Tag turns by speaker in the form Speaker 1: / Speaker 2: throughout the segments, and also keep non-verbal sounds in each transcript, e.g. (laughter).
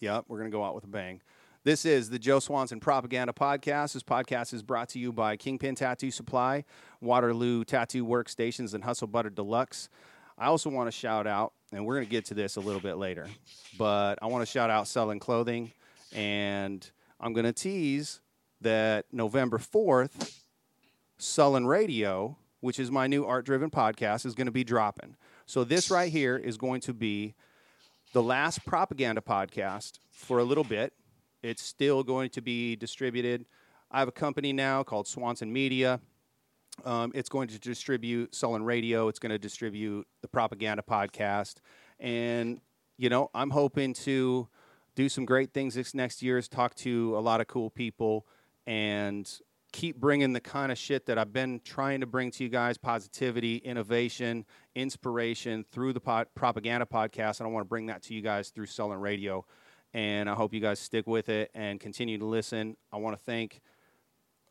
Speaker 1: Yep, we're going to go out with a bang. This is the Joe Swanson Propaganda Podcast. This podcast is brought to you by Kingpin Tattoo Supply, Waterloo Tattoo Workstations, and Hustle Butter Deluxe. I also want to shout out, and we're going to get to this a little bit later, but I want to shout out Sullen Clothing, and I'm going to tease that November 4th, Sullen Radio, which is my new art driven podcast, is going to be dropping. So, this right here is going to be the last propaganda podcast for a little bit. It's still going to be distributed. I have a company now called Swanson Media. Um, it's going to distribute Sullen Radio. It's going to distribute the propaganda podcast. And, you know, I'm hoping to do some great things this next year, is talk to a lot of cool people and keep bringing the kind of shit that I've been trying to bring to you guys positivity, innovation, inspiration through the propaganda podcast. And I want to bring that to you guys through Sullen Radio. And I hope you guys stick with it and continue to listen. I want to thank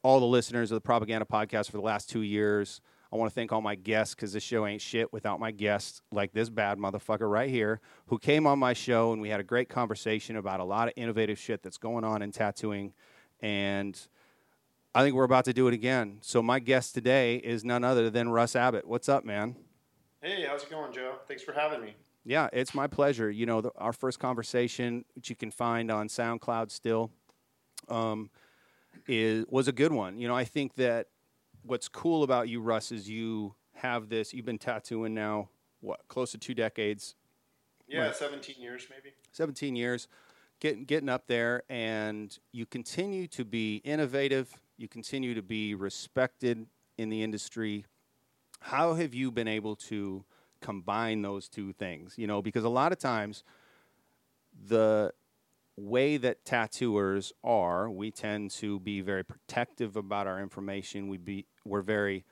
Speaker 1: all the listeners of the propaganda podcast for the last two years. I want to thank all my guests because this show ain't shit without my guests, like this bad motherfucker right here, who came on my show and we had a great conversation about a lot of innovative shit that's going on in tattooing. And I think we're about to do it again. So my guest today is none other than Russ Abbott. What's up, man?
Speaker 2: Hey, how's it going, Joe? Thanks for having me.
Speaker 1: Yeah, it's my pleasure. You know, the, our first conversation, which you can find on SoundCloud still, um, is was a good one. You know, I think that what's cool about you, Russ, is you have this. You've been tattooing now, what, close to two decades?
Speaker 2: Yeah, seventeen years, maybe.
Speaker 1: Seventeen years, getting getting up there, and you continue to be innovative you continue to be respected in the industry. How have you been able to combine those two things? You know, because a lot of times the way that tattooers are, we tend to be very protective about our information. We be we're very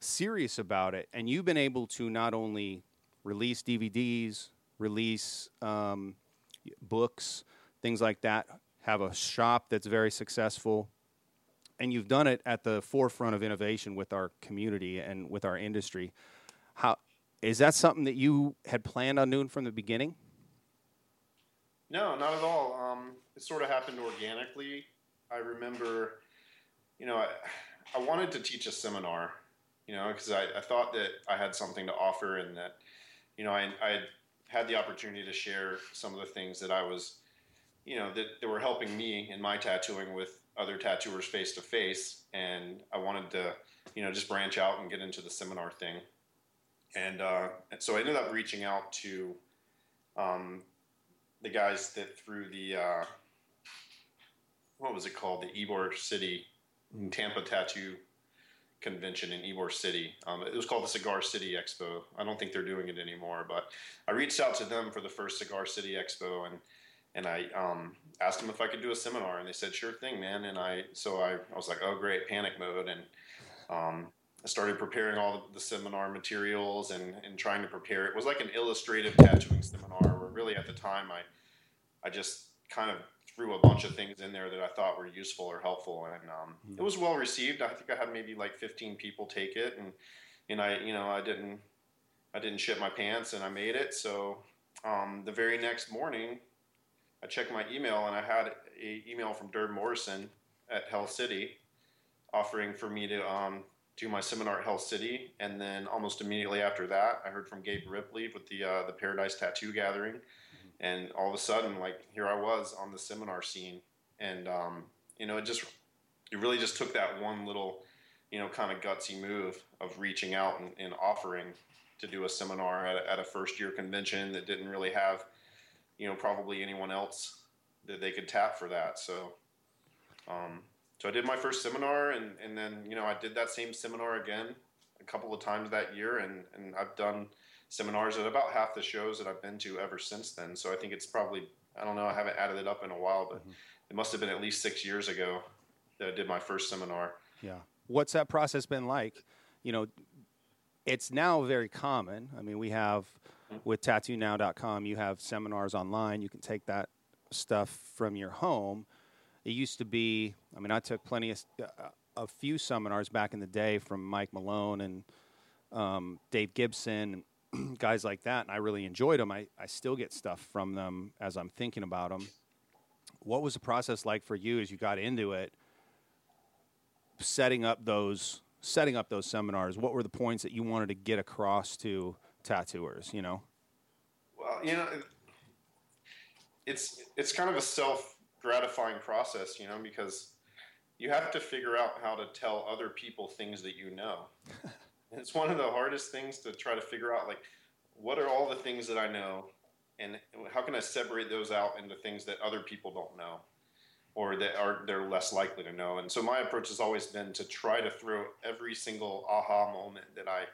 Speaker 1: serious about it, and you've been able to not only release DVDs, release um, books, things like that. Have a shop that's very successful and you've done it at the forefront of innovation with our community and with our industry. How is that something that you had planned on doing from the beginning?
Speaker 2: No, not at all. Um, it sort of happened organically. I remember, you know, I, I wanted to teach a seminar, you know, because I, I thought that I had something to offer and that, you know, I, I had the opportunity to share some of the things that I was, you know, that, that were helping me in my tattooing with other tattooers face to face, and I wanted to, you know, just branch out and get into the seminar thing. And, uh, so I ended up reaching out to um, the guys that threw the uh, what was it called, the Ybor City Tampa Tattoo Convention in Ybor City. Um, it was called the Cigar City Expo. I don't think they're doing it anymore, but I reached out to them for the first Cigar City Expo and and I um, asked them if I could do a seminar, and they said, "Sure thing, man." And I so I, I was like, "Oh, great!" Panic mode, and um, I started preparing all the, seminar materials and, and trying to prepare. It was like an illustrative tattooing seminar, where really at the time I I just kind of threw a bunch of things in there that I thought were useful or helpful, and um, mm-hmm. it was well received. I think I had maybe like 15 people take it, and and I you know I didn't I didn't shit my pants, and I made it. So um, the very next morning, I checked my email and I had an email from Durb Morrison at Hell City offering for me to um, do my seminar at Hell City. And then almost immediately after that, I heard from Gabe Ripley with the uh, the Paradise Tattoo Gathering. Mm-hmm. And all of a sudden, like here I was on the seminar scene, and um, you know, it just it really just took that one little, you know, kind of gutsy move of reaching out and, and offering to do a seminar at a, at a first year convention that didn't really have you know, probably anyone else that they could tap for that. So, um, so I did my first seminar, and, and then you know I did that same seminar again a couple of times that year, and and I've done seminars at about half the shows that I've been to ever since then. So I think it's probably I don't know I haven't added it up in a while, but mm-hmm. it must have been at least six years ago that I did my first seminar.
Speaker 1: Yeah, what's that process been like? You know, it's now very common. I mean, we have with tattooniw.com, you have seminars online. You can take that stuff from your home. It used to be, I mean, I took plenty of, uh, a few seminars back in the day from Mike Malone and um, Dave Gibson. (clears throat) guys like that, and I really enjoyed them. I, I still get stuff from them as I'm thinking about them. What was the process like for you as you got into it? Setting up those setting up those seminars. What were the points that you wanted to get across to tattooers? You know.
Speaker 2: Well, you know, it's it's kind of a self gratifying process, you know, because you have to figure out how to tell other people things that you know. (laughs) it's one of the hardest things to try to figure out like what are all the things that I know and how can I separate those out into things that other people don't know or that are they're less likely to know. And so my approach has always been to try to throw every single aha moment that I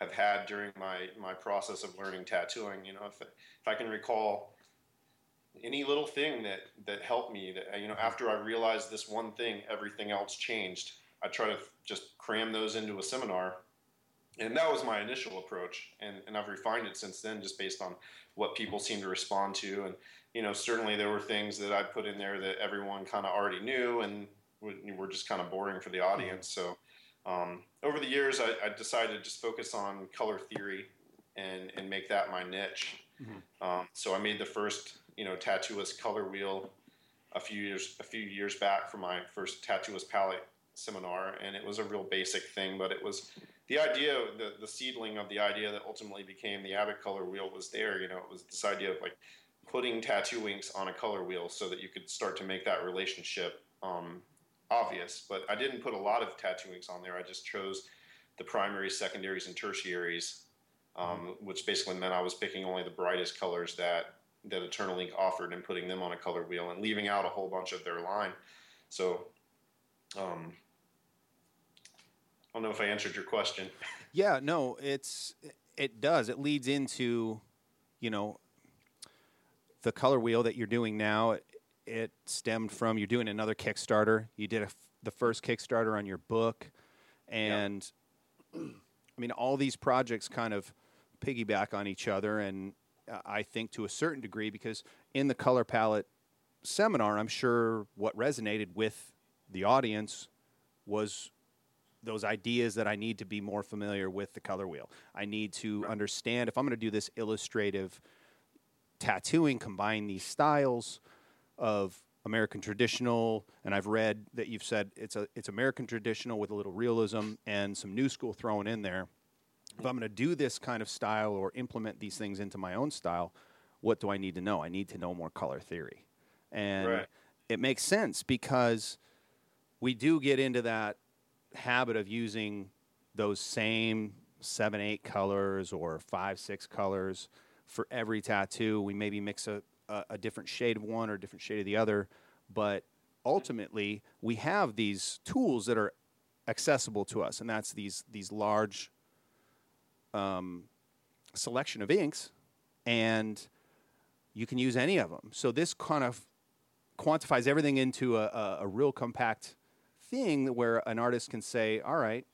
Speaker 2: have had during my my process of learning tattooing. You know, if if I can recall any little thing that that helped me, that you know, after I realized this one thing, everything else changed. I try to just cram those into a seminar, and that was my initial approach. And and I've refined it since then, just based on what people seem to respond to. And you know, certainly there were things that I put in there that everyone kind of already knew, and were just kind of boring for the audience. So um, over the years, I, I, decided to just focus on color theory and, and make that my niche. Mm-hmm. Um, so I made the first, you know, tattooist color wheel a few years a few years back for my first tattooist palette seminar, and it was a real basic thing, but it was the idea, the the seedling of the idea that ultimately became the Abbott color wheel was there. You know, it was this idea of like putting tattoo inks on a color wheel so that you could start to make that relationship um, obvious, but I didn't put a lot of tattoo inks on there. I just chose the primaries, secondaries, and tertiaries, um, which basically meant I was picking only the brightest colors that that Eternal Ink offered and putting them on a color wheel and leaving out a whole bunch of their line. So, um, I don't know if I answered your question. (laughs)
Speaker 1: Yeah, no, it's it does. It leads into, you know, the color wheel that you're doing now it stemmed from you're doing another Kickstarter. You did the first Kickstarter on your book, and. I mean all these projects kind of piggyback on each other, and uh, I think to a certain degree because in the color palette seminar, I'm sure what resonated with the audience was those ideas that I need to be more familiar with the color wheel. I need to right. understand if I'm going to do this illustrative tattooing, combine these styles of American traditional, and I've read that you've said it's a it's American traditional with a little realism and some new school thrown in there. If I'm going to do this kind of style or implement these things into my own style, what do I need to know? I need to know more color theory, and right. it makes sense because we do get into that habit of using those same seven, eight colors or five, six colors for every tattoo. We maybe mix a a, a different shade of one or a different shade of the other, but ultimately we have these tools that are accessible to us, and that's these these large um, selection of inks, and you can use any of them. So this kind of quantifies everything into a, a, a real compact thing where an artist can say, "All right,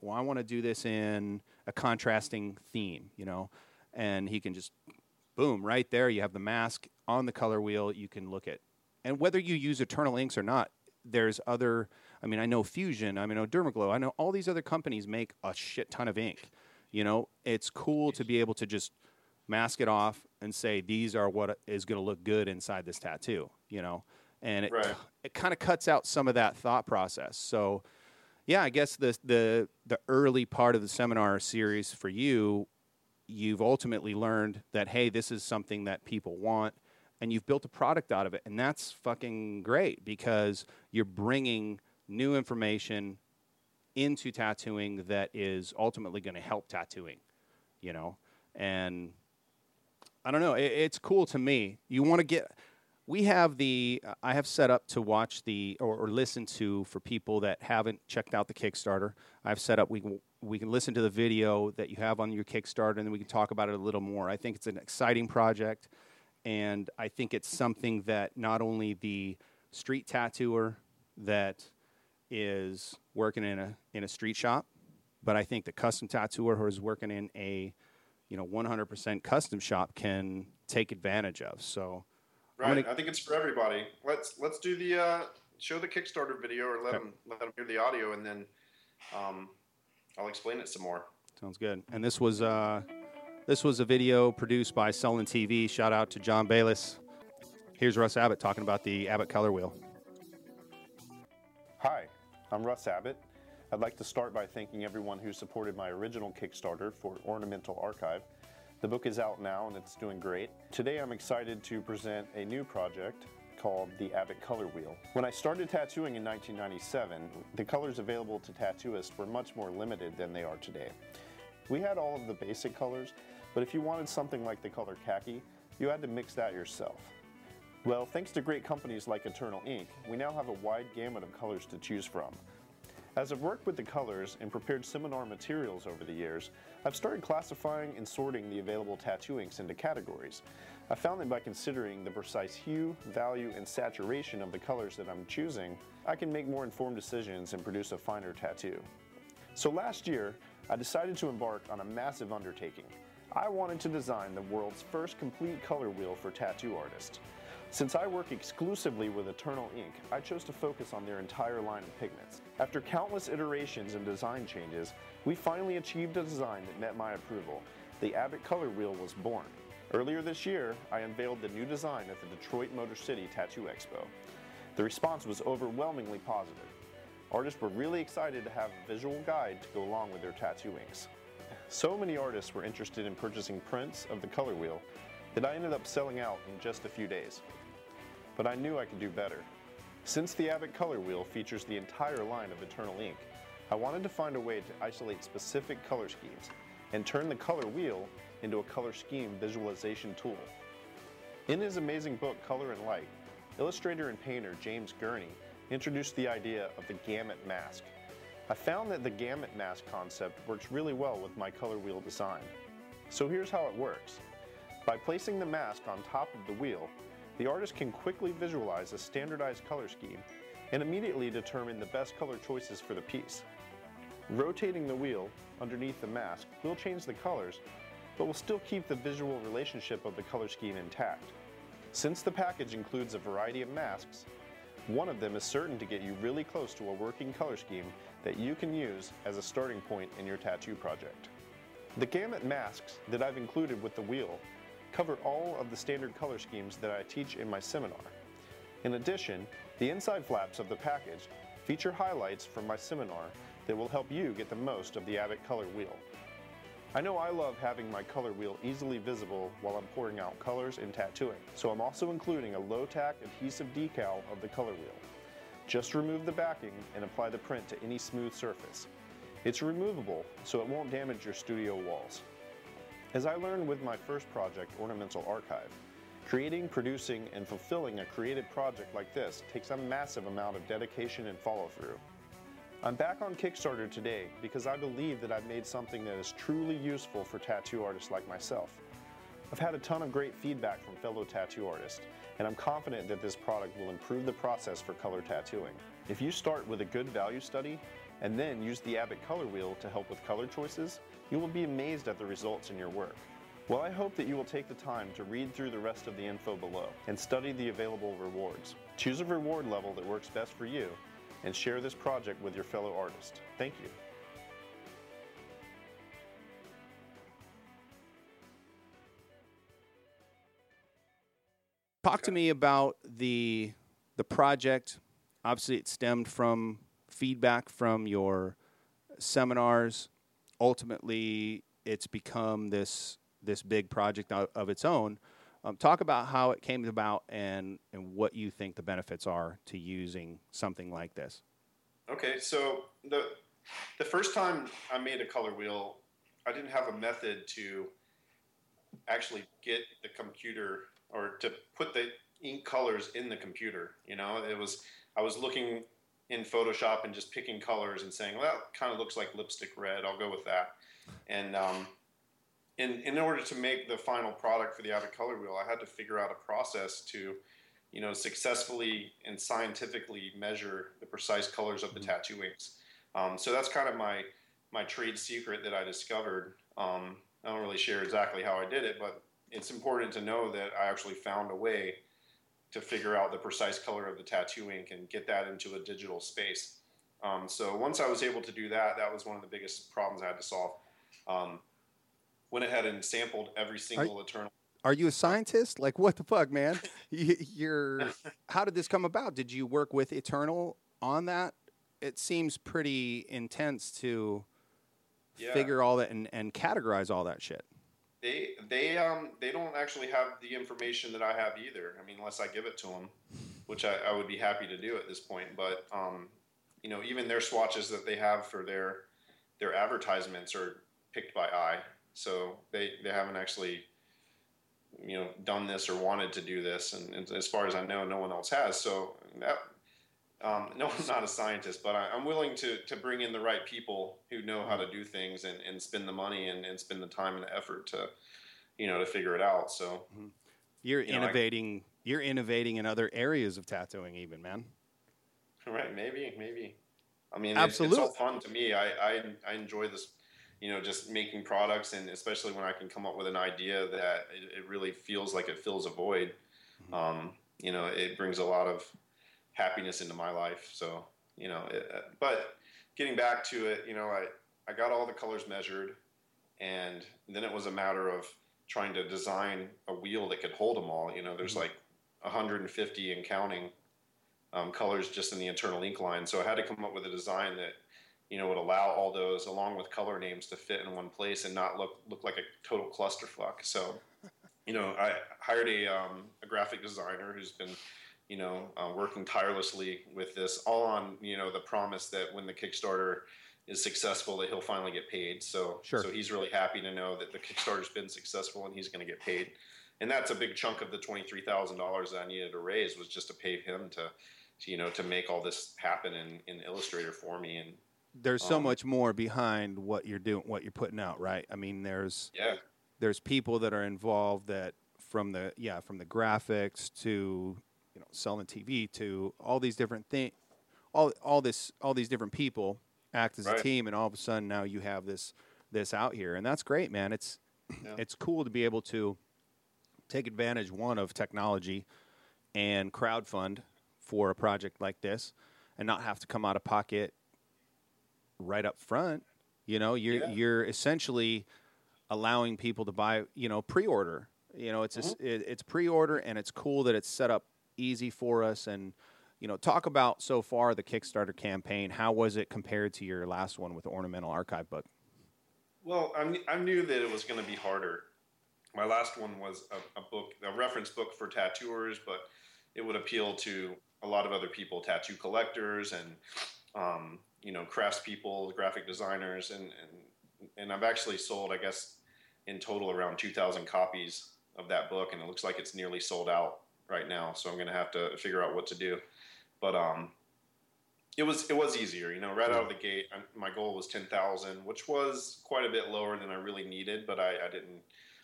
Speaker 1: well, I want to do this in a contrasting theme," you know, and he can just boom, right there, you have the mask on the color wheel. You can look at, and whether you use Eternal Inks or not, there's other. I mean, I know Fusion. I mean, I know Dermaglow. I know all these other companies make a shit ton of ink. You know, it's cool to be able to just mask it off and say these are what is going to look good inside this tattoo. You know, and it right. (sighs) it kind of cuts out some of that thought process. So, yeah, I guess the the the early part of the seminar series for you you've ultimately learned that hey, this is something that people want, and you've built a product out of it, and that's fucking great because you're bringing new information into tattooing that is ultimately going to help tattooing, you know, and I don't know, it, it's cool to me. You want to get we have the I have set up to watch the or, or, listen to for people that haven't checked out the Kickstarter. I've set up we we can listen to the video that you have on your Kickstarter, and then we can talk about it a little more. I think it's an exciting project, and I think it's something that not only the street tattooer that is working in a in a street shop, but I think the custom tattooer who is working in a you know 100% custom shop can take advantage of. So,
Speaker 2: right, gonna, I think it's for everybody. Let's let's do the uh, show the Kickstarter video or let okay. them let them hear the audio, and then um, I'll explain it some more.
Speaker 1: Sounds good. And this was uh, This was a video produced by Sullen TV. Shout out to John Bayless. Here's Russ Abbott talking about the Abbott Color Wheel.
Speaker 2: Hi, I'm Russ Abbott. I'd like to start by thanking everyone who supported my original Kickstarter for Ornamental Archive. The book is out now and it's doing great. Today I'm excited to present a new project called the Abbott Color Wheel. When I started tattooing in 1997, the colors available to tattooists were much more limited than they are today. We had all of the basic colors, but if you wanted something like the color khaki, you had to mix that yourself. Well, thanks to great companies like Eternal Ink, we now have a wide gamut of colors to choose from. As I've worked with the colors and prepared seminar materials over the years, I've started classifying and sorting the available tattoo inks into categories. I found that by considering the precise hue, value, and saturation of the colors that I'm choosing, I can make more informed decisions and produce a finer tattoo. So last year, I decided to embark on a massive undertaking. I wanted to design the world's first complete color wheel for tattoo artists. Since I work exclusively with Eternal Ink, I chose to focus on their entire line of pigments. After countless iterations and design changes, we finally achieved a design that met my approval. The Abbott Color Wheel was born. Earlier this year, I unveiled the new design at the Detroit Motor City Tattoo Expo. The response was overwhelmingly positive. Artists were really excited to have a visual guide to go along with their tattoo inks. So many artists were interested in purchasing prints of the color wheel that I ended up selling out in just a few days. But I knew I could do better. Since the Abbott Color Wheel features the entire line of Eternal Ink, I wanted to find a way to isolate specific color schemes and turn the color wheel into a color scheme visualization tool. In his amazing book, Color and Light, illustrator and painter James Gurney introduced the idea of the gamut mask. I found that the gamut mask concept works really well with my color wheel design. So here's how it works. By placing the mask on top of the wheel, the artist can quickly visualize a standardized color scheme and immediately determine the best color choices for the piece. Rotating the wheel underneath the mask will change the colors, but will still keep the visual relationship of the color scheme intact. Since the package includes a variety of masks, one of them is certain to get you really close to a working color scheme that you can use as a starting point in your tattoo project. The gamut masks that I've included with the wheel cover all of the standard color schemes that I teach in my seminar. In addition, the inside flaps of the package feature highlights from my seminar that will help you get the most of the Abbott color wheel. I know I love having my color wheel easily visible while I'm pouring out colors and tattooing, so I'm also including a low-tack adhesive decal of the color wheel. Just remove the backing and apply the print to any smooth surface. It's removable, so it won't damage your studio walls. As I learned with my first project, Ornamental Archive, creating, producing, and fulfilling a creative project like this takes a massive amount of dedication and follow through. I'm back on Kickstarter today because I believe that I've made something that is truly useful for tattoo artists like myself. I've had a ton of great feedback from fellow tattoo artists, and I'm confident that this product will improve the process for color tattooing. If you start with a good value study and then use the Abbott Color Wheel to help with color choices, you will be amazed at the results in your work. Well, I hope that you will take the time to read through the rest of the info below and study the available rewards. Choose a reward level that works best for you and share this project with your fellow artists. Thank you.
Speaker 1: Talk to me about the the project. Obviously, it stemmed from feedback from your seminars ultimately it's become this this big project of, of its own. Um, talk about how it came about and and what you think the benefits are to using something like this.
Speaker 3: Okay, so the the first time I made a color wheel, I didn't have a method to actually get the computer or to put the ink colors in the computer. You know, it was I was looking in Photoshop and just picking colors and saying, well, it kind of looks like lipstick red. I'll go with that. And um, in, in order to make the final product for the Abbott Color Wheel, I had to figure out a process to, you know, successfully and scientifically measure the precise colors of the mm-hmm. tattoo inks. Um, so that's kind of my my trade secret that I discovered. Um, I don't really share exactly how I did it, but it's important to know that I actually found a way to figure out the precise color of the tattoo ink and get that into a digital space. Um, so once I was able to do that, that was one of the biggest problems I had to solve. Um,
Speaker 2: went ahead and sampled every single Eternal.
Speaker 1: Are you a scientist? Like what the fuck, man? (laughs) You, you're. How did this come about? Did you work with Eternal on that? It seems pretty intense to
Speaker 2: Yeah.
Speaker 1: figure all that and, and categorize all that shit.
Speaker 2: They they um they don't actually have the information that I have either. I mean, unless I give it to them, which I, I would be happy to do at this point. But um, you know, even their swatches that they have for their their advertisements are picked by eye. So they they haven't actually you know done this or wanted to do this, and, and as far as I know, no one else has. So that. Um, no, I'm not a scientist, but I, I'm willing to, to bring in the right people who know how to do things and, and spend the money and, and spend the time and effort to, you know, to figure it out. So
Speaker 1: You're
Speaker 2: You know, I-
Speaker 1: innovating. you're innovating in other areas of tattooing, even man. (laughs)
Speaker 2: Right, maybe, maybe. I mean,
Speaker 1: Absolutely.
Speaker 2: It's, it's all fun to me. I, I I enjoy this, you know, just making products, and especially when I can come up with an idea that it, it really feels like it fills a void. Um, you know, it brings a lot of happiness into my life. So, you know, it, uh, but getting back to it, you know, I I got all the colors measured, and then it was a matter of trying to design a wheel that could hold them all. You know, there's
Speaker 1: Mhm.
Speaker 2: like 150 and counting um, colors just in the Eternal ink line. So I had to come up with a design that you know would allow all those along with color names to fit in one place and not look look like a total clusterfuck. So you know I hired a um, a graphic designer who's been you know uh, working tirelessly with this all on you know the promise that when the Kickstarter is successful that he'll finally get paid. So
Speaker 1: Sure.
Speaker 2: so he's really happy to know that the Kickstarter's been successful and he's going to get paid. And that's a big chunk of the twenty three thousand dollars that I needed to raise was just to pay him to, to, you know, to make all this happen in, in Illustrator for me. And
Speaker 1: There's so
Speaker 2: Um,
Speaker 1: much more behind what you're doing, what you're putting out, right? I mean, there's
Speaker 2: yeah,
Speaker 1: there's people that are involved that from the yeah from the graphics to you know Sullen TV to all these different things, all all this all these different people act as a team, and all of a sudden now you have this this out here, and that's great, man. It's
Speaker 2: Yeah.
Speaker 1: it's cool to be able to take advantage one of technology and crowdfund for a project like this, and not have to come out of pocket right up front. You know, you're
Speaker 2: Yeah.
Speaker 1: you're essentially allowing people to buy, you know, pre-order. You know, it's a s mm-hmm. it, it's pre-order and it's cool that it's set up easy for us and you know, talk about so far the Kickstarter campaign. How was it compared to your last one with the Ornamental Archive book?
Speaker 2: Well, I, kn- I knew that it was going to be harder. My last one was a, a book, a reference book for tattooers, but it would appeal to a lot of other people, tattoo collectors and um, you know craftspeople, graphic designers, and, and and I've actually sold, I guess, in total around two thousand copies of that book, and it looks like it's nearly sold out right now. So I'm going to have to figure out what to do. But um, it was it was easier, you know. Right out of the gate, I, my goal was ten thousand, which was quite a bit lower than I really needed. But I, I didn't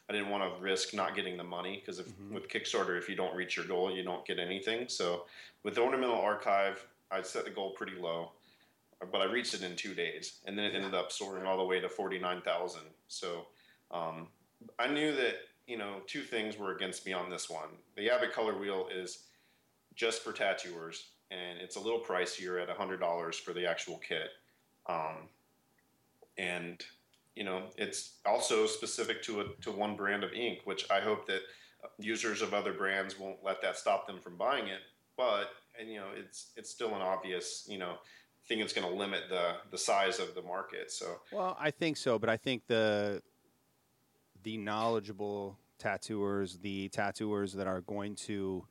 Speaker 2: I didn't want to risk not getting the money because if
Speaker 1: Mhm.
Speaker 2: with Kickstarter, if you don't reach your goal, you don't get anything. So with Ornamental Archive, I set the goal pretty low, but I reached it in two days, and then it ended up soaring all the way to forty nine thousand. So um, I knew that you know two things were against me on this one. The Abbott Color Wheel is just for tattooers, and it's a little pricier at hundred dollars for the actual kit. Um, and you know, it's also specific to a to one brand of ink, which I hope that users of other brands won't let that stop them from buying it. But and you know, it's it's still an obvious you know thing that's going to limit the the size of the market. So
Speaker 1: Well, I think so, but I think the the knowledgeable tattooers, the tattooers that are going to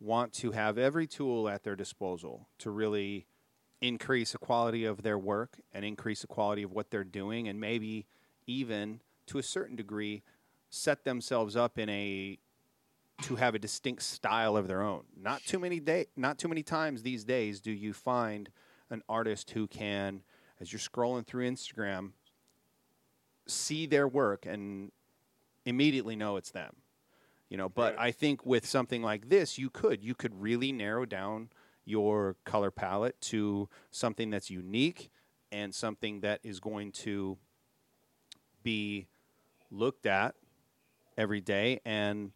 Speaker 1: want to have every tool at their disposal to really increase the quality of their work and increase the quality of what they're doing and maybe even to a certain degree set themselves up in a to have a distinct style of their own. Not too many day not too many times these days do you find an artist who can as you're scrolling through Instagram see their work and immediately know it's them. You know, but
Speaker 2: Right.
Speaker 1: I think with something like this, you could you could really narrow down your color palette to something that's unique and something that is going to be looked at every day and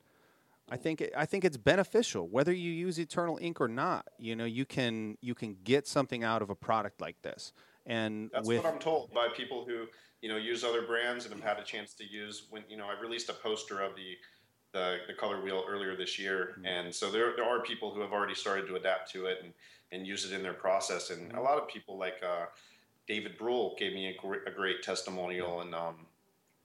Speaker 1: I think it, I think it's beneficial whether you use Eternal Ink or not. You know, you can you can get something out of a product like this, And
Speaker 2: that's
Speaker 1: with,
Speaker 2: what I'm told by people who you know use other brands and have had a chance to use. When you know, I released a poster of the the, the color wheel earlier this year, mm-hmm. and so there there are people who have already started to adapt to it and and use it in their process. And mm-hmm. a lot of people like uh, David Bruehl gave me a, gr- a great testimonial, and um,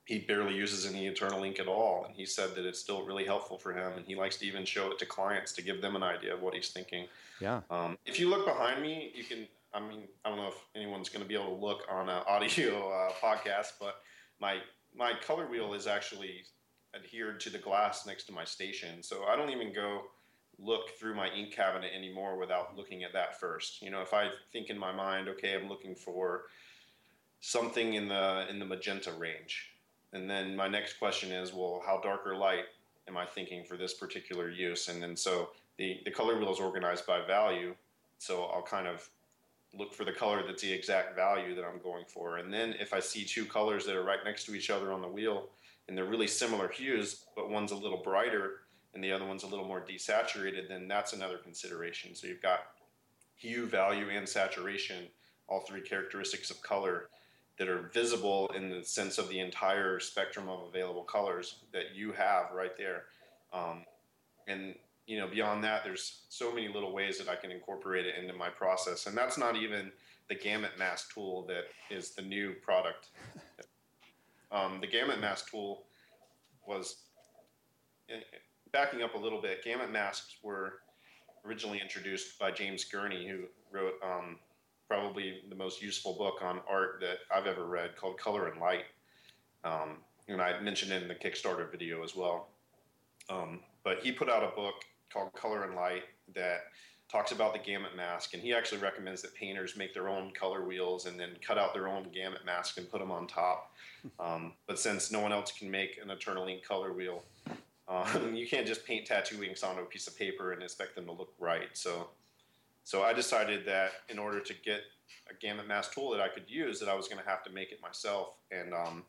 Speaker 2: he barely uses any eternal ink at all. And he said that it's still really helpful for him, and he likes to even show it to clients to give them an idea of what he's thinking.
Speaker 1: Yeah.
Speaker 2: Um, if you look behind me, you can. I mean, I don't know if anyone's going to be able to look on an audio (laughs) uh, podcast, but my my color wheel is actually adhered to the glass next to my station, so I don't even go look through my ink cabinet anymore without looking at that first. You know, if I think in my mind, okay, I'm looking for something in the in the magenta range, and then my next question is, well, how dark or light am I thinking for this particular use? And then so the the color wheel is organized by value, so I'll kind of look for the color that's the exact value that I'm going for. And then if I see two colors that are right next to each other on the wheel and they're really similar hues, but one's a little brighter and the other one's a little more desaturated, then that's another consideration. So you've got hue, value, and saturation, all three characteristics of color that are visible in the sense of the entire spectrum of available colors that you have right there. Um, and you know, beyond that, there's so many little ways that I can incorporate it into my process, and that's not even the gamut mask tool that is the new product. um, the gamut mask tool was backing up a little bit, gamut masks were originally introduced by James Gurney, who wrote um, probably the most useful book on art that I've ever read called Color and Light. Um, and I mentioned it in the Kickstarter video as well. Um, but he put out a book called Color and Light that talks about the gamut mask, and he actually recommends that painters make their own color wheels and then cut out their own gamut mask and put them on top. Um, but since no one else can make an Eternal Ink color wheel, um, (laughs) you can't just paint tattoo inks onto a piece of paper and expect them to look right. So, so I decided that in order to get a gamut mask tool that I could use, that I was going to have to make it myself. And um,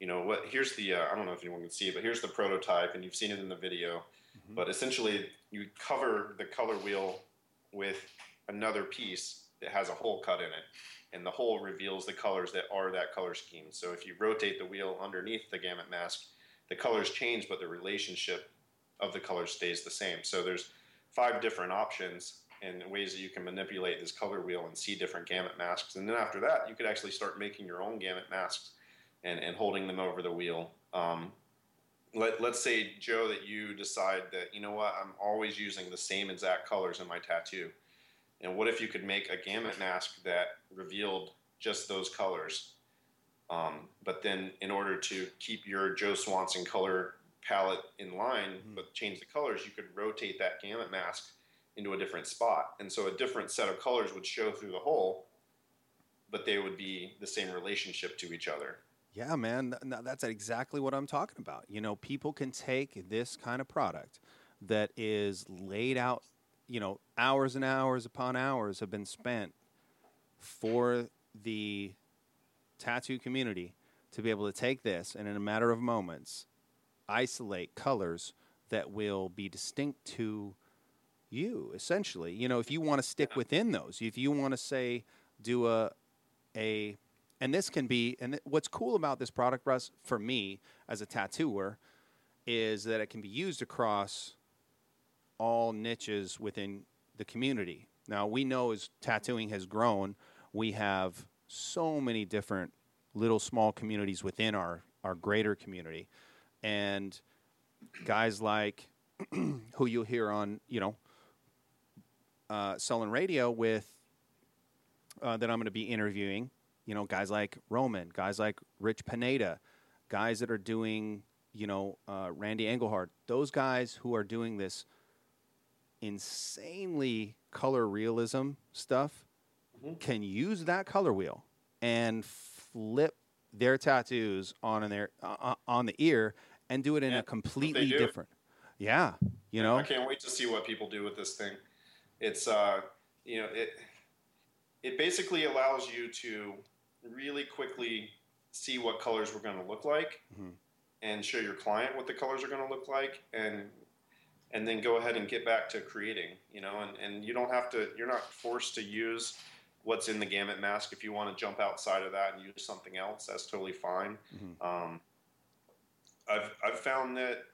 Speaker 2: you know what? Here's the uh, I don't know if anyone can see it, but here's the prototype, and you've seen it in the video. Mm-hmm. But essentially, you cover the color wheel with another piece that has a hole cut in it, and the hole reveals the colors that are that color scheme. So if you rotate the wheel underneath the gamut mask, the colors change, but the relationship of the colors stays the same. So there's five different options and ways that you can manipulate this color wheel and see different gamut masks. And then after that, you could actually start making your own gamut masks and, and holding them over the wheel. Um, let, let's say, Joe, that you decide that, you know what, I'm always using the same exact colors in my tattoo. And what if you could make a gamut mask that revealed just those colors? Um, but then, in order to keep your Joe Swanson color palette in line, mm-hmm. but change the colors, you could rotate that gamut mask into a different spot. And so, a different set of colors would show through the hole, but they would be the same relationship to each other.
Speaker 1: Yeah, man, that's exactly what I'm talking about. You know, people can take this kind of product that is laid out, you know, hours and hours upon hours have been spent for the tattoo community to be able to take this and in a matter of moments isolate colors that will be distinct to you essentially you know if you want to stick within those if you want to say do a a and this can be and what's cool about this product russ for me as a tattooer is that it can be used across all niches within the community now we know as tattooing has grown we have so many different little small communities within our, our greater community. And guys like (clears throat) who you'll hear on, you know, uh, Sullen Radio with uh, that I'm going to be interviewing, you know, guys like Roman, guys like Rich Pineda, guys that are doing, you know, uh, Randy Engelhardt, those guys who are doing this insanely color realism stuff mm-hmm. can use that color wheel and flip their tattoos on their uh, uh, on the ear and do it in yeah, a completely different. Yeah, you know.
Speaker 2: I can't wait to see what people do with this thing. It's uh, you know, it it basically allows you to really quickly see what colors we're going to look like mm-hmm. and show your client what the colors are going to look like and and then go ahead and get back to creating you know and, and you don't have to you're not forced to use what's in the gamut mask. If you want to jump outside of that and use something else, that's totally fine.
Speaker 1: Mhm.
Speaker 2: Um, I've I've found that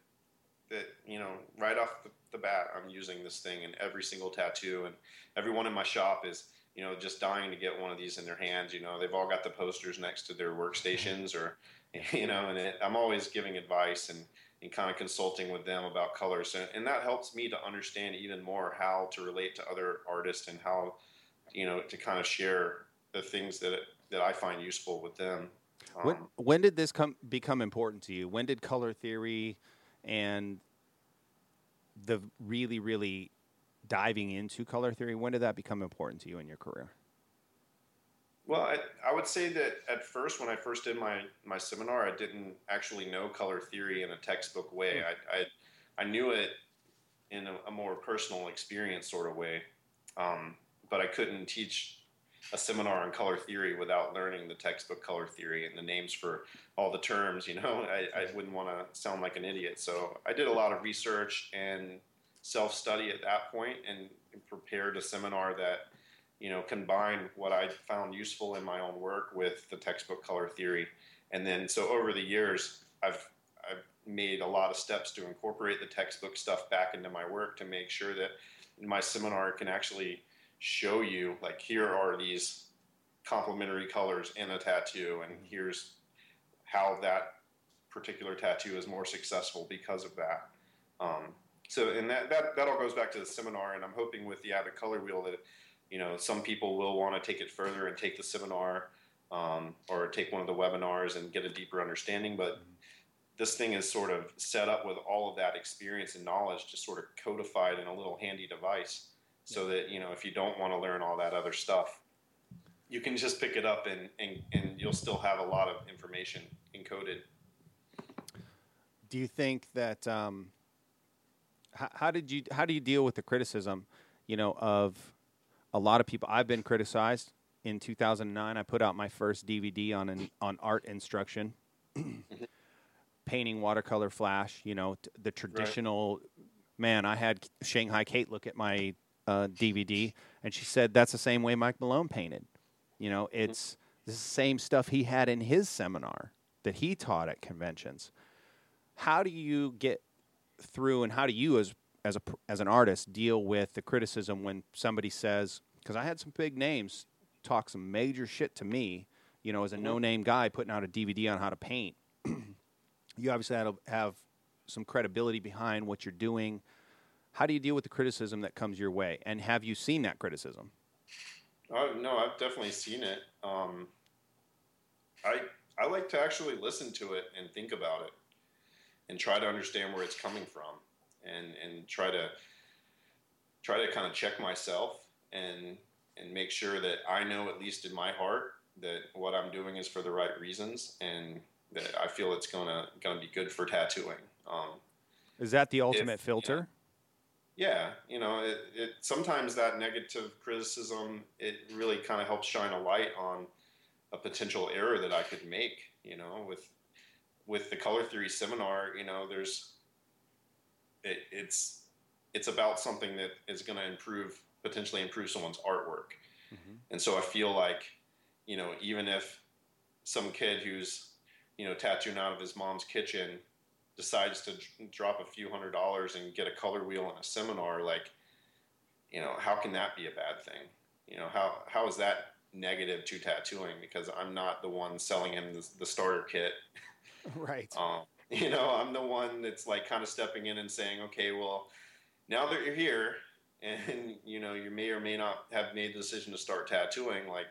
Speaker 2: that you know right off the, the bat, I'm using this thing in every single tattoo, and everyone in my shop is you know just dying to get one of these in their hands. You know, they've all got the posters next to their workstations, or (laughs) you know, and it, I'm always giving advice and and kind of consulting with them about colors, and, and that helps me to understand even more how to relate to other artists and how you know to kind of share the things that that I find useful with them.
Speaker 1: When,
Speaker 2: Um,
Speaker 1: when did this come become important to you? When did color theory and the really, really diving into color theory, when did that become important to you in your career?
Speaker 2: Well, I, I would say that at first, when I first did my, my seminar, I didn't actually know color theory in a textbook way. I, I, I knew it in a, a more personal experience sort of way, um, but I couldn't teach a seminar on color theory without learning the textbook color theory and the names for all the terms. You know, (laughs) I, I wouldn't want to sound like an idiot, so I did a lot of research and self study at that point and prepared a seminar that you know, combined what I found useful in my own work with the textbook color theory. And then, so over the years, I've, I've made a lot of steps to incorporate the textbook stuff back into my work to make sure that my seminar can actually show you, like, here are these complementary colors in a tattoo, and here's how that particular tattoo is more successful because of that. Um, so, and that, that, that all goes back to the seminar, and I'm hoping with the Abbott Color Wheel that you know, some people will want to take it further and take the seminar um, or take one of the webinars and get a deeper understanding. But this thing is sort of set up with all of that experience and knowledge just sort of codified in a little handy device so that, you know, if you don't want to learn all that other stuff, you can just pick it up and, and, and you'll still have a lot of information encoded.
Speaker 1: Do you think that um, how, how did you how do you deal with the criticism, you know, of a lot of people? I've been criticized. In 2009, I put out my first DVD on an, on art instruction, painting watercolor flash. You know, t- the traditional. Man, I had Shanghai Kate look at my uh, DVD, and she said that's the same way Mike Malone painted. You know, it's the same stuff he had in his seminar that he taught at conventions how do you get through and how do you as as a as an artist deal with the criticism when somebody says because I had some big names talk some major shit to me, you know, as a no name guy putting out a DVD on how to paint. (clears throat) you obviously had to have some credibility behind what you're doing. How do you deal with the criticism that comes your way? And have you seen that criticism?
Speaker 2: Oh no, I've definitely seen it. Um, I I like to actually listen to it and think about it, and try to understand where it's coming from, and and try to try to kind of check myself and and make sure that I know at least in my heart that what I'm doing is for the right reasons and that I feel it's gonna gonna be good for tattooing. Um,
Speaker 1: Is that the ultimate
Speaker 2: If-
Speaker 1: filter?
Speaker 2: yeah, you know, it, it sometimes that negative criticism it really kind of helps shine a light on a potential error that I could make. You know, with with the color theory seminar, you know, there's it, it's it's about something that is going to improve potentially improve someone's artwork, mm-hmm. and so I feel like you know even if some kid who's you know tattooing out of his mom's kitchen decides to d- drop a few hundred dollars and get a color wheel and a seminar, like, you know, how can that be a bad thing? You know, how how is that negative to tattooing? Because I'm not the one selling him the, the starter kit. (laughs) (laughs)
Speaker 1: right.
Speaker 2: Um, (laughs) you know, I'm the one that's like kind of stepping in and saying, okay, well, now that you're here, and you know, you may or may not have made the decision to start tattooing, like,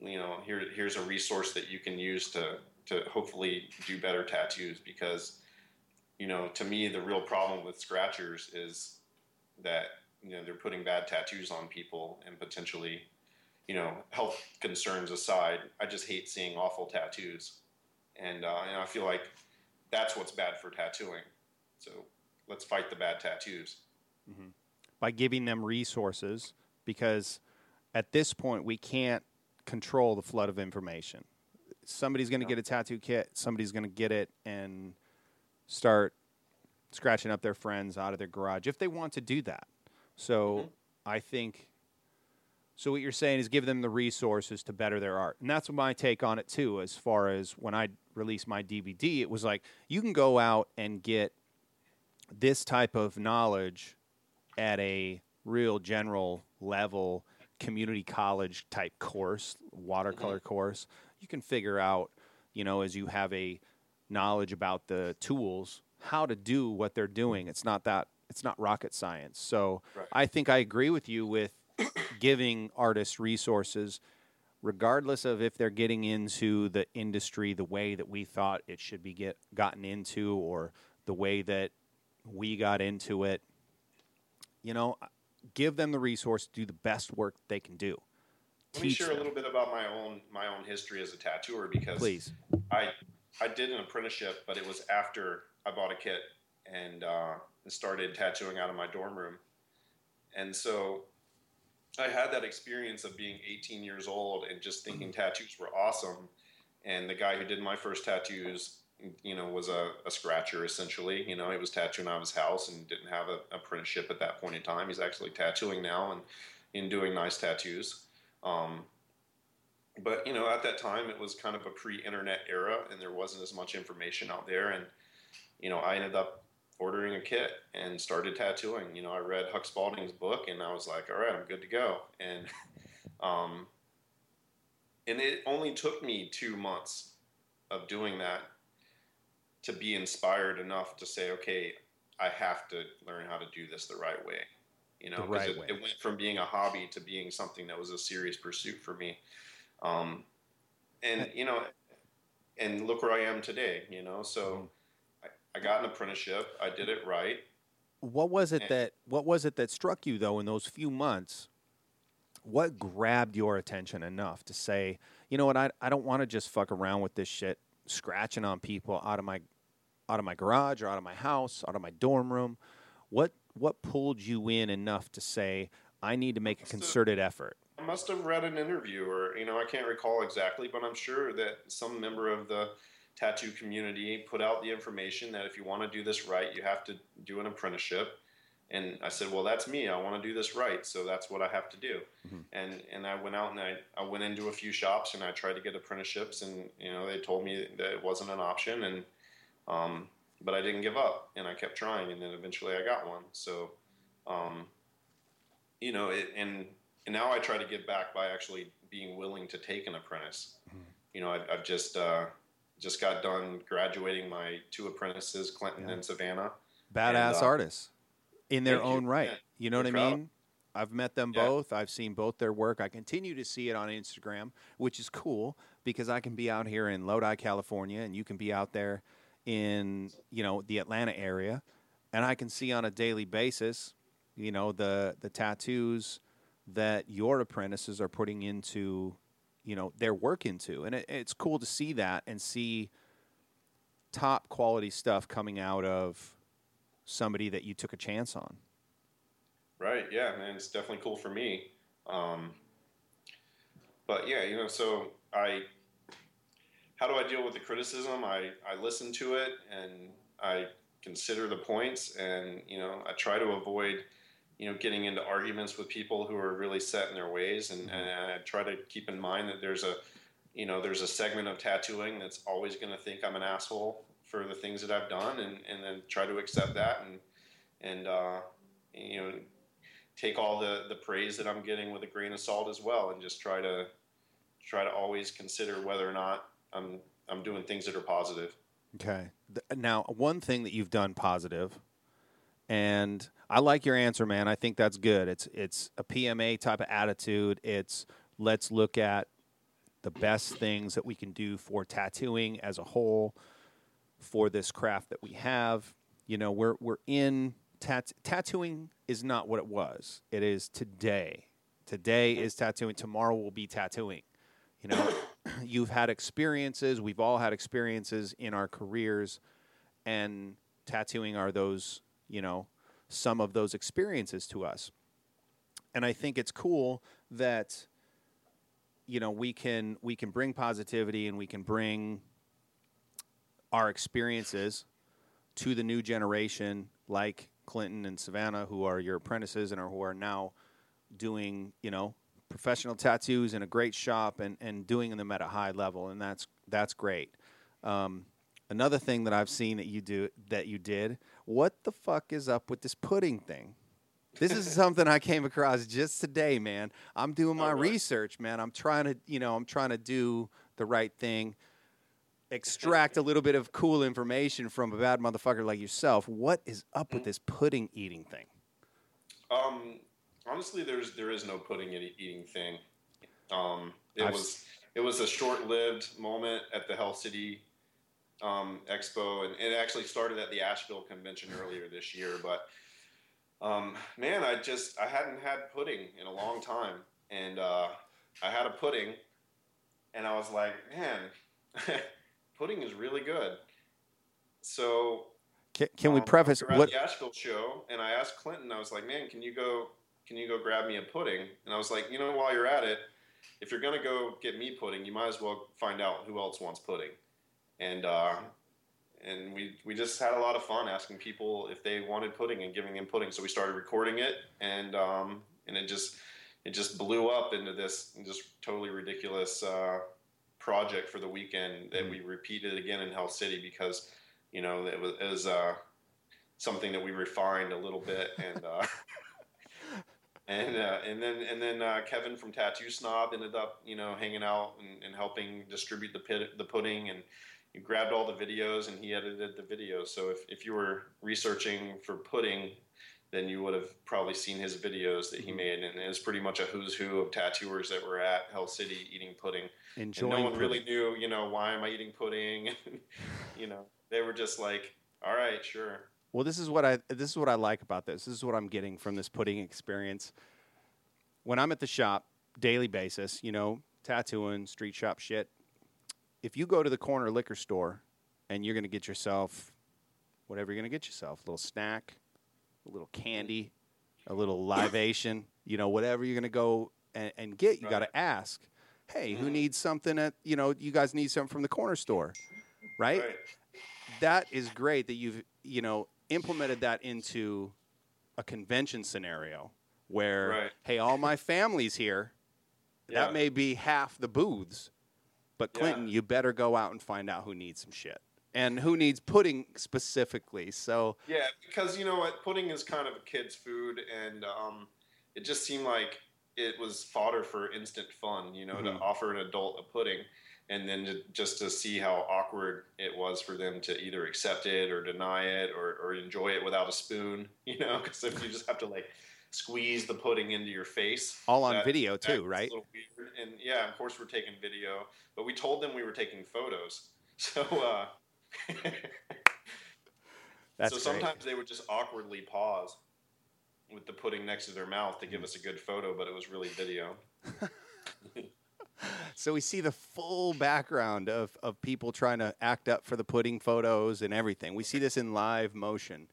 Speaker 2: you know, here here's a resource that you can use to to hopefully do better tattoos because you know to me the real problem with scratchers is that you know they're putting bad tattoos on people and potentially you know health concerns aside i just hate seeing awful tattoos and, uh, and i feel like that's what's bad for tattooing so let's fight the bad tattoos
Speaker 1: by giving them resources because at this point we can't control the flood of information. Somebody's going to get a tattoo kit, somebody's going to get it and start scratching up their friends out of their garage if they want to do that. So I think So what you're saying is give them the resources to better their art. And that's my take on it too as far as when I released my DVD, it was like you can go out and get this type of knowledge at a real general level community college type course, watercolor mm-hmm. course. You can figure out, you know, as you have a knowledge about the tools, how to do what they're doing. It's not that it's not rocket science. So right. I think I agree with you with giving artists resources regardless of if they're getting into the industry the way that we thought it should be get gotten into or the way that we got into it you know give them the resource to do the best work they can do.
Speaker 2: Let me share them. a little bit about my own my own history as a tattooer because
Speaker 1: please.
Speaker 2: I i did an apprenticeship but it was after i bought a kit and uh, started tattooing out of my dorm room. And so I had that experience of being 18 years old and just thinking mm-hmm. tattoos were awesome. And the guy who did my first tattoos, you know, was a, a scratcher essentially. You know, he was tattooing out of his house and didn't have an apprenticeship at that point in time. He's actually tattooing now and in doing nice tattoos. Um, but you know, at that time, it was kind of a pre-internet era, and there wasn't as much information out there. And you know, I ended up ordering a kit and started tattooing. You know, I read Huck Spaulding's book and I was like, all right, I'm good to go. And, (laughs) um, and it only took me two months of doing that to be inspired enough to say, okay, I have to learn how to do this the right way. You know, because right it, it, went from being a hobby to being something that was a serious pursuit for me. Um, and, you know, and look where I am today, you know, so mm-hmm. I got an apprenticeship. I did it right.
Speaker 1: What was it and that What was it that struck you though in those few months? What grabbed your attention enough to say, you know what, I I don't want to just fuck around with this shit, scratching on people out of my out of my garage or out of my house, out of my dorm room. What what pulled you in enough to say I need to make a concerted effort?
Speaker 2: I must have read an interview, or you know, I can't recall exactly, but I'm sure that some member of the tattoo community put out the information that if you want to do this right, you have to do an apprenticeship. And I said, well, that's me. I want to do this right, so that's what I have to do. Mm-hmm. And and I went out and I, I went into a few shops and I tried to get apprenticeships, and you know they told me that it wasn't an option, and um, but I didn't give up, and I kept trying, and then eventually I got one. So, um, you know, it, and and now I try to give back by actually being willing to take an apprentice. Mm-hmm. You know, I, have just uh, just got done graduating my two apprentices, Clinton yeah. and Savannah.
Speaker 1: Badass and, uh, artists in their own you. right. Yeah. You know what I mean? I've met them yeah. both. I've seen both their work. I continue to see it on Instagram, which is cool because I can be out here in Lodi, California, and you can be out there in you know the Atlanta area, and I can see on a daily basis, you know the the tattoos that your apprentices are putting into you know their work into, and it, it's cool to see that and see top quality stuff coming out of somebody that you took a chance on.
Speaker 2: Right. Yeah, man, it's definitely cool for me. Um, but yeah, you know, so I, how do I deal with the criticism? I, I listen to it and I consider the points and, you know, I try to avoid you know, getting into arguments with people who are really set in their ways, and, and I try to keep in mind that there's a, you know, there's a segment of tattooing that's always going to think I'm an asshole for the things that I've done, and, and then try to accept that and and uh, you know take all the the praise that I'm getting with a grain of salt as well, and just try to try to always consider whether or not I'm I'm doing things that are positive.
Speaker 1: Okay. Now, one thing that you've done positive and I like your answer, man. I think that's good. It's it's a PMA type of attitude. It's let's look at the best things that we can do for tattooing as a whole, for this craft that we have. You know, we're we're in tat- tattooing is not what it was. It is today. Today is tattooing. Tomorrow will be tattooing. You know, (coughs) you've had experiences. We've all had experiences in our careers, and tattooing are those you know, some of those experiences to us. And I think it's cool that you know we can we can bring positivity and we can bring our experiences to the new generation like Clinton and Savannah who are your apprentices and are, who are now doing, you know, professional tattoos in a great shop and, and doing them at a high level, and that's that's great. Um, another thing that I've seen that you do that you did. What the fuck is up with this pudding thing? This is (laughs) something I came across just today, man. I'm doing my
Speaker 2: Oh, really?
Speaker 1: research, man. I'm trying to, you know, I'm trying to do the right thing, extract a (laughs) little bit of cool information from a bad motherfucker like yourself. What is up with this pudding eating thing?
Speaker 2: Um, honestly, there's there is no pudding eating thing. Um, it
Speaker 1: I've
Speaker 2: was it was a short lived moment at the Hell City um, Expo, and it actually started at the Asheville convention earlier this year. But um, man, I just I hadn't had pudding in a long time, and uh, I had a pudding, and I was like, man, (laughs) pudding is really good. So
Speaker 1: Can, can we
Speaker 2: um,
Speaker 1: preface
Speaker 2: we at
Speaker 1: what?
Speaker 2: the Asheville show, and I asked Clinton. I was like, "Man, can you go? Can you go grab me a pudding?" And I was like, "You know, while you're at it, if you're gonna go get me pudding, you might as well find out who else wants pudding." And uh, and we we just had a lot of fun asking people if they wanted pudding and giving them pudding. So we started recording it, and um, and it just it just blew up into this just totally ridiculous uh, project for the weekend that we repeated again in Hell City because you know it was, it was uh, something that we refined a little bit and uh, (laughs) and uh, and then and then uh, Kevin from Tattoo Snob ended up you know hanging out and, and helping distribute the pit, the pudding and he grabbed all the videos and he edited the videos so if, if you were researching for pudding then you would have probably seen his videos that he mm-hmm. made and it was pretty much a who's who of tattooers that were at Hell City eating pudding and
Speaker 1: Enjoying
Speaker 2: no one really knew, you know, why am I eating pudding? (laughs) you know, they were just like, all right, sure.
Speaker 1: Well, this is what I this is what I like about this. This is what I'm getting from this pudding experience. When I'm at the shop, daily basis, you know, tattooing, street shop shit. If you go to the corner liquor store and you're going to get yourself whatever you're going to get yourself, a little snack, a little candy, a little libation, (coughs) you know, whatever you're going to go and, and get, you got to ask, "Hey, who
Speaker 2: Mhm.
Speaker 1: needs something at, you know, you guys need something from the corner store?" right?
Speaker 2: Right.
Speaker 1: that is great that you've you know implemented that into a convention scenario where
Speaker 2: Right.
Speaker 1: hey all my family's here
Speaker 2: Yeah.
Speaker 1: that may be half the booths but
Speaker 2: Yeah.
Speaker 1: clinton you better go out and find out who needs some shit and who needs pudding specifically so
Speaker 2: Yeah, because you know what, pudding is kind of a kid's food, and um, it just seemed like it was fodder for instant fun. You know,
Speaker 1: Mhm.
Speaker 2: to offer an adult a pudding, and then to, just to see how awkward it was for them to either accept it or deny it or, or enjoy it without a spoon. (laughs) You know, because if you just have to like squeeze the pudding into your face,
Speaker 1: all on
Speaker 2: that-
Speaker 1: video too right.
Speaker 2: And yeah, of course we're taking video, but we told them we were taking photos. (laughs) So. Uh, (laughs)
Speaker 1: that's
Speaker 2: so
Speaker 1: great.
Speaker 2: sometimes they would just awkwardly pause with the pudding next to their mouth to give us a good photo, but it was really video. (laughs)
Speaker 1: so we see the full background of, of people trying to act up for the pudding photos and everything we see this in live motion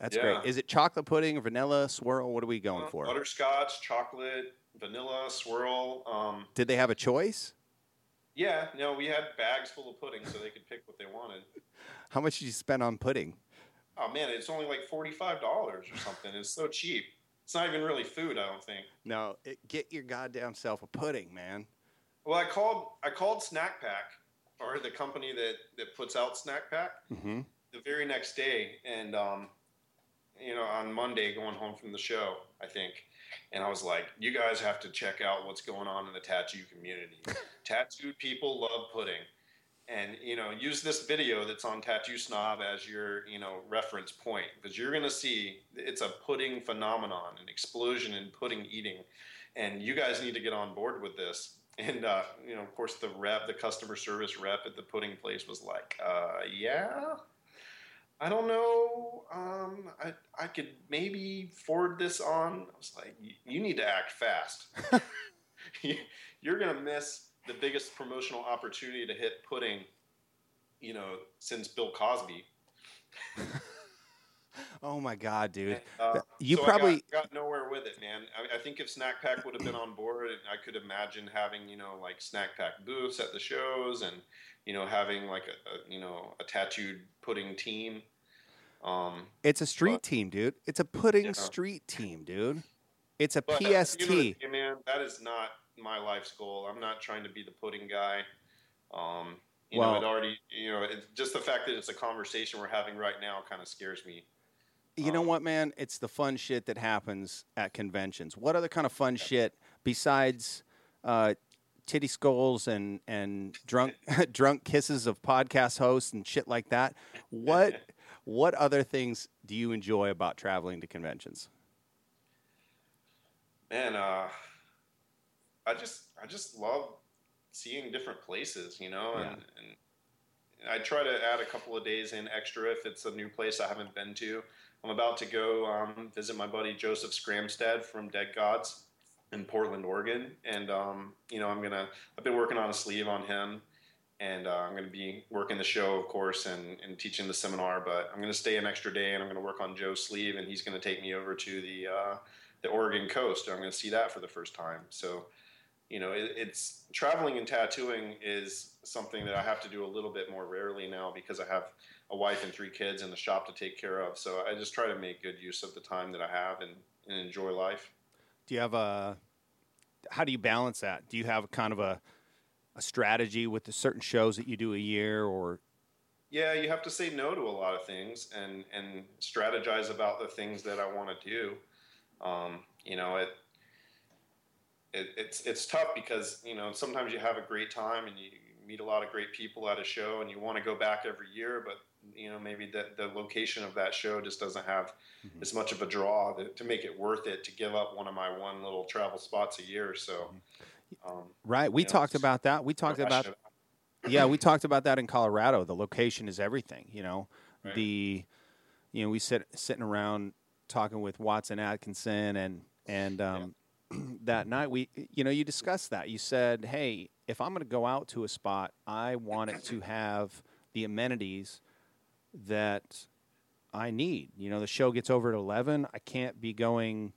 Speaker 1: that's
Speaker 2: Yeah.
Speaker 1: great is it chocolate pudding vanilla swirl what are we going
Speaker 2: Uh,
Speaker 1: for
Speaker 2: Butterscotch, chocolate, vanilla, swirl. Um,
Speaker 1: Did they have a choice?
Speaker 2: yeah, no, we had bags full of pudding so they could pick what they wanted. (laughs)
Speaker 1: How much did you spend on pudding?
Speaker 2: Oh man, it's only like forty-five dollars or something. It's so cheap. It's not even really food, I don't think.
Speaker 1: No, it, get your goddamn self a pudding, man.
Speaker 2: Well, I called I called Snack Pack or the company that that puts out Snack Pack.
Speaker 1: Mm-hmm.
Speaker 2: the very next day and um, you know on monday going home from the show i think. And i was like you guys have to check out what's going on in the tattoo community. (laughs) Tattooed people love pudding. And you know use this video that's on tattoo snob as your you know reference point because you're going to see it's a pudding phenomenon an explosion in pudding eating. And you guys need to get on board with this. And uh, you know of course the rep the customer service rep at the pudding place was like uh, yeah I don't know. Um, I I could maybe forward this on. I was like, "You- need to act fast. You- (laughs) (laughs) You're gonna miss the biggest promotional opportunity to hit pudding, you know, since Bill Cosby. (laughs) (laughs)
Speaker 1: Oh my god, dude.
Speaker 2: Uh,
Speaker 1: You
Speaker 2: so
Speaker 1: probably-
Speaker 2: got, got nowhere with it, man. I, I think if Snack Pack would have been on board, I could imagine having you know like Snack Pack booths at the shows, and you know having like a, a you know a tattooed pudding team. Um,
Speaker 1: It's a street
Speaker 2: But-
Speaker 1: team, dude. It's a pudding
Speaker 2: Yeah.
Speaker 1: street team, dude. It's a
Speaker 2: But, uh,
Speaker 1: PST.
Speaker 2: You know, what I mean, man, that is not my life's goal. I'm not trying to be the pudding guy. Um, you
Speaker 1: Well-
Speaker 2: know, it already, you know, it, just the fact that it's a conversation we're having right now kind of scares me.
Speaker 1: You know
Speaker 2: Um,
Speaker 1: what, man? It's the fun shit that happens at conventions. What other kind of fun shit besides uh, titty skulls and and drunk (laughs) (laughs) drunk kisses of podcast hosts and shit like that? What (laughs) what other things do you enjoy about traveling to conventions?
Speaker 2: Man, uh, I just, I just love seeing different places, you know, and, and I try to add a couple of days in extra if it's a new place I haven't been to. I'm about to go um, visit my buddy Joseph Scramstad from Dead Gods in Portland, Oregon, and um, you know I'm gonna. I've been working on a sleeve on him, and uh, I'm gonna be working the show, of course, and, and teaching the seminar. But I'm gonna stay an extra day, and I'm gonna work on Joe's sleeve, and he's gonna take me over to the uh, the Oregon coast. I'm gonna see that for the first time. So you know, it, it's traveling and tattooing is something that I have to do a little bit more rarely now because I have a wife and three kids and the shop to take care of. So I just try to make good use of the time that I have and, and enjoy life.
Speaker 1: Do you have a how do you balance that? Do you have kind of a a strategy with the certain shows that you do a year or
Speaker 2: Yeah, you have to say no to a lot of things and and strategize about the things that I want to do. Um, you know, it, it it's it's tough because you know sometimes you have a great time and you meet a lot of great people at a show and you want to go back every year, but you know maybe the the location of that show just doesn't have
Speaker 1: Mhm.
Speaker 2: as much of a draw that, to make it worth it to give up one of my one little travel spots a year. So. Um,
Speaker 1: right? We
Speaker 2: know,
Speaker 1: talked about that. We talked about yeah, we (clears throat) talked about that in Colorado. The location is everything. You know,
Speaker 2: Right.
Speaker 1: the you know we sit sitting around talking with Watson Atkinson and and um, (clears throat) that night we you know you discussed that. You said, hey, if I'm going to go out to a spot, I want it to have the amenities that I need. You know, the show gets over at eleven. I can't be going.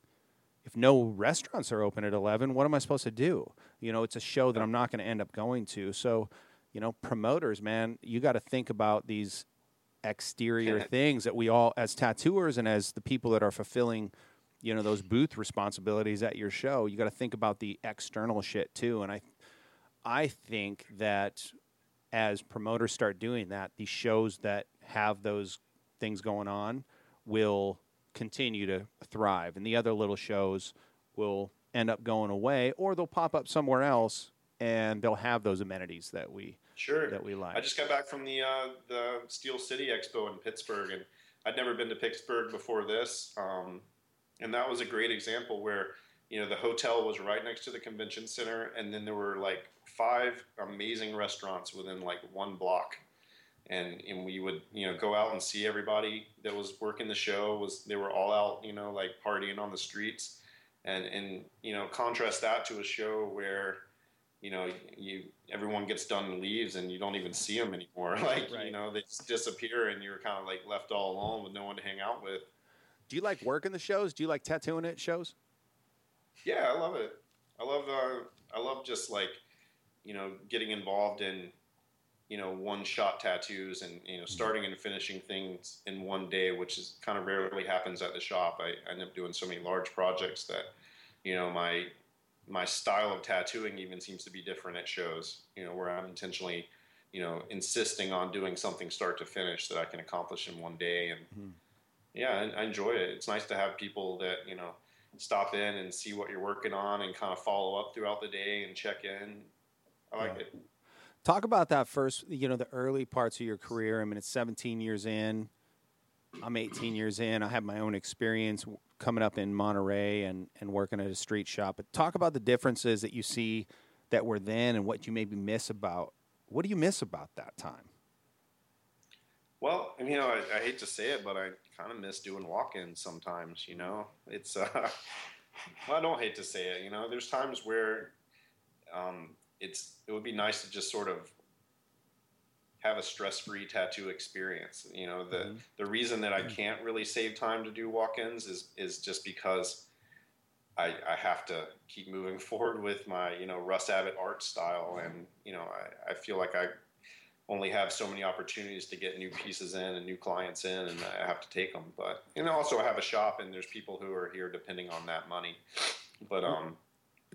Speaker 1: If no restaurants are open at 11, what am I supposed to do? You know, it's a show that I'm not going to end up going to. So, you know, promoters, man, you got to think about these exterior (laughs) things that we all, as tattooers and as the people that are fulfilling, you know, those booth responsibilities at your show, you got to think about the external shit too. And I, I think that as promoters start doing that, these shows that have those things going on will continue to thrive, and the other little shows will end up going away, or they'll pop up somewhere else, and they'll have those amenities that we
Speaker 2: Sure.
Speaker 1: that we like.
Speaker 2: I just got back from the uh, the Steel City Expo in Pittsburgh, and I'd never been to Pittsburgh before this, um, and that was a great example where you know the hotel was right next to the convention center, and then there were like five amazing restaurants within like one block, and and we would you know go out and see everybody that was working the show was they were all out you know like partying on the streets, and and you know contrast that to a show where you know you everyone gets done and leaves and you don't even see them anymore (laughs) like
Speaker 1: Right.
Speaker 2: you know they just disappear and you're kind of like left all alone with no one to hang out with
Speaker 1: Do you like working the shows? Do you like tattooing at shows?
Speaker 2: yeah i love it i love uh, i love just like you know getting involved in you know one shot tattoos and you know starting and finishing things in one day which is kind of rarely happens at the shop. I, I end up doing so many large projects that you know my my style of tattooing even seems to be different at shows you know where i'm intentionally you know insisting on doing something start to finish that i can accomplish in one day. And
Speaker 1: Mhm.
Speaker 2: yeah I, I enjoy it. It's nice to have people that you know stop in and see what you're working on and kind of follow up throughout the day and check in i like
Speaker 1: Yeah.
Speaker 2: it
Speaker 1: Talk about that first, you know, the early parts of your career. I mean, it's 17 years in. I'm 18 years in. I have my own experience coming up in Monterey and, and working at a street shop. But talk about the differences that you see that were then and what you maybe miss about. What do you miss about that time?
Speaker 2: Well, you know, I, I hate to say it, but I kind of miss doing walk-ins sometimes. You know, it's. Uh, (laughs) well, I don't hate to say it. You know, there's times where um, it's. It would be nice to just sort of have a stress-free tattoo experience. You know, the
Speaker 1: Mhm.
Speaker 2: the reason that I can't really save time to do walk-ins is is just because I, I have to keep moving (laughs) forward with my you know Russ Abbott art style, and you know I, I feel like I only have so many opportunities to get new pieces in and new clients in, and I have to take them. But you know, also I have a shop, and there's people who are here depending on that money. But um,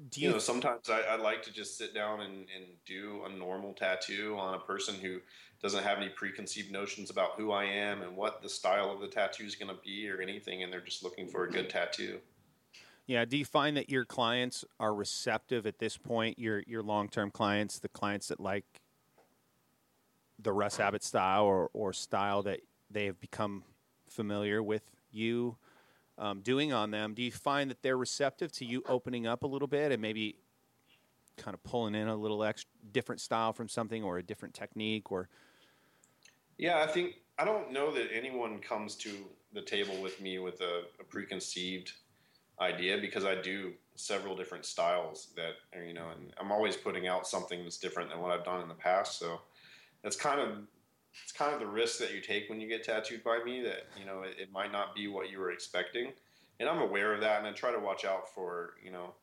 Speaker 2: Do you, you know, sometimes I, I, like to just sit down and, and do a normal tattoo on a person who doesn't have any preconceived notions about who I am and what the style of the tattoo is going to be or anything, and they're just looking for a good mm-hmm. tattoo.
Speaker 1: Yeah. Do you find that your clients are receptive at this point? Your your long term clients, the clients that like the Russ Abbott style or, or style that they have become familiar with you um, doing on them, do you find that they're receptive to you opening up a little bit and maybe kind of pulling in a little extra different style from something or a different technique or?
Speaker 2: Yeah, I think I don't know that anyone comes to the table with me with a, a preconceived idea because I do several different styles that are, you know, and I'm always putting out something that's different than what I've done in the past. So that's kind of it's kind of the risk that you take when you get tattooed by me that you know it, it, might not be what you were expecting. And i'm aware of that and i try to watch out for you know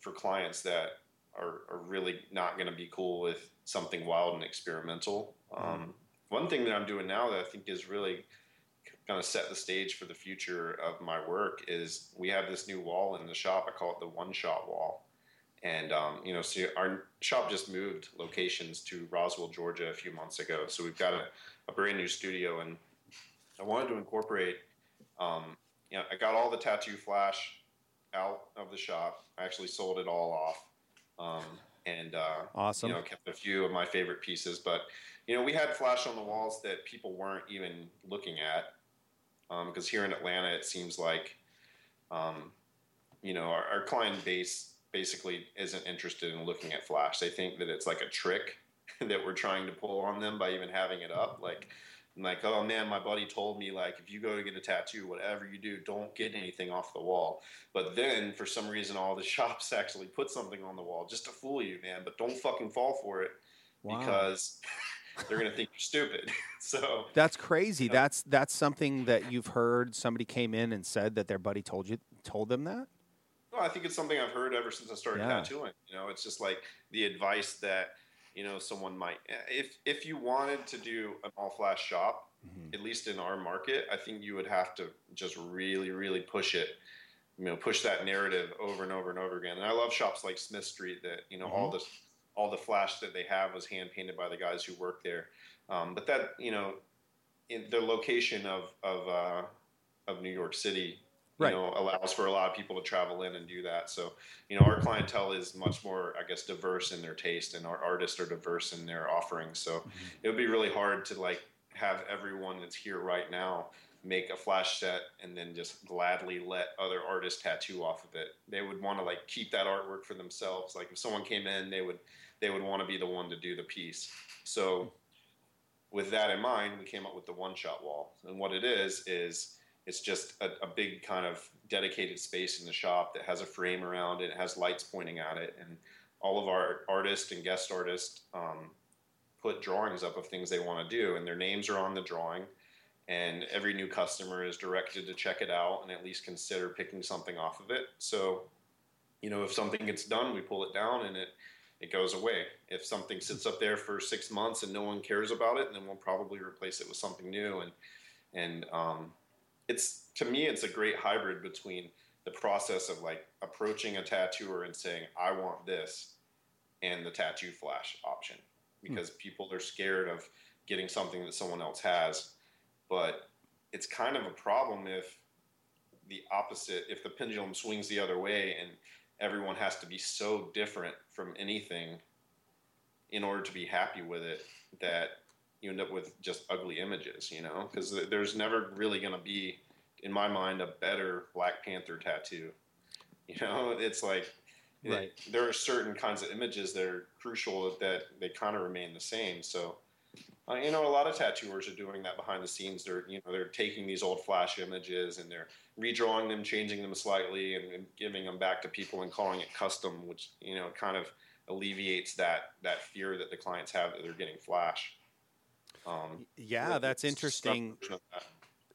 Speaker 2: for clients that are, are really not going to be cool with something wild and experimental. Mm-hmm. um, one thing that i'm doing now that i think is really going to set the stage for the future of my work is we have this new wall in the shop. I call it the one shot wall and um, you know, so our shop just moved locations to Roswell, Georgia, a few months ago. So we've got a, a brand new studio, and I wanted to incorporate. Um, you know, I got all the tattoo flash out of the shop. I actually sold it all off, um, and uh,
Speaker 1: awesome.
Speaker 2: You know, kept a few of my favorite pieces. But you know, we had flash on the walls that people weren't even looking at because um, here in Atlanta, it seems like um, you know our, our client base basically isn't interested in looking at Flash. They think that it's like a trick (laughs) that we're trying to pull on them by even having it up. Like, I'm like, oh man, my buddy told me like if you go to get a tattoo, whatever you do, don't get anything off the wall. But then for some reason, all the (laughs) shops actually put something on the wall just to fool you, man. But don't fucking fall for it wow. because (laughs) they're gonna think you're stupid. so
Speaker 1: that's crazy. You know, that's that's something that you've heard. Somebody came in and said that their buddy told you told them that.
Speaker 2: No, I think it's something I've heard ever since I started yeah. tattooing. You know, it's just like the advice that you know someone might if if you wanted to do an all flash shop, mm-hmm. at least in our market, I think you would have to just really really push it. You know, push that narrative over and over and over again. And I love shops like Smith Street that you know mm-hmm. all this all the flash that they have was hand painted by the guys who work there. Um, but that you know, in the location of of uh, of New York City right. know allows for a lot of people to travel in and do that. So you know our clientele is much more I guess diverse in their taste, and our artists are diverse in their offerings. So mm-hmm. it would be really hard to like have everyone that's here right now make a flash set and then just gladly let other artists tattoo off of it. They would want to like keep that artwork for themselves. Like if someone came in, they would they would want to be the one to do the piece. So with that in mind, we came up with the one shot wall. And what it is is it's just a, a, big kind of dedicated space in the shop that has a frame around it, has lights pointing at it, and all of our artists and guest artists um, put drawings up of things they want to do, and their names are on the drawing. And every new customer is directed to check it out and at least consider picking something off of it. So, you know, if something gets done, we pull it down and it it goes away. If something sits up there for six months and no one cares about it, then we'll probably replace it with something new. And and um, it's to me it's a great hybrid between the process of like approaching a tattooer and saying I want this and the tattoo flash option hmm. because mm. people are scared of getting something that someone else has but it's kind of a problem if the opposite if the pendulum swings the other way and everyone has to be so different from anything in order to be happy with it that you end up with just ugly images, you know, because there's never really going to be, in my mind, a better Black Panther tattoo. You know, it's like right. it, there are certain kinds of images that are crucial that they kind of remain the same. So, uh, you know, a lot of tattooers are doing that behind the scenes. They're, you know, they're taking these old flash images and they're redrawing them, changing them slightly, and, and giving them back to people and calling it custom, which you know kind of alleviates that that fear that the clients have that they're getting flash.
Speaker 1: Um, yeah, that's interesting. That.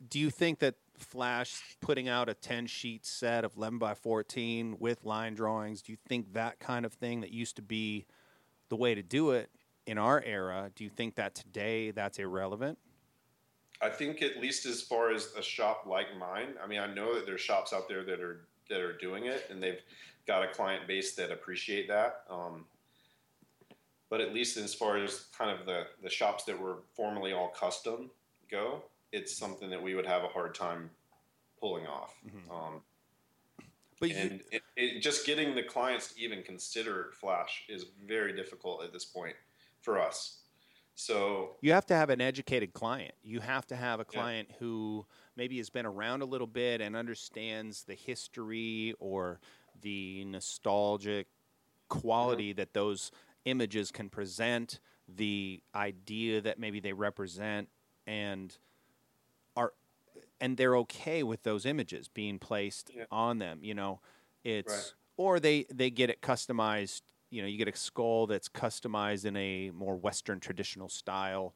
Speaker 1: Do you think that Flash putting out a 10 sheet set of 11 by 14 with line drawings, do you think that kind of thing that used to be the way to do it in our era, do you think that today that's irrelevant?
Speaker 2: I think at least as far as a shop like mine, I mean, I know that there's shops out there that are that are doing it, and they've got a client base that appreciate that. Um, but at least as far as kind of the, the shops that were formerly all custom go, it's something that we would have a hard time pulling off. Mm-hmm. Um, but and you, it, it, just getting the clients to even consider Flash is very difficult at this point for us. So
Speaker 1: you have to have an educated client. You have to have a client yeah. who maybe has been around a little bit and understands the history or the nostalgic quality mm-hmm. that those images can present, the idea that maybe they represent, and are and they're okay with those images being placed yeah. on them. You know, it's right. or they they get it customized. You know, you get a skull that's customized in a more Western traditional style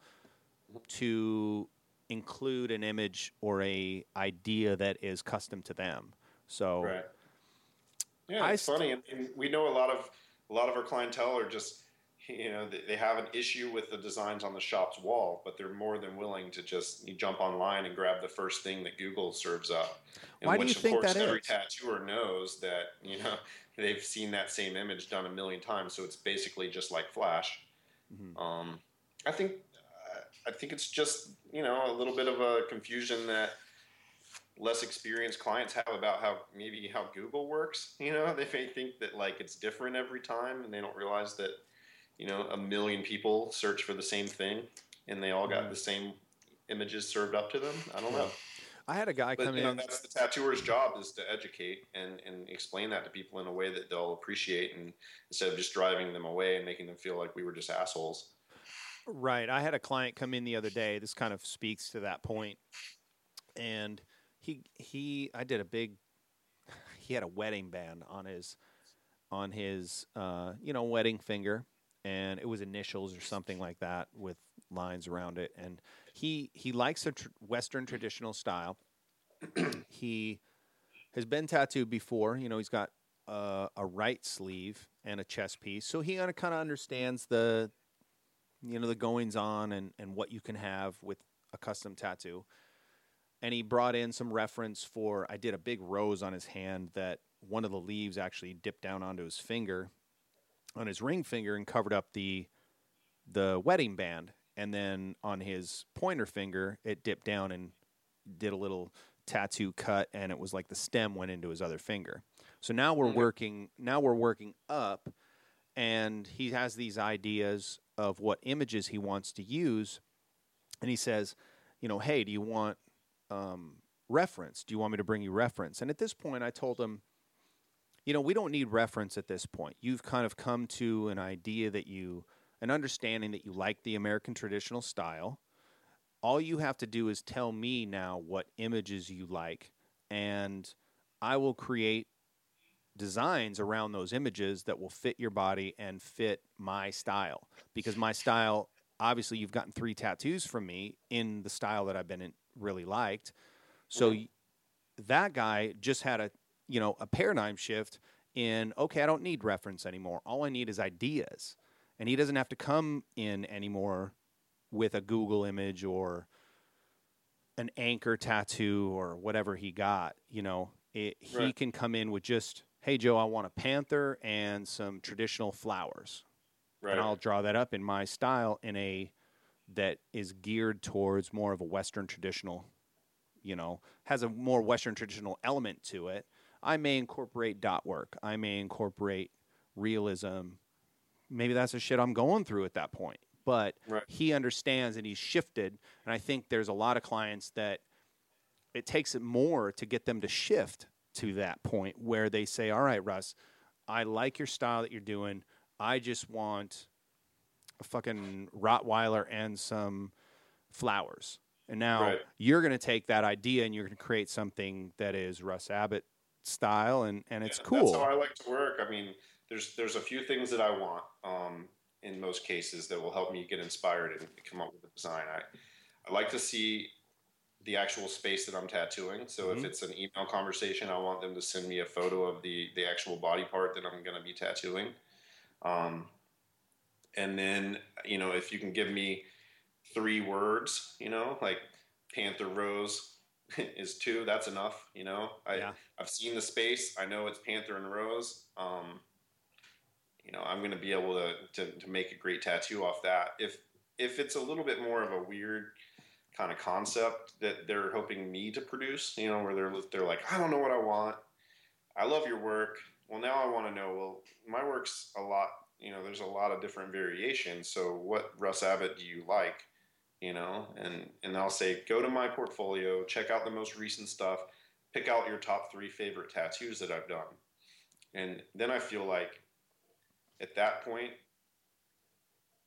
Speaker 1: to include an image or a idea that is custom to them. So,
Speaker 2: right. yeah, it's st- funny, and, and we know a lot of a lot of our clientele are just you know they have an issue with the designs on the shop's wall but they're more than willing to just jump online and grab the first thing that google serves up
Speaker 1: and Why which, do you think
Speaker 2: course,
Speaker 1: that
Speaker 2: every
Speaker 1: is?
Speaker 2: tattooer knows that you know (laughs) they've seen that same image done a million times so it's basically just like flash mm-hmm. um, i think uh, i think it's just you know a little bit of a confusion that less experienced clients have about how maybe how Google works. (laughs) You know, they may think that like it's different every time, and they don't realize that you know a million people search for the same thing, and they all got mm. the same images served up to them. I don't know.
Speaker 1: I had a guy but, come you know, in.
Speaker 2: That's the tattooer's job is to educate and, and explain that to people in a way that they'll appreciate, and instead of just driving them away and making them feel like we were just assholes.
Speaker 1: Right. I had a client come in the other day. This kind of speaks to that point, and he he I did a big (laughs) he had a wedding band on his on his uh, you know wedding finger. And it was initials or something like that with lines around it. And he he likes a tr- western traditional style. (clears throat) He has been tattooed before. You know he's got uh, a right sleeve and a chest piece. So he kind of understands the you know the goings on and and what you can have with a custom tattoo and he brought in some reference for I did a big rose on his hand that one of the leaves actually dipped down onto his finger on his ring finger and covered up the the wedding band. And then on his pointer finger it dipped down and did a little tattoo cut and it was like the stem went into his other finger. So now we're mm-hmm. working now we're working up and he has these ideas of what images he wants to use. And he says you know hey do you want um, reference. Do you want me to bring you reference? And at this point, I told him, you know, we don't need reference at this point. You've kind of come to an idea that you, an understanding that you like the American traditional style. All you have to do is tell me now what images you like, and I will create designs around those images that will fit your body and fit my style. Because my style, obviously, you've gotten three tattoos from me in the style that I've been in, really liked. So mm-hmm. that guy just had a you know a paradigm shift in okay, I don't need reference anymore. All I need is ideas, and he doesn't have to come in anymore with a Google image or an anchor tattoo or whatever he got. You know, it, right. he can come in with just hey Joe, I want a panther and some traditional flowers, right. and I'll draw that up in my style in a that is geared towards more of a Western traditional, you know, has a more Western traditional element to it. I may incorporate dot work. I may incorporate realism. Maybe that's the shit I'm going through at that point. But right. he understands and he's shifted. And I think there's a lot of clients that it takes it more to get them to shift to that point where they say, All right, Russ, I like your style that you're doing. I just want a fucking Rottweiler and some flowers. And now right. you're going to take that idea and you're going to create something that is Russ Abbott style, and, and it's
Speaker 2: yeah,
Speaker 1: cool.
Speaker 2: That's how I like to work. I mean, there's there's a few things that I want um, in most cases that will help me get inspired and come up with a design. I I like to see the actual space that I'm tattooing. So mm-hmm. if it's an email conversation, I want them to send me a photo of the the actual body part that I'm going to be tattooing. Um, and then you know if you can give me three words you know like panther rose (laughs) is two. That's enough. You know, I
Speaker 1: Yeah.
Speaker 2: I've seen the space. I know it's Panther and Rose. Um, you know, I'm going to be able to, to to make a great tattoo off that. If if it's a little bit more of a weird kind of concept that they're hoping me to produce, you know, where they're they're like, I don't know what I want. I love your work. Well, now I want to know. Well, my work's a lot. You know, there's a lot of different variations. So, what Russ Abbott do you like? You know, and and I'll say, go to my portfolio, check out the most recent stuff, pick out your top three favorite tattoos that I've done, and then I feel like at that point,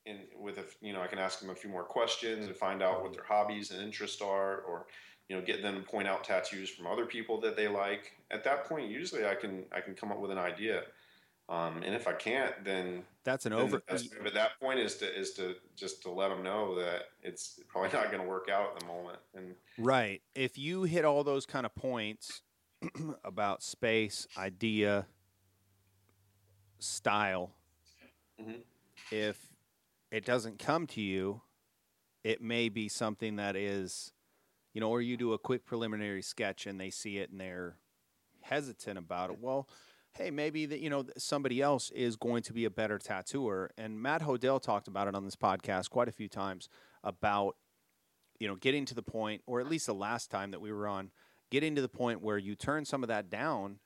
Speaker 2: and with a you know, I can ask them a few more questions and find out what their hobbies and interests are, or you know, get them to point out tattoos from other people that they like. At that point, usually I can I can come up with an idea. Um, and if I can't, then
Speaker 1: That's an over.
Speaker 2: that's- but that point is to is to just to let them know that it's probably (laughs) not going to work out at the moment. And
Speaker 1: Right. If you hit all those kind of points (clears throat) about space, idea, style,
Speaker 2: Mhm.
Speaker 1: if it doesn't come to you, it may be something that is, you know, or you do a quick preliminary sketch and they see it and they're hesitant about it. Well, hey, maybe that you know somebody else is going to be a better tattooer. And Matt Hodell talked about it on this podcast quite a few times about you know getting to the point, or at least the last time that we were on, getting to the point where you turn some of that down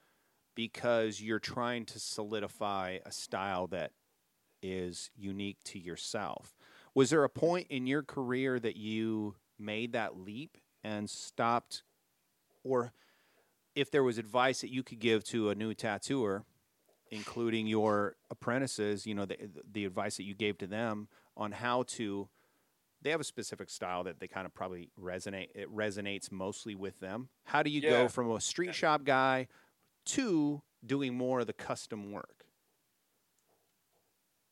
Speaker 1: because you're trying to solidify a style that is unique to yourself. Was there a point in your career that you made that leap and stopped, or if there was advice that you could give to a new tattooer, including your apprentices, you know, the, the advice that you gave to them on how to, they have a specific style that they kind of probably resonate, it resonates mostly with them. How do you go from a street shop guy to doing more of the custom work?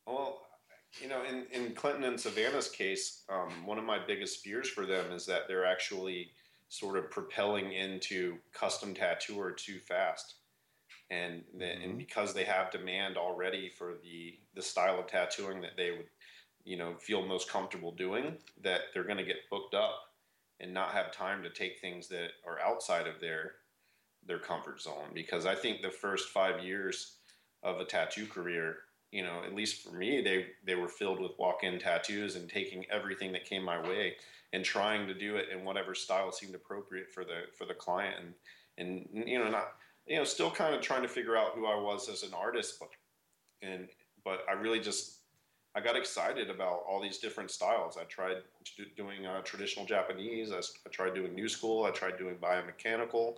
Speaker 2: well, you know, in in Clinton and Savannah's case, um, one of my biggest fears for them is that they're actually sort of propelling into custom tattooer too fast. And, that, and
Speaker 1: Mhm.
Speaker 2: because they have demand already for the, the style of tattooing that they would, you know, feel most comfortable doing, that they're going to get booked up and not have time to take things that are outside of their their comfort zone. Because I think the first five years of a tattoo career, you know, at least for me, they they were filled with walk-in tattoos and taking everything that came my way and trying to do it in whatever style seemed appropriate for the for the client and and you know not you know still kind of trying to figure out who I was as an artist, but and but I really just I got excited about all these different styles. I tried do, doing uh, traditional Japanese. I tried doing new school. I tried doing biomechanical.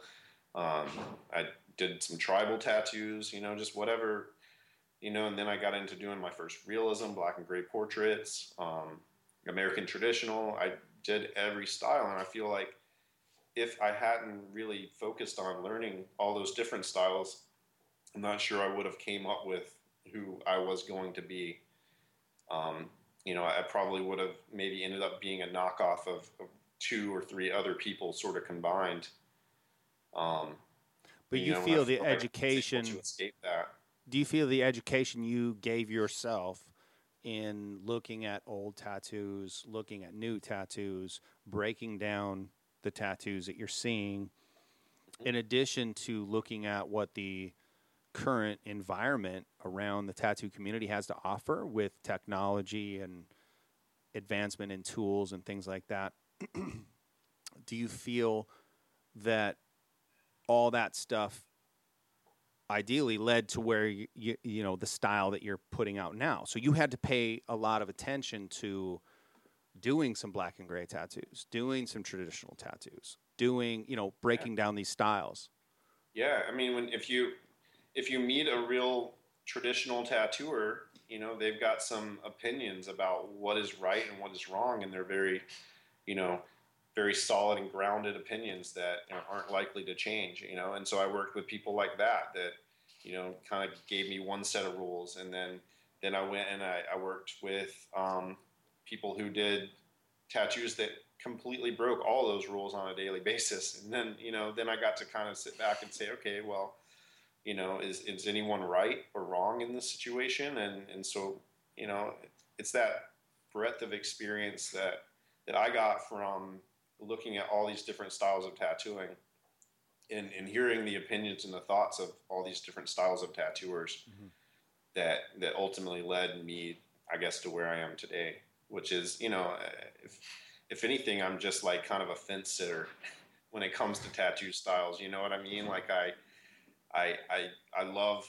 Speaker 2: Um, I did some tribal tattoos. You know, just whatever. You know, and then I got into doing my first realism, black and gray portraits, um, American traditional. I did every style, and I feel like if I hadn't really focused on learning all those different styles, I'm not sure I would have came up with who I was going to be. Um, you know, I probably would have maybe ended up being a knockoff of, of two or three other people sort of combined. Um,
Speaker 1: But you,
Speaker 2: know,
Speaker 1: feel the education,
Speaker 2: to escape that.
Speaker 1: Do you feel the education you gave yourself in looking at old tattoos, looking at new tattoos, breaking down the tattoos that you're seeing, in addition to looking at what the current environment around the tattoo community has to offer with technology and advancement in tools and things like that, (clears throat) do you feel that all that stuff ideally led to where you, you, you know the style that you're putting out now. So you had to pay a lot of attention to doing some black and gray tattoos doing some traditional tattoos doing you know breaking down these styles.
Speaker 2: Yeah, I mean, when if you if you meet a real traditional tattooer, you know they've got some opinions about what is right and what is wrong, and they're very, you know, very solid and grounded opinions that aren't likely to change. You know, and so I worked with people like that that, you know, kind of gave me one set of rules, and then then I went and I, I worked with um, people who did tattoos that completely broke all those rules on a daily basis. And then, you know, then I got to kind of sit back and say, okay, well, you know, is, is anyone right or wrong in this situation? And, and so, you know, it's that breadth of experience that, that I got from looking at all these different styles of tattooing and, and hearing the opinions and the thoughts of all these different styles of tattooers mm-hmm. that that ultimately led me, I guess, to where I am today. Which is, you know, if if anything, I'm just like kind of a fence sitter (laughs) when it comes to tattoo styles. You know what I mean? Like I, I, I, I love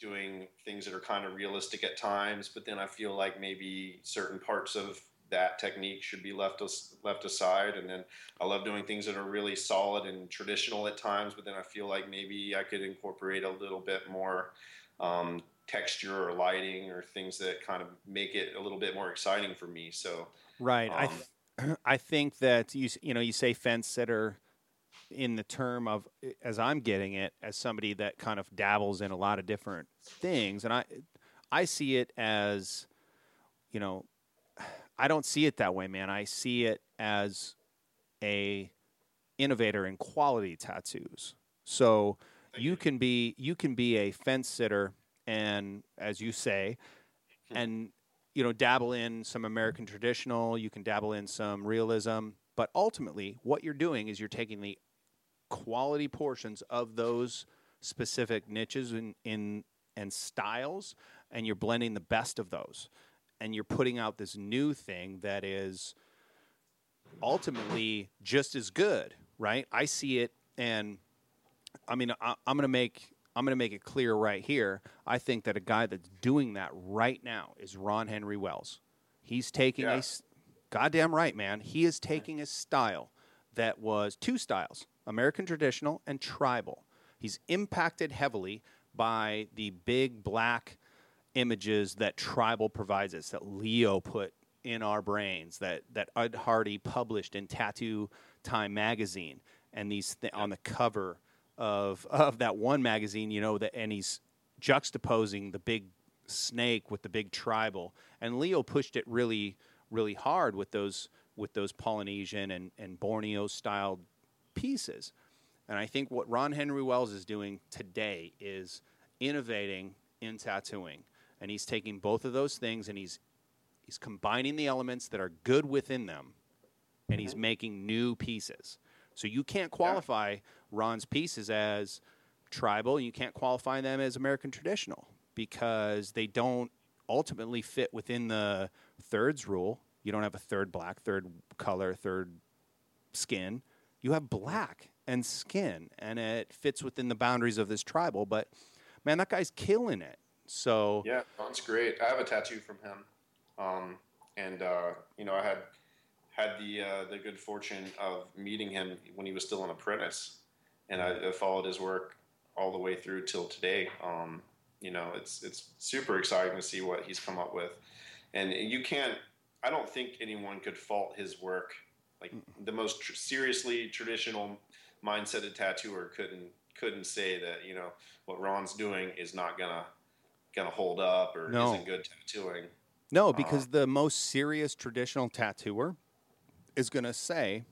Speaker 2: doing things that are kind of realistic at times, but then I feel like maybe certain parts of that technique should be left left aside. And then I love doing things that are really solid and traditional at times, but then I feel like maybe I could incorporate a little bit more um, texture or lighting or things that kind of make it a little bit more exciting for me. So
Speaker 1: right, um, I th- (clears throat) I think that you you know you say fence sitter in the term of as I'm getting it as somebody that kind of dabbles in a lot of different things, and I I see it as you know I don't see it that way, man. I see it as a innovator in quality tattoos. So you can be you can be a fence sitter and as you say hmm. and you know dabble in some American traditional, you can dabble in some realism, but ultimately what you're doing is you're taking the quality portions of those specific niches in, in and styles and you're blending the best of those and you're putting out this new thing that is ultimately just as good, right? I see it, and I mean, I, am going to make I'm going to make it clear right here. I think that a guy that's doing that right now is Ron Henry Wells. He's taking yeah. a goddamn right, man. He is taking a style that was two styles: American traditional and tribal. He's impacted heavily by the big black images that tribal provides us, that Leo put in our brains, that that Ed Hardy published in Tattoo Time magazine, and these th- on the cover of of that one magazine, you know, that and he's juxtaposing the big snake with the big tribal, and Leo pushed it really really hard with those with those Polynesian and, and Borneo styled pieces. And I think what Ron Henry Wells is doing today is innovating in tattooing and he's taking both of those things and he's he's combining the elements that are good within them and he's mm-hmm. making new pieces. So you can't qualify yeah. Ron's pieces as tribal, you can't qualify them as American traditional because they don't ultimately fit within the thirds rule. You don't have a third black, third color, third skin. You have black and skin, and it fits within the boundaries of this tribal. But man, that guy's killing it. So
Speaker 2: yeah, that's great. I have a tattoo from him, um, and uh, you know I had had the uh, the good fortune of meeting him when he was still an apprentice, and I, I followed his work all the way through till today. Um, you know, it's it's super exciting to see what he's come up with, and you can't. I don't think anyone could fault his work. Like the most tr- seriously traditional mindseted tattooer couldn't couldn't say that you know what Ron's doing is not gonna going to hold up or no. isn't good tattooing.
Speaker 1: No, uh, because uh, the most serious traditional tattooer is going to say,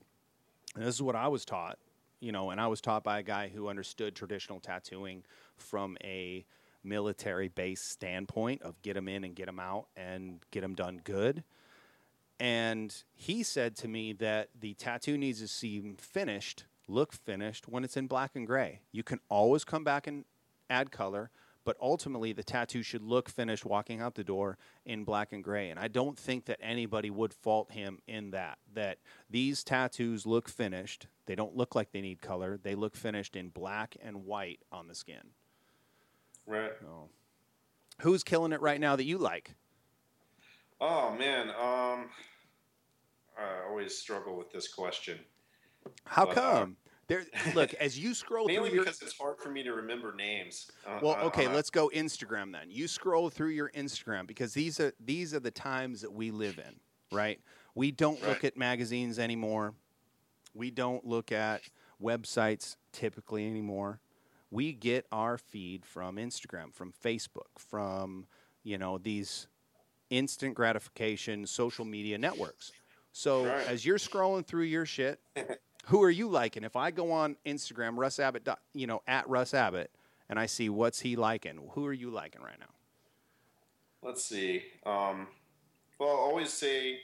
Speaker 1: and this is what I was taught, you know, and I was taught by a guy who understood traditional tattooing from a military based standpoint of get them in and get them out and get them done good. And he said to me that the tattoo needs to seem finished, look finished when it's in black and gray. You can always come back and add color, but ultimately the tattoo should look finished walking out the door in black and gray. And i don't think that anybody would fault him in that that these tattoos look finished. They don't look like they need color. They look finished in black and white on the skin.
Speaker 2: Right.
Speaker 1: So, who's killing it right now that you like?
Speaker 2: Oh man um i always struggle with this question.
Speaker 1: How but, uh, come there, look, (laughs) as you scroll
Speaker 2: Mainly
Speaker 1: through
Speaker 2: your, because it's hard for me to remember names.
Speaker 1: Uh, well, uh, okay, uh, let's go Instagram then. You scroll through your Instagram because these are these are the times that we live in, right? We don't right. look at magazines anymore. We don't look at websites typically anymore. We get our feed from Instagram, from Facebook, from you know these instant gratification social media networks. So right. as you're scrolling through your shit, (laughs) who are you liking? If I go on Instagram, Russ Abbott, you know, at Russ Abbott, and I see what's he liking, who are you liking right now?
Speaker 2: Let's see. Um, well, I'll always say,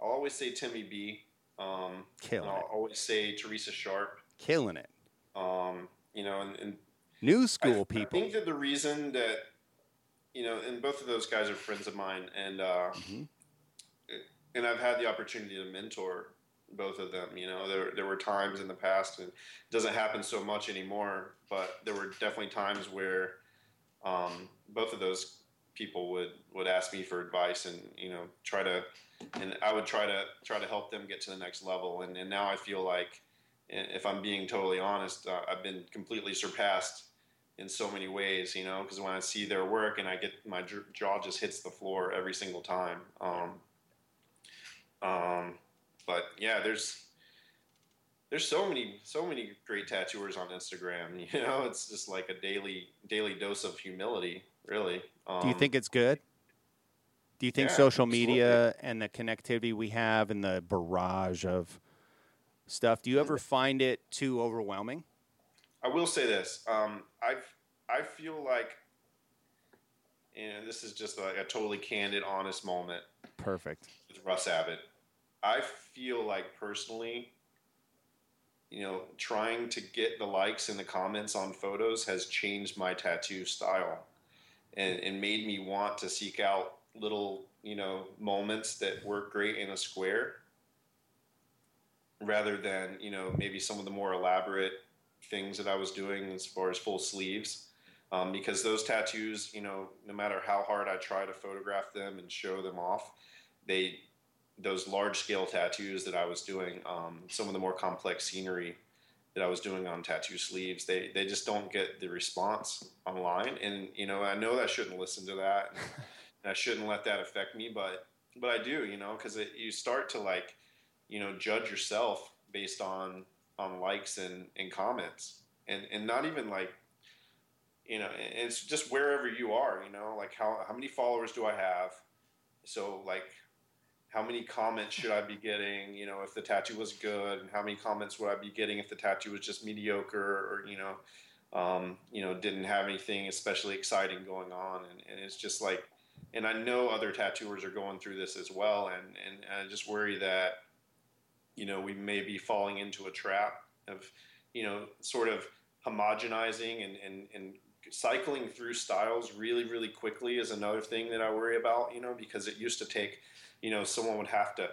Speaker 2: I'll always say Timmy B. Um,
Speaker 1: Killing
Speaker 2: and I'll
Speaker 1: it.
Speaker 2: always say Teresa Sharpe.
Speaker 1: Killing it.
Speaker 2: Um, you know, and, and
Speaker 1: New school
Speaker 2: I
Speaker 1: people.
Speaker 2: I think that the reason that you know, and both of those guys are friends of mine, and uh,
Speaker 1: Mhm.
Speaker 2: and I've had the opportunity to mentor both of them. You know, there there were times in the past, and it doesn't happen so much anymore, but there were definitely times where um, both of those people would would ask me for advice, and you know, try to, and I would try to try to help them get to the next level, and and now I feel like. If I'm being totally honest, uh, I've been completely surpassed in so many ways, you know, because when I see their work and I get my jaw just hits the floor every single time. Um, um, but yeah, there's there's so many so many great tattooers on Instagram. (laughs) You know, it's just like a daily daily dose of humility, really. Um,
Speaker 1: Do you think it's good? Do you think
Speaker 2: yeah,
Speaker 1: social
Speaker 2: absolutely.
Speaker 1: media and the connectivity we have and the barrage of stuff, do you ever find it too overwhelming?
Speaker 2: I will say this. Um, I I feel like, and this is just like a totally candid, honest moment.
Speaker 1: Perfect.
Speaker 2: with Russ Abbott. I feel like personally, you know, trying to get the likes and the comments on photos has changed my tattoo style and, and made me want to seek out little, you know, moments that work great in a square rather than, you know, maybe some of the more elaborate things that I was doing as far as full sleeves. Um, because those tattoos, you know, no matter how hard I try to photograph them and show them off, they those large scale tattoos that I was doing, um, some of the more complex scenery that I was doing on tattoo sleeves, they they just don't get the response online. And you know, I know I shouldn't listen to that, and (laughs) I shouldn't let that affect me, but but I do, you know, because you start to like, you know, judge yourself based on on likes and and comments, and and not even like. You know, it's just wherever you are. You know, like how how many followers do I have? So like how many comments should I be getting? You know, if the tattoo was good, and how many comments would I be getting if the tattoo was just mediocre, or you know, um, you know, didn't have anything especially exciting going on, and, and it's just like, and I know other tattooers are going through this as well, and and, and I just worry that, you know, we may be falling into a trap of, you know, sort of homogenizing and and and cycling through styles really really quickly is another thing that I worry about, you know, because it used to take you know, someone would have to,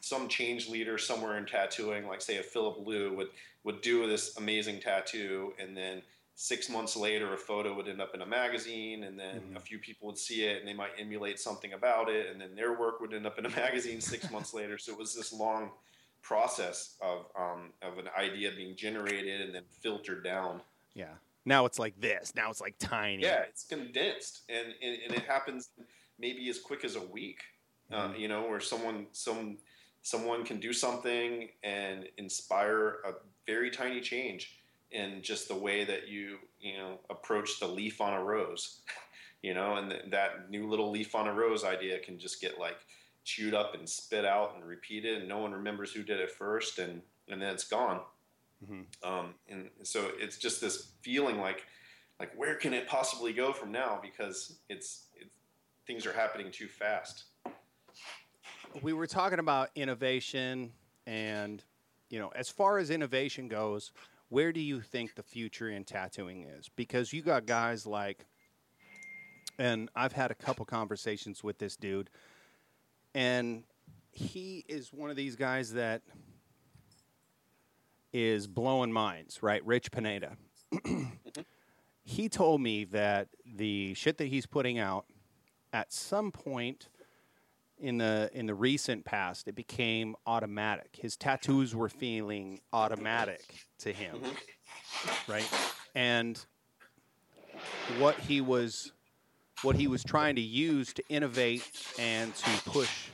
Speaker 2: some change leader somewhere in tattooing, like say a Filip Leu, would would do this amazing tattoo, and then six months later, a photo would end up in a magazine, and then
Speaker 1: Mhm.
Speaker 2: a few people would see it, and they might emulate something about it, and then their work would end up in a (laughs) magazine six months later. So it was this long process of um, of an idea being generated and then filtered down.
Speaker 1: Yeah. Now it's like this. Now it's like tiny.
Speaker 2: Yeah, it's condensed, and, and, and it happens maybe as quick as a week. Uh,
Speaker 1: Mhm.
Speaker 2: you know, where someone some someone can do something and inspire a very tiny change in just the way that you you know approach the leaf on a rose. (laughs) You know, and th- that new little leaf on a rose idea can just get like chewed up and spit out and repeated, and no one remembers who did it first, and and then it's gone.
Speaker 1: Mhm.
Speaker 2: Um, and so it's just this feeling like, like where can it possibly go from now? Because it's, it's things are happening too fast.
Speaker 1: We were talking about innovation and you know as far as innovation goes where do you think the future in tattooing is? Because you got guys like and i've had a couple conversations with this dude and he is one of these guys that is blowing minds right? Rich pineda. (clears throat) He told me that the shit that he's putting out at some point in the in the recent past it became automatic. His tattoos were feeling automatic to him right? And what he was what he was trying to use to innovate and to push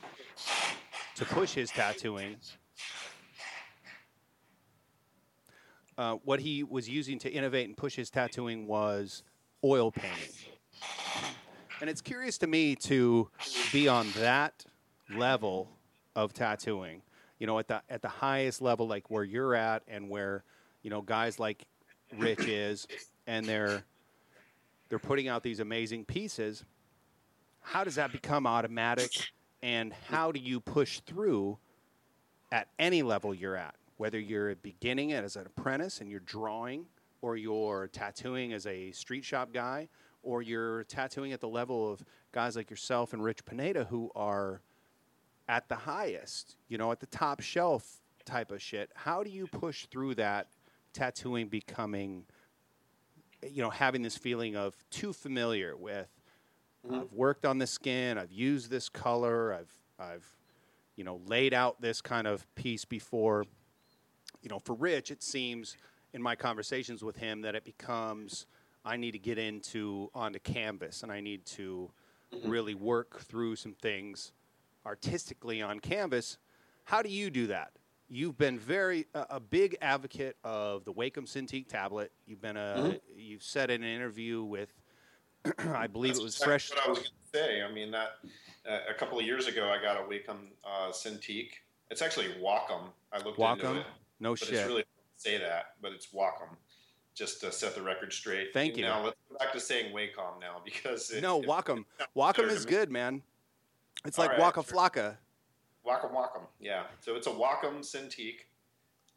Speaker 1: to push his tattooing uh, what he was using to innovate and push his tattooing was oil painting and it's curious to me to be on that level of tattooing. You know, at the at the highest level, like where you're at, and where you know guys like Rich (clears throat) is, and they're they're putting out these amazing pieces. How does that become automatic, and how do you push through at any level you're at, whether you're beginning it as an apprentice and you're drawing, or you're tattooing as a street shop guy, or you're tattooing at the level of guys like yourself and Rich Pineda who are at the highest, you know, at the top shelf type of shit. How do you push through that tattooing becoming, you know, having this feeling of too familiar with?
Speaker 2: Mm-hmm.
Speaker 1: I've worked on the skin. I've used this color. I've I've you know laid out this kind of piece before. You know, for Rich, it seems in my conversations with him that it becomes I need to get into onto canvas and I need to really work through some things artistically on canvas. How do you do that? You've been very a, a big advocate of the Wacom Cintiq tablet. You've been a you've said in an interview with (clears throat) I believe
Speaker 2: That's
Speaker 1: it was
Speaker 2: exactly
Speaker 1: fresh.
Speaker 2: What I was going to say. I mean, that uh, a couple of years ago, I got a Wacom uh, Cintiq. It's actually Wacom. I looked into
Speaker 1: Wacom?
Speaker 2: it,
Speaker 1: No
Speaker 2: but
Speaker 1: shit.
Speaker 2: it's really say that, but it's Wacom. Just to set the record straight.
Speaker 1: Thank you.
Speaker 2: Now let's go back to saying Wacom now (laughs) because it,
Speaker 1: no,
Speaker 2: it-
Speaker 1: Wacom. Wacom is good, man. It's
Speaker 2: All
Speaker 1: like
Speaker 2: right,
Speaker 1: Waka
Speaker 2: sure.
Speaker 1: Flocka.
Speaker 2: Wacom Wacom, yeah. So it's a Wacom Cintiq,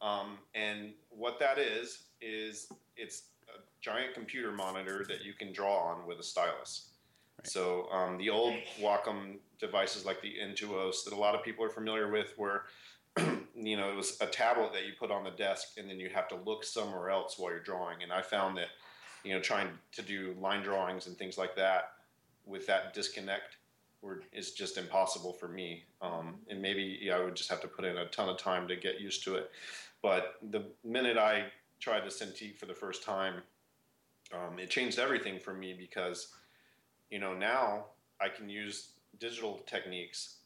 Speaker 2: um, and what that is is it's a giant computer monitor that you can draw on with a stylus. So um, the old Wacom devices like the Intuos that a lot of people are familiar with, where (clears throat) you know it was a tablet that you put on the desk and then you have to look somewhere else while you're drawing. And I found that you know trying to do line drawings and things like that with that disconnect were, is just impossible for me. Um, and maybe yeah, I would just have to put in a ton of time to get used to it. But the minute I tried the Cintiq for the first time, um, it changed everything for me because you know now I can use digital techniques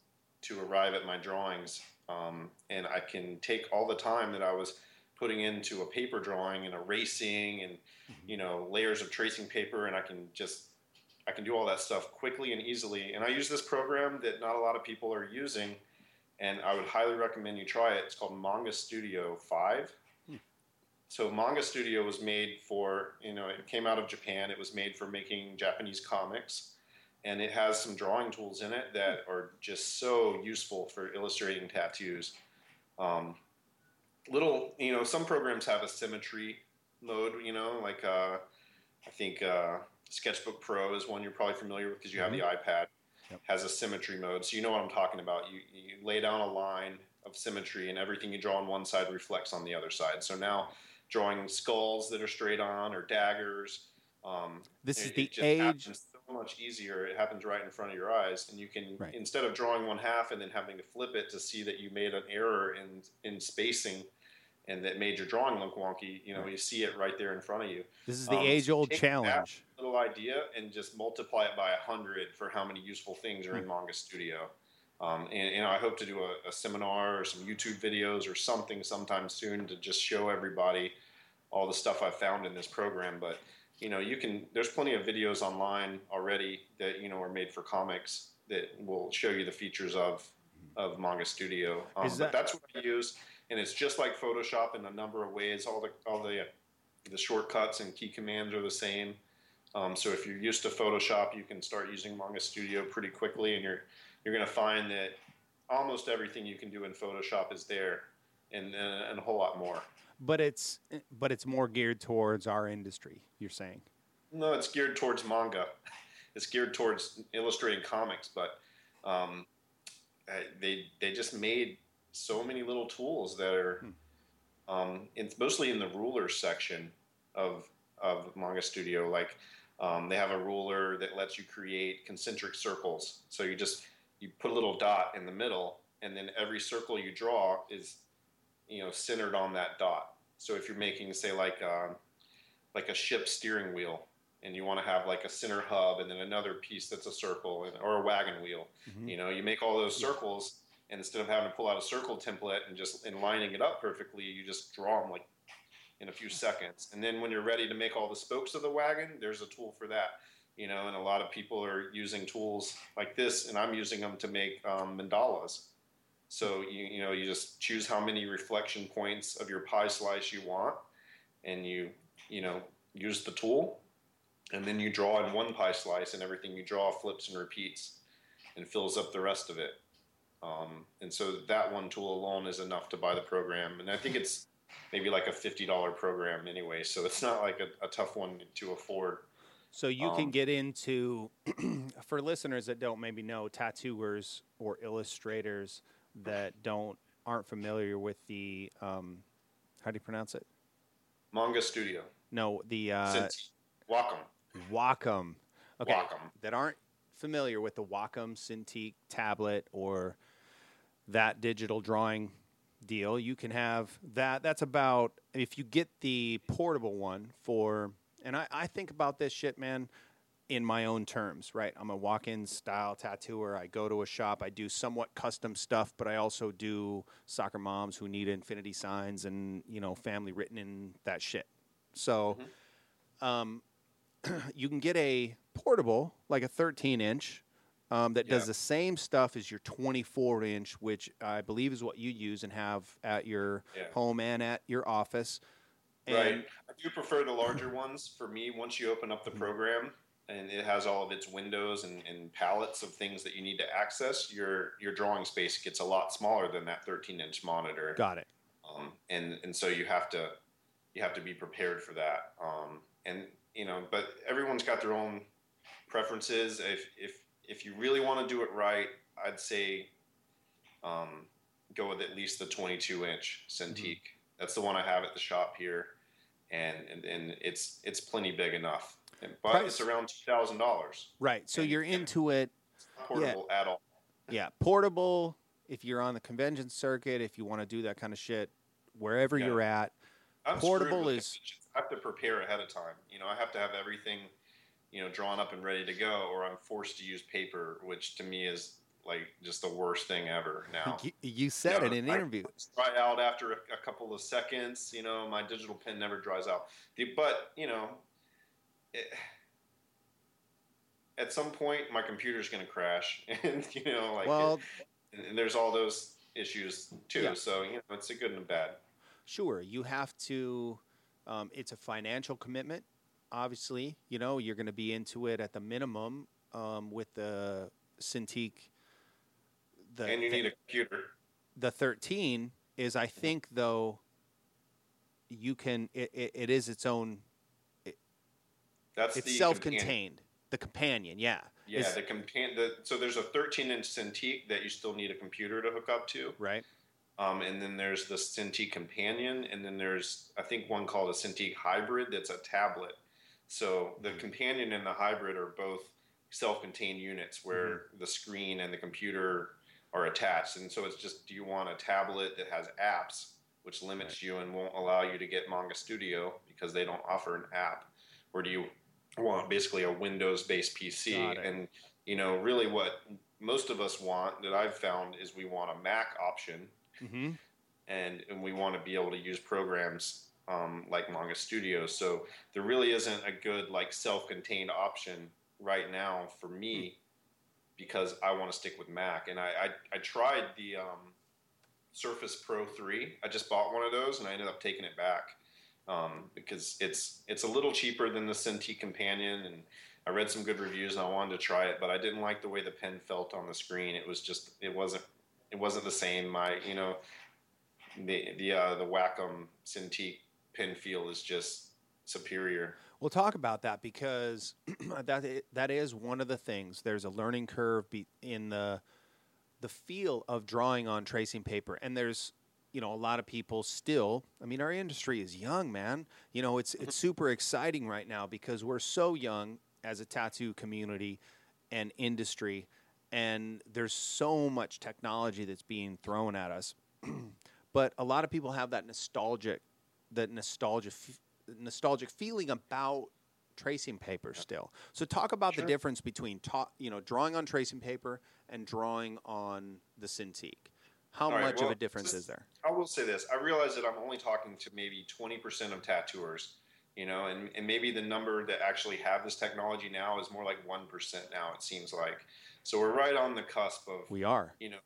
Speaker 2: to arrive at my drawings, um, and I can take all the time that I was putting into a paper drawing and erasing and you know layers of tracing paper, and I can just I can do all that stuff quickly and easily. And I use this program that not a lot of people are using, and I would highly recommend you try it. It's called Manga Studio 5. So Manga Studio was made for, you know, it came out of Japan. It was made for making Japanese comics. And it has some drawing tools in it that are just so useful for illustrating tattoos. Um, little, you know, some programs have a symmetry mode, you know, like uh, I think uh, Sketchbook Pro is one you're probably familiar with because you have the iPad.
Speaker 1: Yep.
Speaker 2: Has a symmetry mode, so you know what I'm talking about. You, you lay down a line of symmetry, and everything you draw on one side reflects on the other side. So now, drawing skulls that are straight on or daggers. Um,
Speaker 1: This is the age.
Speaker 2: Much easier. It happens right in front of your eyes, and you can
Speaker 1: Right.
Speaker 2: instead of drawing one half and then having to flip it to see that you made an error in in spacing, and that made your drawing look wonky. You know, you see it right there in front of you.
Speaker 1: This is the
Speaker 2: Um,
Speaker 1: age old challenge.
Speaker 2: Little idea and just multiply it by a hundred for how many useful things are in Manga Studio. Um, and, and I hope to do a, a seminar or some YouTube videos or something sometime soon to just show everybody all the stuff I've found in this program. But you know, you can. There's plenty of videos online already that you know are made for comics that will show you the features of of Manga Studio. Um,
Speaker 1: Is
Speaker 2: but
Speaker 1: that-
Speaker 2: that's what I use, and it's just like Photoshop in a number of ways. All the all the the shortcuts and key commands are the same. Um, so if you're used to Photoshop, you can start using Manga Studio pretty quickly, and you're you're going to find that almost everything you can do in Photoshop is there, and, and a whole lot more.
Speaker 1: But it's but it's more geared towards our industry. You're saying.
Speaker 2: No, it's geared towards manga. It's geared towards illustrating comics, but um, they they just made so many little tools that are. Um, it's mostly in the ruler section of of Manga Studio. Like um, they have a ruler that lets you create concentric circles. So you just you put a little dot in the middle, and then every circle you draw is you know centered on that dot. So if you're making say like um, like a ship steering wheel and you want to have like a center hub and then another piece that's a circle and, or a wagon wheel
Speaker 1: Mhm.
Speaker 2: you know you make all those circles and instead of having to pull out a circle template and just and lining it up perfectly you just draw them like in a few seconds and then when you're ready to make all the spokes of the wagon there's a tool for that you know and a lot of people are using tools like this and i'm using them to make um, mandalas so you, you know you just choose how many reflection points of your pie slice you want and you you know use the tool and then you draw in one pie slice and everything you draw flips and repeats and fills up the rest of it Um, and so that one tool alone is enough to buy the program. And I think it's maybe like a $50 program anyway. So it's not like a, a tough one to afford.
Speaker 1: So you can
Speaker 2: Um,
Speaker 1: get into, (clears throat) for listeners that don't maybe know, tattooers or illustrators that don't aren't familiar with the, um, how do you pronounce it?
Speaker 2: Manga Studio.
Speaker 1: No, the uh.
Speaker 2: Wacom.
Speaker 1: Wacom. Okay,
Speaker 2: Wacom.
Speaker 1: that aren't familiar with the Wacom Cintiq tablet or that digital drawing deal, you can have that. That's about if you get the portable one for, and I, I think about this shit, man, in my own terms, right? I'm a walk-in style tattooer. I go to a shop. I do somewhat custom stuff, but I also do soccer moms who need infinity signs and you know family written in that shit. So, um, (clears throat) you can get a portable, like a 13 inch, um, that does the same stuff as your 24 inch, which I believe is what you use and have at your
Speaker 2: Yeah.
Speaker 1: home and at your office. And
Speaker 2: right. I do prefer the larger ones. For me, once you open up
Speaker 1: Mm-hmm.
Speaker 2: the program and it has all of its windows and, and palettes of things that you need to access, your your drawing space gets a lot smaller than that 13 inch monitor.
Speaker 1: Got it.
Speaker 2: um, and and so you have to you have to be prepared for that. Um, and you know, but everyone's got their own preferences. If if if you really want to do it right, I'd say um, go with at least the 22 inch Cintiq. That's the one I have at the shop here, and and, and it's it's plenty big enough. And, but
Speaker 1: Price-
Speaker 2: it's around two thousand dollars.
Speaker 1: Right. So
Speaker 2: And-
Speaker 1: you're into it.
Speaker 2: Portable at all.
Speaker 1: Yeah. Portable. If you're on the convention circuit, if you want to do that kind of shit, wherever
Speaker 2: Yeah.
Speaker 1: you're at,
Speaker 2: I'm
Speaker 1: Portable is-
Speaker 2: I have to prepare ahead of time. You know, I have to have everything, you know, drawn up and ready to go, or I'm forced to use paper, which to me is like just the worst thing ever. Now, (laughs)
Speaker 1: you, you said
Speaker 2: No,
Speaker 1: it in an
Speaker 2: I-
Speaker 1: interview.
Speaker 2: dry out after a, a couple of seconds. You know, my digital pen never dries out. The- But you know, it, (sighs) at some point, my computer's going to crash, (laughs) and you know, like,
Speaker 1: Well,
Speaker 2: and, and there's all those issues too.
Speaker 1: Yeah.
Speaker 2: So you know, it's a good and a bad.
Speaker 1: Sure, you have to. Um, it's a financial commitment. Obviously, you know you're going to be into it at the minimum um, with the Cintiq. The
Speaker 2: and you need a computer.
Speaker 1: the 13 is I think though. You can. It, it is its own.
Speaker 2: That's
Speaker 1: It's
Speaker 2: the
Speaker 1: self-contained.
Speaker 2: companion.
Speaker 1: The companion, yeah.
Speaker 2: Yeah,
Speaker 1: Is-
Speaker 2: the compan- the So there's a 13 inch Cintiq that you still need a computer to hook up to,
Speaker 1: right.
Speaker 2: um, and then there's the Cintiq Companion, and then there's I think one called a Cintiq Hybrid that's a tablet. So the
Speaker 1: Mm-hmm.
Speaker 2: companion and the hybrid are both self-contained units where
Speaker 1: Mm-hmm.
Speaker 2: the screen and the computer are attached, and so it's just do you want a tablet that has apps, which limits you and won't allow you to get Manga Studio because they don't offer an app, or do you want basically a Windows-based PC? And you know, really, what most of us want that I've found is we want a Mac option,
Speaker 1: Mm-hmm.
Speaker 2: and and we want to be able to use programs um, like Manga Studio. So there really isn't a good like self-contained option right now for me because I want to stick with Mac. And I I, I tried the um, Surface Pro three. I just bought one of those and I ended up taking it back um, because it's it's a little cheaper than the Cintiq Companion and. I read some good reviews and I wanted to try it, but I didn't like the way the pen felt on the screen. It was just it wasn't it wasn't the same. My you know the the uh, the Wacom Cintiq pen feel is just superior.
Speaker 1: We'll talk about that because (clears throat) that that is one of the things. There's a learning curve in the the feel of drawing on tracing paper, and there's you know a lot of people still. I mean, our industry is young, man. You know, it's it's mm-hmm. super exciting right now because we're so young as a tattoo community and industry, and there's so much technology that's being thrown at us. (clears throat) but a lot of people have that nostalgic, that nostalgia, nostalgic feeling about tracing paper still. So talk about
Speaker 2: Sure.
Speaker 1: the difference between ta- you know drawing on tracing paper and drawing on the Cintiq. How
Speaker 2: All right,
Speaker 1: much
Speaker 2: well,
Speaker 1: of a difference is there?
Speaker 2: I will say this: I realize that I'm only talking to maybe 20% of tattooers, you know, and, and maybe the number that actually have this technology now is more like 1% now. It seems like so we're right on the cusp of
Speaker 1: We are.
Speaker 2: you know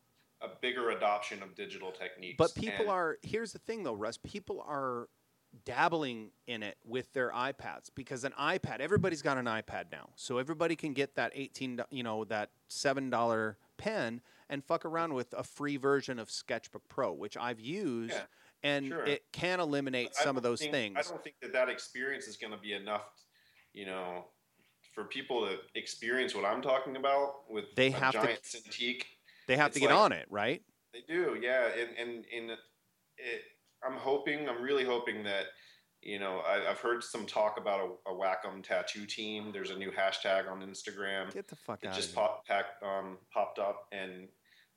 Speaker 2: a bigger adoption of digital techniques.
Speaker 1: But people
Speaker 2: And-
Speaker 1: are here's the thing though, Russ. People are dabbling in it with their iPads because an iPad, everybody's got an iPad now, so everybody can get that eighteen, do- you know, that seven dollar pen and fuck around with a free version of Sketchbook Pro, which I've used,
Speaker 2: Yeah,
Speaker 1: and
Speaker 2: sure.
Speaker 1: it can eliminate some of those
Speaker 2: think-
Speaker 1: things.
Speaker 2: I don't think that that experience is going to be enough, you know, for people to experience what I'm talking about with
Speaker 1: They
Speaker 2: a
Speaker 1: have to-
Speaker 2: giant Cintiq.
Speaker 1: they have to get
Speaker 2: like-
Speaker 1: on it, right?
Speaker 2: They do, yeah, and and and it, I'm hoping, I'm really hoping that, you know, I, I've heard some talk about a, a Wacom tattoo team. There's a new hashtag on Instagram.
Speaker 1: Get the fuck
Speaker 2: it
Speaker 1: out
Speaker 2: just
Speaker 1: of here.
Speaker 2: pop, pack, um, popped up, and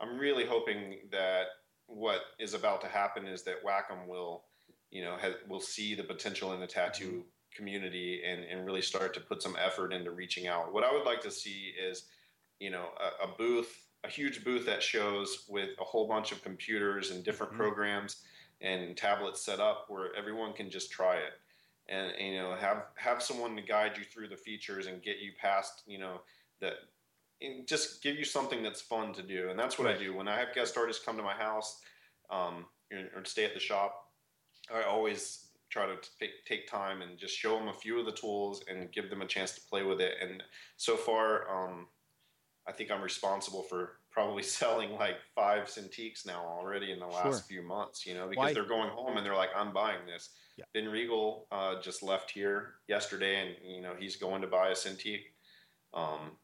Speaker 2: I'm really hoping that what is about to happen is that Wacom will, you know, has, will see the potential in the tattoo
Speaker 1: Mm-hmm.
Speaker 2: community and, and really start to put some effort into reaching out. What I would like to see is, you know, a, a booth, a huge booth that shows with a whole bunch of computers and different
Speaker 1: Mhm.
Speaker 2: programs and tablets set up where everyone can just try it and, and, you know have have someone to guide you through the features and get you past you know and just give you something that's fun to do and that's what
Speaker 1: Right.
Speaker 2: i do when i have guest artists come to my house um, or, stay at the shop i always try to take, take time and just show them a few of the tools and give them a chance to play with it and so far um, i think i'm responsible for probably (laughs) selling like five Cintiqs now already in the last
Speaker 1: Sure.
Speaker 2: few months you know because
Speaker 1: Why-
Speaker 2: they're going home and they're like i'm buying this
Speaker 1: Yeah.
Speaker 2: Ben Regal uh, just left here yesterday, and you know he's going to buy a Cintiq. Um,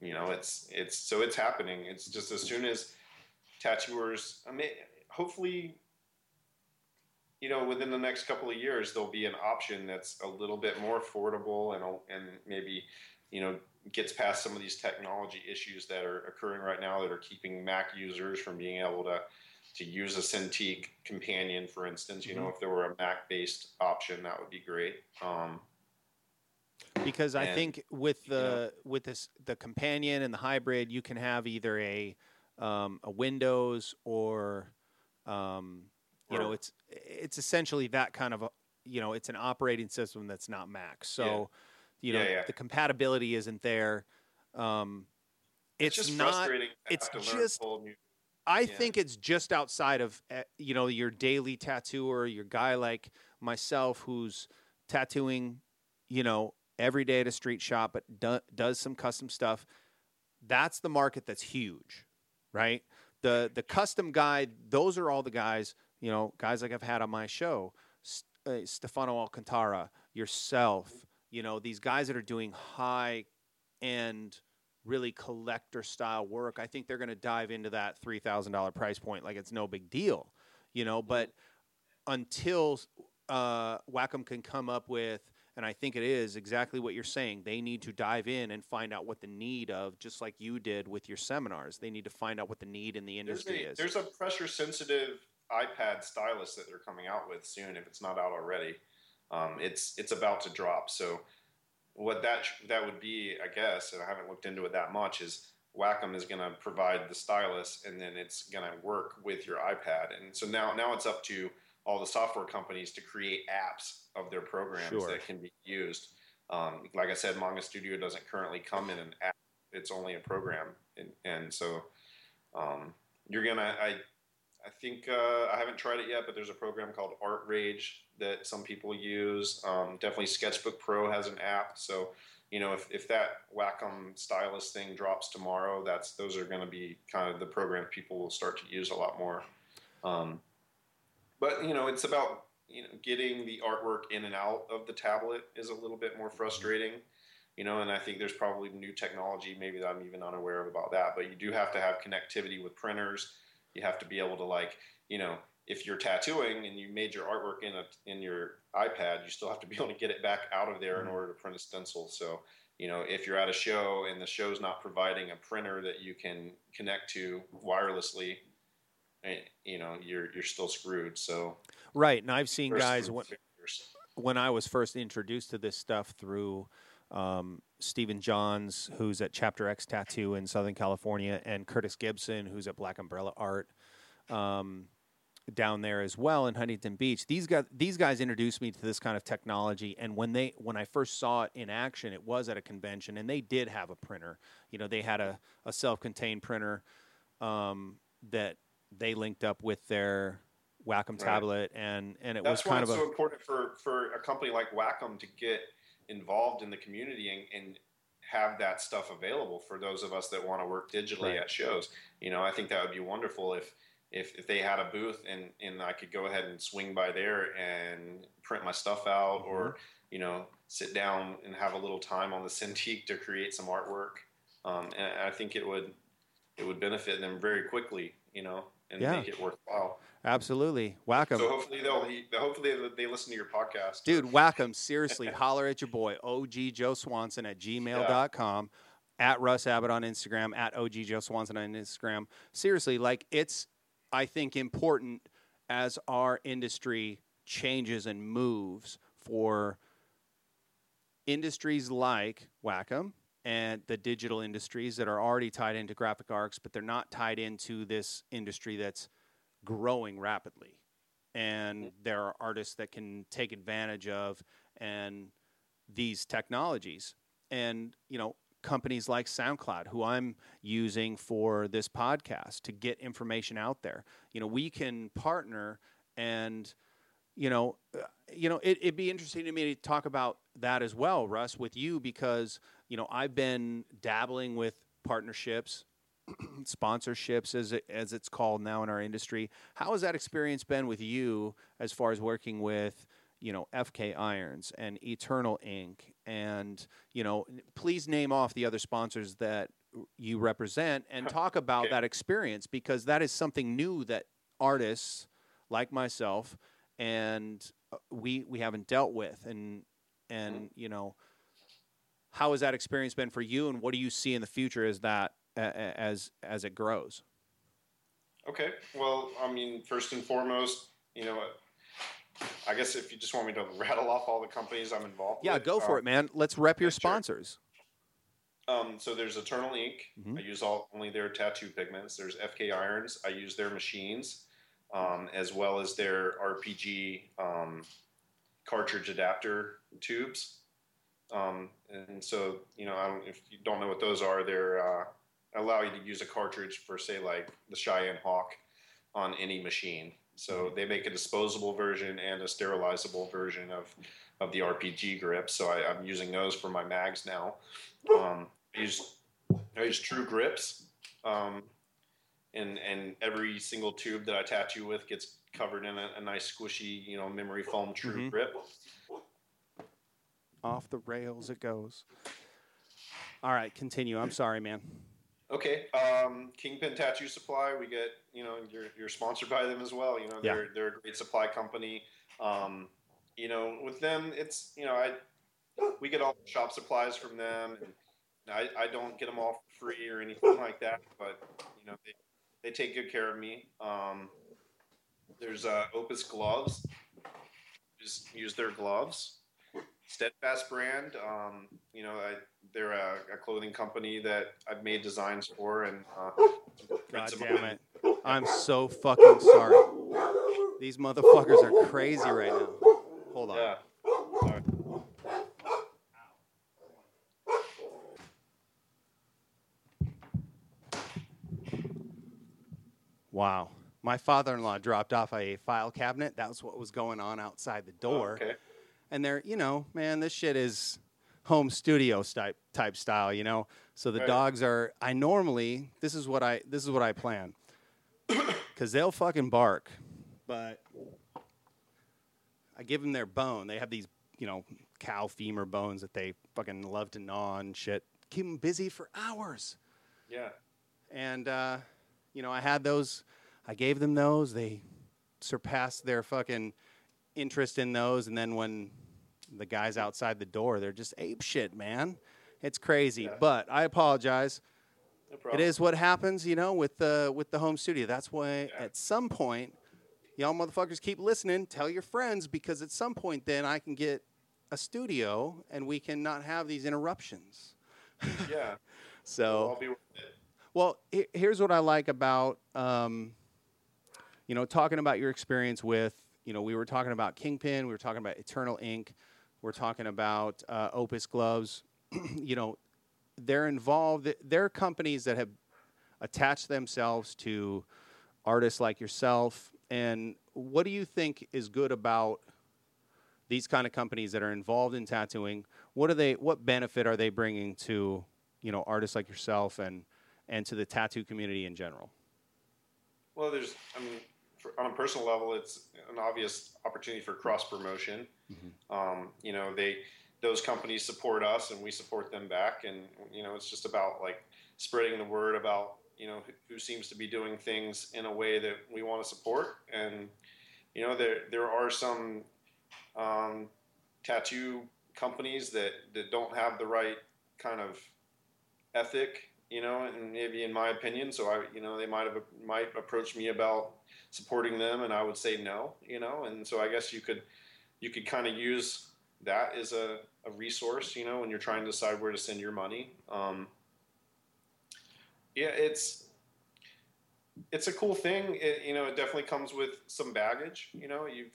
Speaker 2: you know, it's it's so it's happening. It's just as soon as tattooers, I mean, hopefully, you know, within the next couple of years, there'll be an option that's a little bit more affordable and and maybe you know gets past some of these technology issues that are occurring right now that are keeping Mac users from being able to to use a Cintiq companion, for instance. You know, if there were a Mac based option, that would be great. Um,
Speaker 1: because I think with
Speaker 2: you know-
Speaker 1: the with this the companion and the hybrid, you can have either a um, a Windows or um, you know it's it's essentially that kind of a you know it's an operating system that's not Mac. So you know
Speaker 2: Yeah, yeah.
Speaker 1: the compatibility isn't there. Um, it's,
Speaker 2: just
Speaker 1: not.
Speaker 2: frustrating.
Speaker 1: it's
Speaker 2: have to learn
Speaker 1: just- I
Speaker 2: Yeah.
Speaker 1: think it's just outside of uh, you know your daily tattooer, your guy like myself who's tattooing, you know, every day at a street shop, but do, does some custom stuff. That's the market that's huge, right? The the custom guy, those are all the guys, you know, guys like I've had on my show, uh, Stefano Alcantara, yourself, you know, these guys that are doing high end really collector style work. I think they're going to dive into that $3,000 price point like it's no big deal, you know, but until uh, Wacom can come up with, and I think it is exactly what you're saying, they need to dive in and find out what the need of, just like you did with your seminars. They need to find out what the need in the
Speaker 2: There's
Speaker 1: industry
Speaker 2: a,
Speaker 1: is.
Speaker 2: there's a pressure sensitive iPad stylus that they're coming out with soon, if it's not out already. Um, it's it's about to drop. So what that that would be, I guess, and I haven't looked into it that much, is Wacom is going to provide the stylus, and then it's going to work with your iPad. And so now now it's up to all the software companies to create apps of their programs
Speaker 1: Sure.
Speaker 2: that can be used. Um, like I said, Manga Studio doesn't currently come in an app; it's only a program, and, and so um, you're gonna. I I think uh, I haven't tried it yet, but there's a program called Art Rage that some people use. Um, definitely Sketchbook Pro has an app, so you know if, if that Wacom stylus thing drops tomorrow, that's those are going to be kind of the programs people will start to use a lot more. Um, but you know, it's about you know getting the artwork in and out of the tablet is a little bit more frustrating. You know, and I think there's probably new technology maybe that I'm even unaware of about that. But you do have to have connectivity with printers. You have to be able to like, you know, if you're tattooing and you made your artwork in a in your iPad, you still have to be able to get it back out of there in
Speaker 1: Mhm.
Speaker 2: order to print a stencil. So, you know, if you're at a show and the show's not providing a printer that you can connect to wirelessly, you know, you're you're still screwed. So,
Speaker 1: right. And I've seen guys when, when I was first introduced to this stuff through um, Stephen Johns, who's at Chapter X Tattoo in Southern California, and Curtis Gibson, who's at Black Umbrella Art um, down there as well in Huntington Beach. These guys, these guys introduced me to this kind of technology, and when they when I first saw it in action, it was at a convention, and they did have a printer. You know, they had a, a self-contained printer um, that they linked up with their Wacom
Speaker 2: Right.
Speaker 1: tablet, and and it
Speaker 2: That's
Speaker 1: was
Speaker 2: why
Speaker 1: kind of
Speaker 2: it's
Speaker 1: a
Speaker 2: so important for for a company like Wacom to get involved in the community and, and have that stuff available for those of us that want to work digitally
Speaker 1: Right.
Speaker 2: at shows. You know, I think that would be wonderful if if, if they had a booth and, and I could go ahead and swing by there and print my stuff out
Speaker 1: Mm-hmm.
Speaker 2: or, you know, sit down and have a little time on the Cintiq to create some artwork. Um, and I think it would it would benefit them very quickly, you know, and
Speaker 1: Yeah.
Speaker 2: make it worthwhile.
Speaker 1: Absolutely. Whack 'em.
Speaker 2: So hopefully they'll hopefully they listen to your podcast.
Speaker 1: Dude, (laughs) whack 'em. Seriously, holler at your boy, OG Joe Swanson at gmail.com, at Russ Abbott on Instagram, at OG Joe Swanson on Instagram. Seriously, like it's, I think, important as our industry changes and moves for industries like Wacom and the digital industries that are already tied into graphic arts, but they're not tied into this industry that's growing rapidly. And there are artists that can take advantage of and these technologies. And, you know, companies like SoundCloud, who I'm using for this podcast to get information out there. You know, we can partner and you know, uh, you know, it, it'd be interesting to me to talk about that as well, Russ, with you because you know I've been dabbling with partnerships, (clears throat) sponsorships, as it, as it's called now in our industry. How has that experience been with you as far as working with you know FK Irons and Eternal Ink, and you know, please name off the other sponsors that you represent and (laughs) talk about
Speaker 2: Okay.
Speaker 1: that experience because that is something new that artists like myself and uh, we we haven't dealt with and and you know how has that experience been for you and what do you see in the future as that as as it grows
Speaker 2: Okay. Well, I mean, first and foremost, you know, I guess if you just want me to (laughs) rattle off all the companies I'm involved
Speaker 1: yeah
Speaker 2: with.
Speaker 1: go for
Speaker 2: um,
Speaker 1: it man let's rep your sponsors
Speaker 2: Um, so there's Eternal Ink.
Speaker 1: Mhm.
Speaker 2: I use all only their tattoo pigments. There's FK Irons. I use their machines, um, as well as their RPG um, cartridge adapter tubes. Um, and so, you know, I don't, if you don't know what those are, they're uh, allow you to use a cartridge for, say, like the Cheyenne Hawk on any machine. So they make a disposable version and a sterilizable version of, of the RPG grip. So I, I'm using those for my mags now. Um, I use I use True Grips, um, and and every single tube that I tattoo with gets covered in a, a nice squishy, you know, memory foam True
Speaker 1: Mhm.
Speaker 2: Grip.
Speaker 1: off the rails it goes all right continue i'm sorry man
Speaker 2: Okay, um, Kingpin Tattoo Supply. We get you know you're, you're sponsored by them as well. You know they're they're a great supply company. Um, you know with them it's you know I we get all the shop supplies from them. And I, I don't get them all for free or anything like that, but you know they, they take good care of me. Um, there's uh, Opus gloves. Just use their gloves. Steadfast brand. Um, you know, I, they're a, a clothing company that I've made designs for, and uh,
Speaker 1: god damn it i'm so fucking sorry these motherfuckers are crazy right now hold on
Speaker 2: Yeah. Sorry.
Speaker 1: Wow. My father in law dropped off a file cabinet. That was what was going on outside the door.
Speaker 2: Oh, okay.
Speaker 1: And they're, you know, man, this shit is home studio type type style, you know. So the
Speaker 2: Right.
Speaker 1: dogs are I normally this is what I this is what I plan. (coughs) Cuz they'll fucking bark. But I give them their bone. They have these, you know, cow femur bones that they fucking love to gnaw and shit. Keep them busy for hours
Speaker 2: Yeah.
Speaker 1: and uh, you know I had those. I gave them those. They surpassed their fucking interest in those, and then when the guys outside the door, they're just ape shit, man. It's crazy,
Speaker 2: Yeah.
Speaker 1: but I apologize.
Speaker 2: No
Speaker 1: It is what happens, you know, with the with the home studio. That's why
Speaker 2: Yeah.
Speaker 1: at some point, y'all motherfuckers keep listening. Tell your friends because at some point, then I can get a studio and we can not have these interruptions.
Speaker 2: Yeah. (laughs)
Speaker 1: So
Speaker 2: I'll be with it.
Speaker 1: Well, here's what I like about, um, you know, talking about your experience with, you know, we were talking about Kingpin, we were talking about Eternal Ink, we're talking about uh, Opus Gloves. (clears throat) you know, they're involved. They're companies that have attached themselves to artists like yourself. And what do you think is good about these kind of companies that are involved in tattooing, what are they? What benefit are they bringing to you know artists like yourself and and to the tattoo community in general?
Speaker 2: Well, there's, I mean, for, on a personal level, it's an obvious opportunity for cross promotion. Mm-hmm. Um, you know, they those companies support us and we support them back, and you know, it's just about like spreading the word about you know who, who seems to be doing things in a way that we want to support, and you know, there there are some um, tattoo companies that that don't have the right kind of ethic you know, and maybe in my opinion, so I, you know, they might have might approach me about supporting them, and I would say no, you know, and so I guess you could you could kind of use that as a, a resource, you know, when you're trying to decide where to send your money. Um, yeah, it's it's a cool thing. It, you know, it definitely comes with some baggage. You know, you've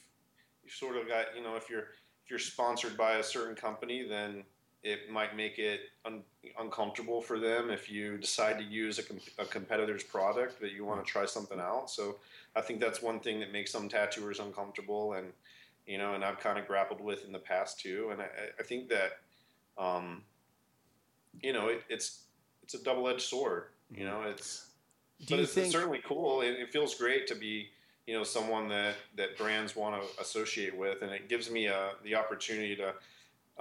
Speaker 2: you've sort of got you know if you're if you're sponsored by a certain company, then it might make it un- uncomfortable for them if you decide to use a, com- a, competitor's product that you want to try something out. So I think that's one thing that makes some tattooers uncomfortable, and you know, and I've kind of grappled with in the past too. And I, I think that, um, you know, it, it's it's a double edged sword. You know, it's Do but it's, think- it's certainly cool. It, it feels great to be you know someone that that brands want to associate with, and it gives me a the opportunity to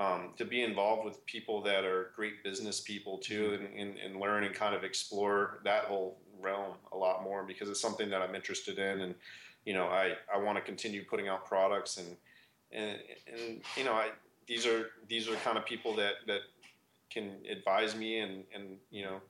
Speaker 2: um, to be involved with people that are great business people too, mm-hmm. and, and, and, learn and kind of explore that whole realm a lot more because it's something that I'm interested in, and you know, I, I want to continue putting out products and and and you know, I these are these are kind of people that that can advise me and and you know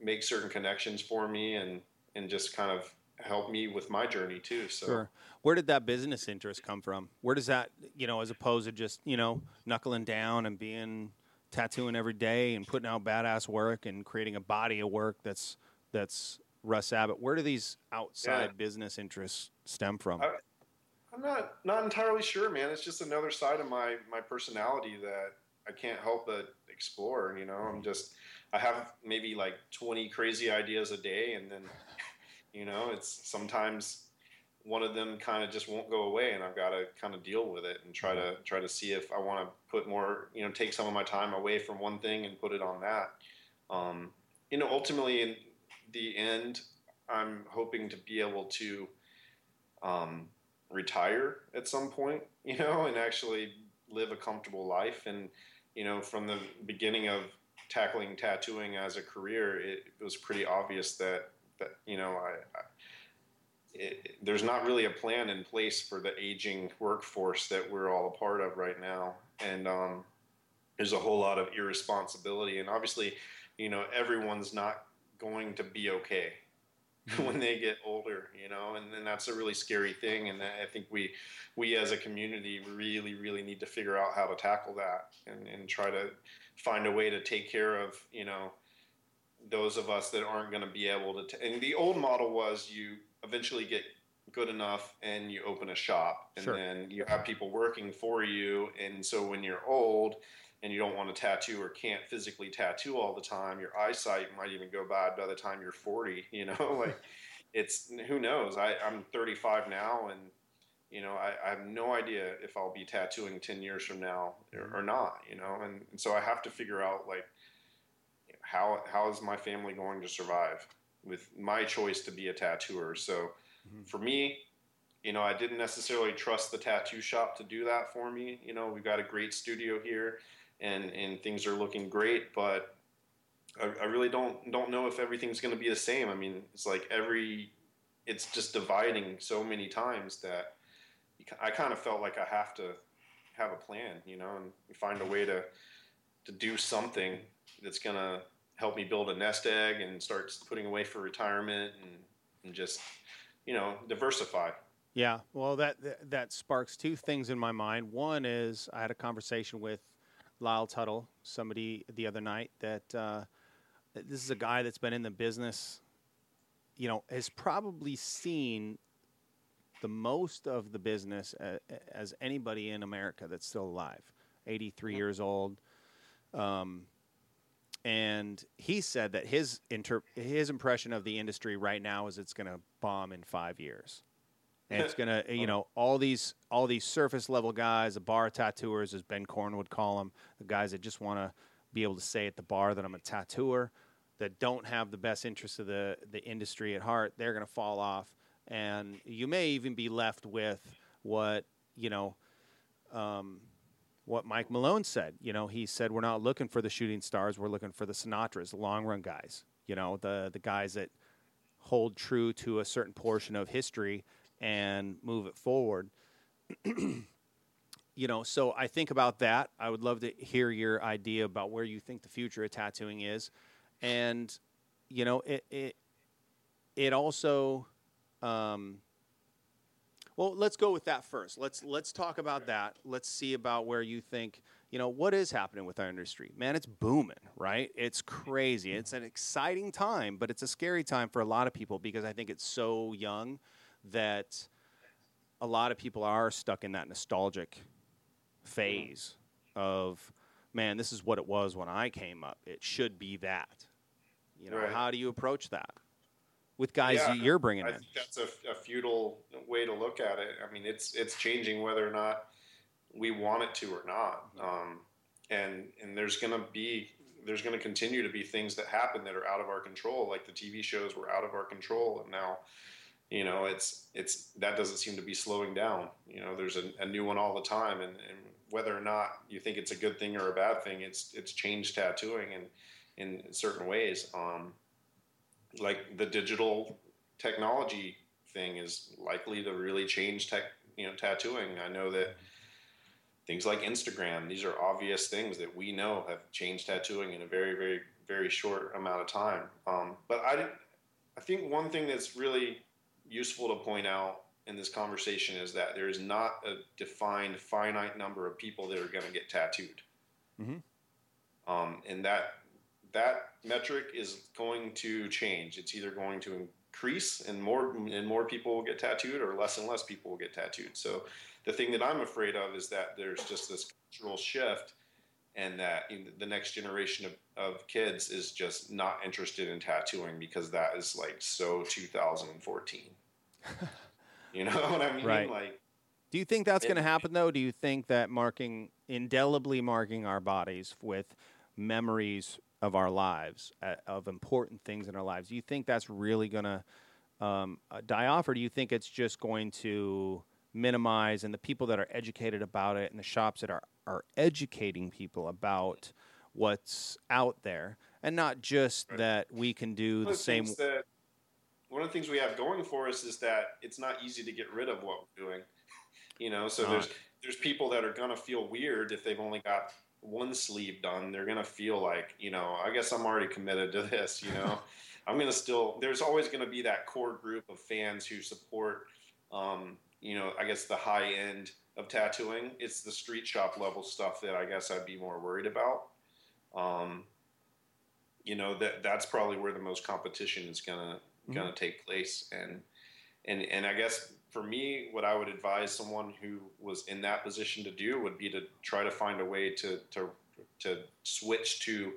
Speaker 2: make certain connections for me and and just kind of help me with my journey too. So
Speaker 1: sure. Where did that business interest come from? Where does that, you know, as opposed to just, you know, knuckling down and being tattooing every day and putting out badass work and creating a body of work that's that's Russ Abbott. Where do these outside yeah. business interests stem from? I,
Speaker 2: I'm not not entirely sure, man. It's just another side of my my personality that I can't help but explore. You know, I'm mm-hmm. just I have maybe like 20 crazy ideas a day, and then you know, it's sometimes one of them kind of just won't go away, and I've got to kind of deal with it and try to mm-hmm. try to see if I want to put more, you know, take some of my time away from one thing and put it on that. Um, you know, ultimately, in the end, I'm hoping to be able to um, retire at some point, (laughs) you know, and actually live a comfortable life. And you know, from the beginning of tackling tattooing as a career, it, it was pretty obvious that that you know I, I it, there's not really a plan in place for the aging workforce that we're all a part of right now, and um, there's a whole lot of irresponsibility, and obviously, you know, everyone's not going to be okay (laughs) when they get older, you know, and, and that's a really scary thing. And I think we, we as a community really, really need to figure out how to tackle that and, and try to find a way to take care of, you know, those of us that aren't going to be able to. T- and the old model was you eventually get good enough and you open a shop, and sure. then you have people working for you. And so when you're old and you don't want to tattoo or can't physically tattoo all the time, your eyesight might even go bad by the time you're 40. You know, (laughs) like it's who knows. I, I'm 35 now, and you know, I, I, have no idea if I'll be tattooing 10 years from now or, or not, you know, and, and, so I have to figure out like how how is my family going to survive with my choice to be a tattooer? So mm-hmm. for me, you know, I didn't necessarily trust the tattoo shop to do that for me. You know, we've got a great studio here, and and things are looking great, but I, I really don't don't know if everything's going to be the same. I mean, it's like every it's just dividing so many times that I kind of felt like I have to have a plan, you know, and find a way to to do something that's going help me build a nest egg and start putting away for retirement and, and just you know diversify.
Speaker 1: Yeah well that, that, that sparks two things in my mind. One is i had a conversation with lyle tuttle somebody the other night that uh, this is a guy that's been in the business you know has probably seen the most of the business as, as anybody in america that's still alive. 83 mm-hmm. years old. Um, and he said that his inter- his impression of the industry right now is it's going to bomb in five years. And it's (laughs) gonna, you know, all these all these surface level guys, the bar tattooers, as Ben Corn would call them, the guys that just want to be able to say at the bar that I'm a tattooer, that don't have the best interest of the the industry at heart, they're gonna fall off, and you may even be left with what you know. Um, what Mike Malone said. You know, he said we're not looking for the shooting stars, we're looking for the Sinatras, the long run guys. You know, the the guys that hold true to a certain portion of history and move it forward. (clears throat) you know, so I think about that. I would love to hear your idea about where you think the future of tattooing is, and you know, it it it also. Um, well, let's go with that first. Let's let's talk about that. Let's see about where you think you know what is happening with our industry. Man, it's booming, right? It's crazy. It's an exciting time, but it's a scary time for a lot of people because I think it's so young that a lot of people are stuck in that nostalgic mm-hmm. phase of man, this is what it was when I came up. It should be that. You know,
Speaker 2: Right.
Speaker 1: how do you approach that with guys
Speaker 2: Yeah,
Speaker 1: you're bringing in.
Speaker 2: I
Speaker 1: in?
Speaker 2: think that's a, a futile way to look at it. I mean, it's it's changing whether or not we want it to or not. Um, and and there's going to be there's going to continue to be things that happen that are out of our control. Like the TV shows were out of our control, and now you know it's it's that doesn't seem to be slowing down. You know, there's a, a new one all the time, and, and whether or not you think it's a good thing or a bad thing, it's it's changed tattooing in in certain ways. Um, like the digital technology thing is likely to really change tech, you know, tattooing. I know that things like Instagram, these are obvious things that we know have changed tattooing in a very, very, very short amount of time. Um, but I, I think one thing that's really useful to point out in this conversation is that there is not a defined finite number of people that are going to get tattooed.
Speaker 1: Mhm.
Speaker 2: Um, and that that metric is going to change. It's either going to increase and more and more people will get tattooed, or less and less people will get tattooed. So the thing that I'm afraid of is that there's just this cultural shift, and that in the next generation of, of kids is just not interested in tattooing because that is like so 2014. (laughs) you know what I mean?
Speaker 1: Right.
Speaker 2: Like
Speaker 1: Do you think that's going to happen though? Do you think that marking indelibly marking our bodies with memories of our lives uh, of important things in our lives? Do you think that's really going to um, uh, die off, or do you think it's just going to minimize and the people that are educated about it and the shops that are are educating people about what's out there, and not just
Speaker 2: Right.
Speaker 1: that we can do
Speaker 2: one
Speaker 1: the same.
Speaker 2: that one of the things we have going for us is that it's not easy to get rid of what we're doing. You know, so
Speaker 1: Not.
Speaker 2: there's there's people that are gonna feel weird if they've only got one sleeve done. They're gonna feel like, you know, I guess I'm already committed to this. You know, (laughs) I'm gonna still. There's always gonna be that core group of fans who support. Um, you know, I guess the high end of tattooing. It's the street shop level stuff that I guess I'd be more worried about. Um, you know that that's probably where the most competition is gonna gonna take place, and and and I guess for me, what I would advise someone who was in that position to do would be to try to find a way to to to switch to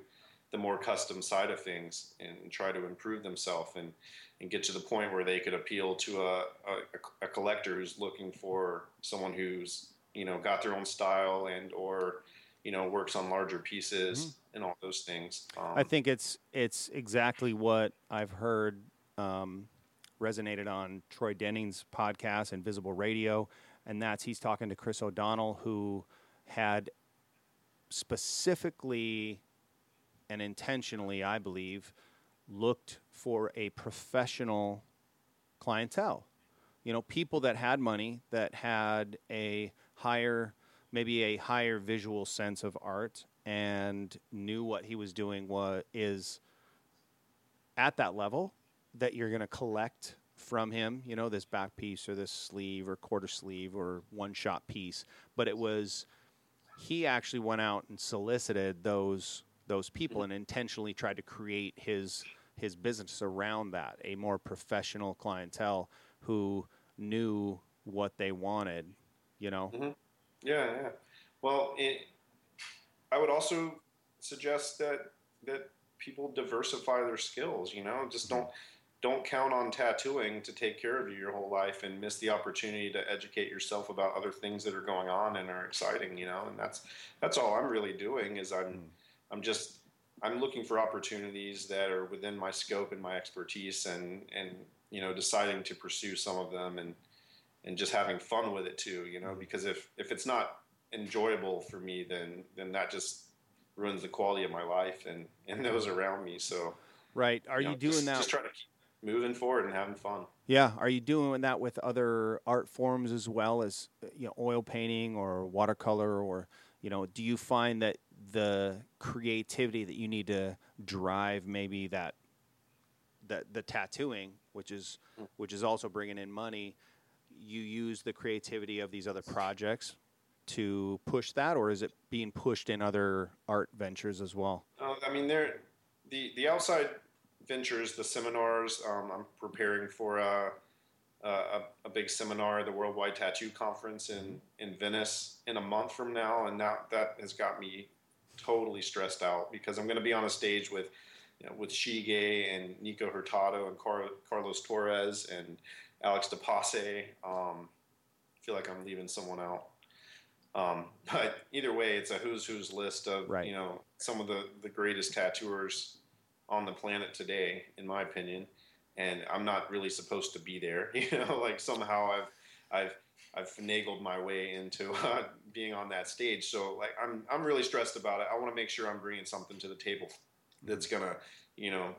Speaker 2: the more custom side of things and try to improve themselves and and get to the point where they could appeal to a, a, a collector who's looking for someone who's you know got their own style and or you know works on larger pieces and all those things. Um,
Speaker 1: I think it's it's exactly what I've heard um, resonated on Troy Denning's podcast Invisible Radio, and that's he's talking to Chris O'Donnell, who had specifically and intentionally, I believe, looked for a professional clientele. You know, people that had money, that had a higher, maybe a higher visual sense of art, and knew what he was doing was is at that level that you're going to collect from him. You know, this back piece or this sleeve or quarter sleeve or one shot piece, but it was he actually went out and solicited those those people and intentionally tried to create his his business around that a more professional clientele who knew what they wanted you know mm-hmm.
Speaker 2: Yeah, yeah. Well, it, I would also suggest that that people diversify their skills. You know, just mm-hmm. don't don't count on tattooing to take care of you your whole life and miss the opportunity to educate yourself about other things that are going on and are exciting you know? And that's that's all i'm really doing is i'm mm. i'm just i'm looking for opportunities that are within my scope and my expertise and and you know deciding to pursue some of them and and just having fun with it too you know? Because if if it's not enjoyable for me then then that just ruins the quality of my life and and those around me so.
Speaker 1: Right. Are you, know, you doing
Speaker 2: just,
Speaker 1: that
Speaker 2: just trying to keep moving forward and having fun.
Speaker 1: Yeah, are you doing that with other art forms as well as you know oil painting or watercolor or you know do you find that the creativity that you need to drive maybe that that the tattooing which is mm. which is also bringing in money you use the creativity of these other projects to push that or is it being pushed in other art ventures as well
Speaker 2: uh, i mean there the the outside ventures, the seminars. Um, I'm preparing for a, a, a, big seminar, the Worldwide Tattoo Conference in, in Venice in a month from now, and that that has got me totally stressed out because I'm going to be on a stage with you know, with Shige and Nico Hurtado and Car- Carlos Torres and Alex De Pase. Um, I feel like I'm leaving someone out. Um, but either way, it's a who's who's list of right. you know some of the the greatest tattooers on the planet today, in my opinion. And I'm not really supposed to be there. (laughs) You know, like somehow I've I've I've finagled my way into (laughs) uh, being on that stage. So like I'm I'm really stressed about it. I want to make sure I'm bringing something to the table that's gonna you know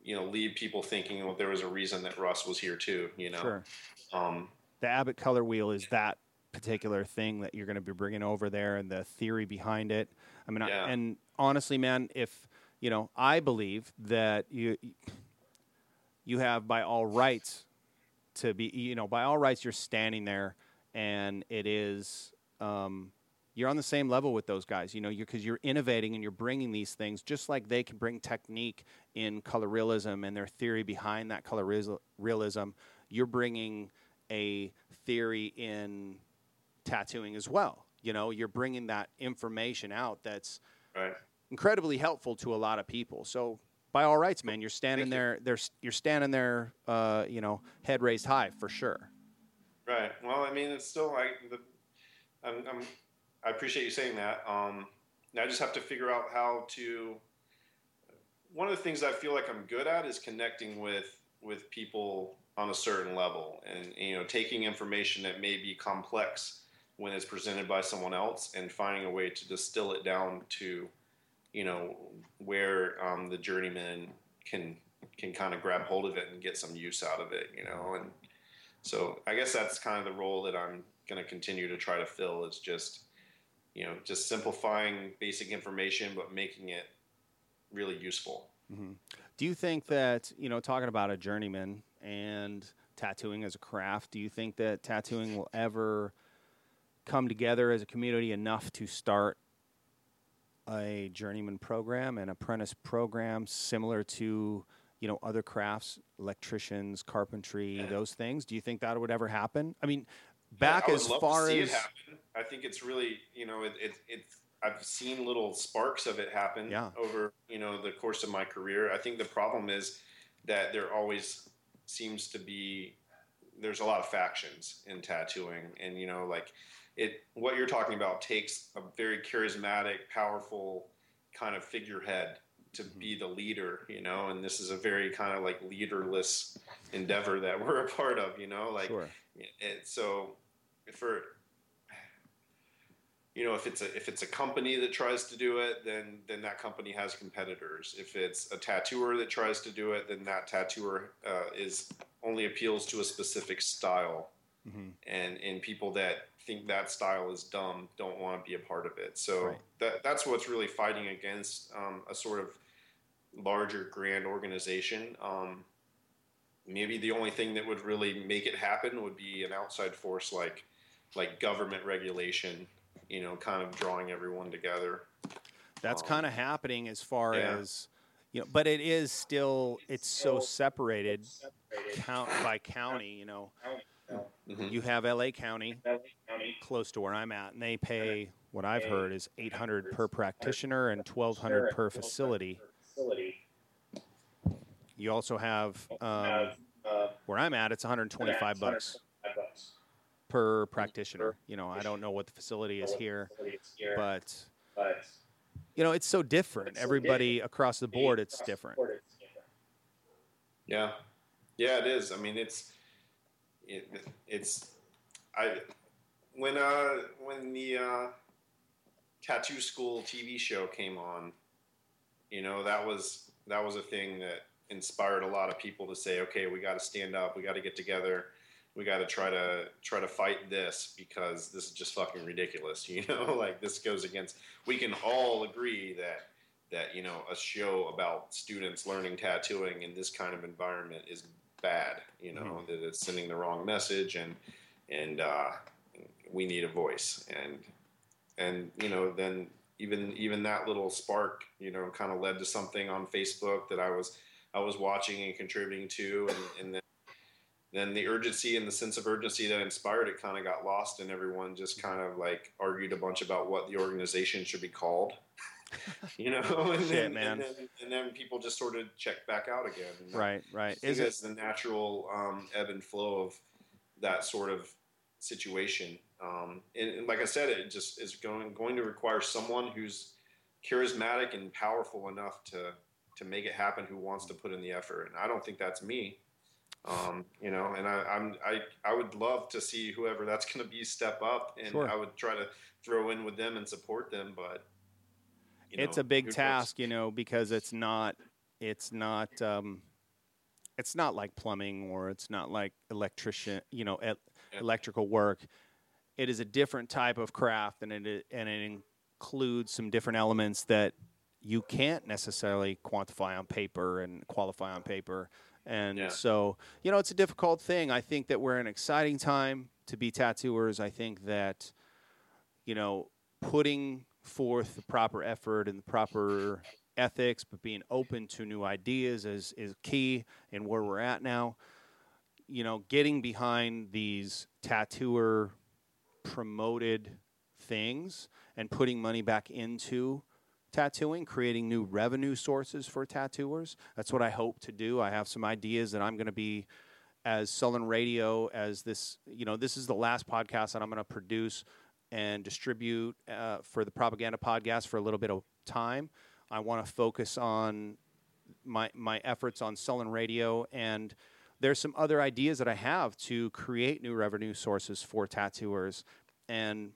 Speaker 2: you know leave people thinking well there was a reason that Russ was here too. You know. Sure. Um,
Speaker 1: the Abbott color wheel is that particular thing that you're going to be bringing over there and the theory behind it. I mean, yeah. I, and honestly, man, if you know, I believe that you you have by all rights to be, you know, by all rights you're standing there, and it is. Um, you're on the same level with those guys, you know, because you're, you're, innovating and you're bringing these things just like they can bring technique in color realism and their theory behind that color realism. You're bringing a theory in tattooing as well. You know, you're bringing that information out that's
Speaker 2: right
Speaker 1: incredibly helpful to a lot of people. So by all rights, man, you're standing there. There's you're standing there, uh, you know, head raised high for sure.
Speaker 2: Right. Well, I mean, it's still like the. I'm, I'm i appreciate you saying that. Um, I just have to figure out how to. One of the things I feel like I'm good at is connecting with with people on a certain level, and you know, taking information that may be complex when it's presented by someone else, and finding a way to distill it down to you know where um, the journeyman can can kind of grab hold of it and get some use out of it, you know. And so I guess that's kind of the role that I'm going to continue to try to fill is just you know just simplifying basic information but making it really useful.
Speaker 1: Mm-hmm. Do you think that you know talking about a journeyman and tattooing as a craft? Do you think that tattooing will ever come together as a community enough to start a journeyman program, an apprentice program similar to you know other crafts, electricians, carpentry, yeah. those things? Do you think that would ever happen? I mean, back yeah, I as far as
Speaker 2: I think it's really you know it, it, it's I've seen little sparks of it happen yeah. over you know the course of my career. I think the problem is that there always seems to be there's a lot of factions in tattooing, and you know like it what you're talking about takes a very charismatic, powerful kind of figurehead to mm-hmm. be the leader, you know, and this is a very kind of like leaderless endeavor that (laughs) we're a part of, you know, like sure. it, so for you know if it's a if it's a company that tries to do it then then that company has competitors if it's a tattooer that tries to do it then that tattooer uh, is only appeals to a specific style mm-hmm. and and people that think that style is dumb don't want to be a part of it. So right. that that's what's really fighting against um, a sort of larger grand organization. Um, maybe the only thing that would really make it happen would be an outside force like like government regulation. You know, kind of drawing everyone together.
Speaker 1: That's um, kind of happening as far yeah. as you know, but it is still it's so separated, count by county. You know, Mm-hmm. You have LA County, close to where I'm at, and they pay what I've heard is 800 per practitioner and 1200 per facility. You also have um,
Speaker 4: uh,
Speaker 1: where I'm at. It's 125 bucks per practitioner. You know, I don't know what the facility is here, but
Speaker 4: but
Speaker 1: you know, it's so different. Everybody across the board, it's
Speaker 4: across the
Speaker 1: different.
Speaker 4: board, it's different.
Speaker 2: Yeah, yeah, it is. I mean, it's it, it's I when uh when the uh, tattoo school TV show came on, you know that was that was a thing that inspired a lot of people to say, okay, we got to stand up, we got to get together, we got to try to try to fight this because this is just fucking ridiculous. (laughs) You know, like this goes against. We can all agree that that you know a show about students learning tattooing in this kind of environment is bad. You know
Speaker 1: Mhm.
Speaker 2: that it's sending the wrong message, and and uh, we need a voice, and and you know then even even that little spark, you know, kind of led to something on Facebook that I was I was watching and contributing to, and, and then then the urgency and the sense of urgency that inspired it kind of got lost, and everyone just kind of like argued a bunch about what the organization should be called. (laughs) you know, (laughs) and,
Speaker 1: Shit,
Speaker 2: then, and then and then people just sort of check back out again.
Speaker 1: Right, right. Is it
Speaker 2: the natural um, ebb and flow of that sort of situation. Um, and, and like I said, it just is going going to require someone who's charismatic and powerful enough to to make it happen, who wants to put in the effort. And I don't think that's me. Um, you know, and I, I'm I I would love to see whoever that's going to be step up, and
Speaker 1: Sure.
Speaker 2: I would try to throw in with them and support them. But you
Speaker 1: it's a big task, you know, because it's not it's not um, it's not like plumbing or it's not like electrician, you know, e- electrical work. It is a different type of craft, and it and it includes some different elements that you can't necessarily quantify on paper and qualify on paper. And
Speaker 2: Yeah.
Speaker 1: so, you know, it's a difficult thing. I think that we're in an exciting time to be tattooers. I think that, you know, putting forth the proper effort and the proper ethics, but being open to new ideas is, is key in where we're at now. You know, getting behind these tattooer promoted things and putting money back into tattooing, creating new revenue sources for tattooers. That's what I hope to do. I have some ideas that I'm going to be as Sullen Radio as this, you know, this is the last podcast that I'm going to produce and distribute uh, for the propaganda podcast for a little bit of time. I want to focus on my my efforts on Sullen Radio and there's some other ideas that I have to create new revenue sources for tattooers and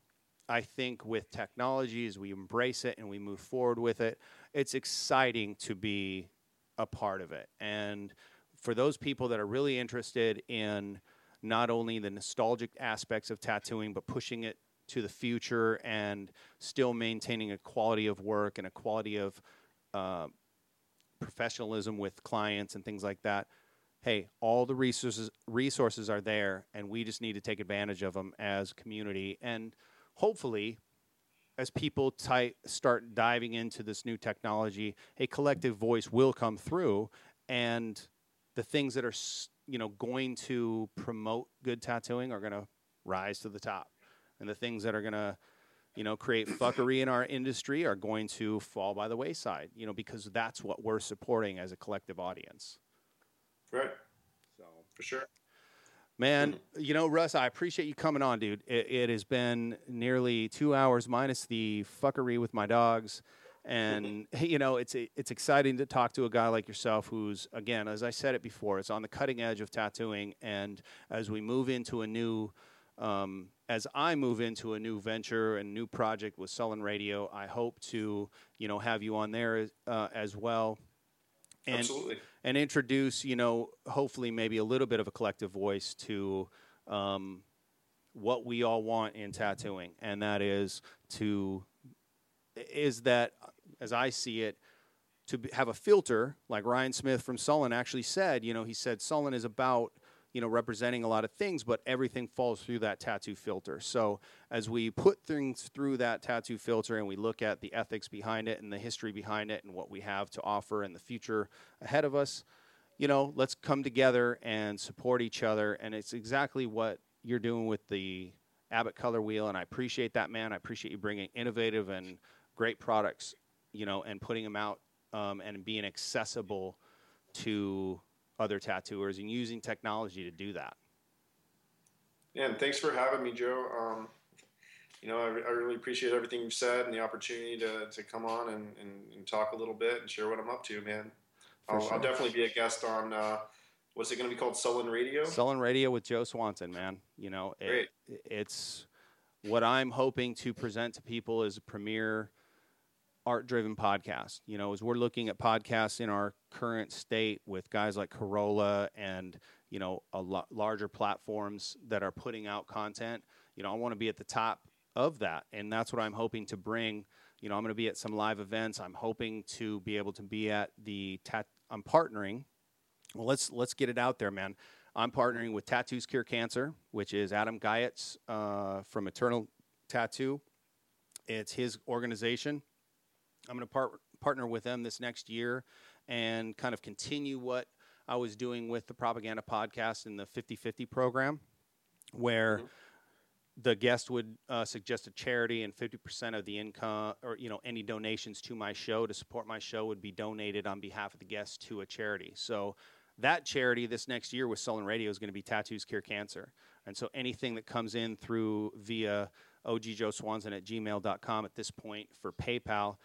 Speaker 1: I think with technology as we embrace it and we move forward with it it's exciting to be a part of it and for those people that are really interested in not only the nostalgic aspects of tattooing but pushing it to the future and still maintaining a quality of work and a quality of uh, professionalism with clients and things like that. Hey, all the resources resources are there, and we just need to take advantage of them as community. And hopefully, as people ti- start diving into this new technology, a collective voice will come through, and the things that are you know going to promote good tattooing are going to rise to the top, and the things that are going to you know, create fuckery in our industry are going to fall by the wayside, you know, because that's what we're supporting as a collective audience.
Speaker 2: right
Speaker 1: So,
Speaker 2: for sure.
Speaker 1: man, mm. you know, Russ, I appreciate you coming on, dude. It, it has been nearly two hours minus the fuckery with my dogs. And (laughs) you know it's it's exciting to talk to a guy like yourself, who's again, as I said it before, it's on the cutting edge of tattooing. And as we move into a new um, as I move into a new venture and new project with Sullen Radio, I hope to you know have you on there uh, as well, and
Speaker 2: Absolutely.
Speaker 1: and introduce you know hopefully maybe a little bit of a collective voice to um, what we all want in tattooing, and that is to is that as I see it to be, have a filter like Ryan Smith from Sullen actually said. You know, he said Sullen is about you know representing a lot of things, but everything falls through that tattoo filter. So as we put things through that tattoo filter and we look at the ethics behind it and the history behind it and what we have to offer and the future ahead of us, you know, let's come together and support each other. And it's exactly what you're doing with the Abbott Color Wheel, and I appreciate that, man. I appreciate you bringing innovative and great products, you know, and putting them out um, and being accessible to other tattooers and using technology to do that.
Speaker 2: Yeah, and thanks for having me, Joe. Um, you know, I, I, really appreciate everything you've said and the opportunity to, to come on and, and, and talk a little bit and share what I'm up to, man. I'll, sure. I'll, definitely be a guest on, uh, what's it going to be called? Sullen Radio?
Speaker 1: Sullen Radio with Joe Swanson, man. You know, it, it's what I'm hoping to present to people is a premier art driven podcast. You know, as we're looking at podcasts in our current state with guys like Carolla and, you know, a lo- larger platforms that are putting out content, you know, I want to be at the top of that. And that's what I'm hoping to bring. You know, I'm going to be at some live events. I'm hoping to be able to be at the tat. I'm partnering. Well, let's let's get it out there, man. I'm partnering with Tattoos Cure Cancer, which is Adam Guyetz uh, from Eternal Tattoo. It's his organization. I'm going to part, partner with them this next year and kind of continue what I was doing with the Propaganda Podcast in the 50 50 program, where mm-hmm. the guest would uh, suggest a charity and 50% of the income or you know any donations to my show to support my show would be donated on behalf of the guest to a charity so that charity this next year with Sullen Radio is going to be Tattoos Cure Cancer. And so anything that comes in through via ogjoeswanson at gmail.com at this point for PayPal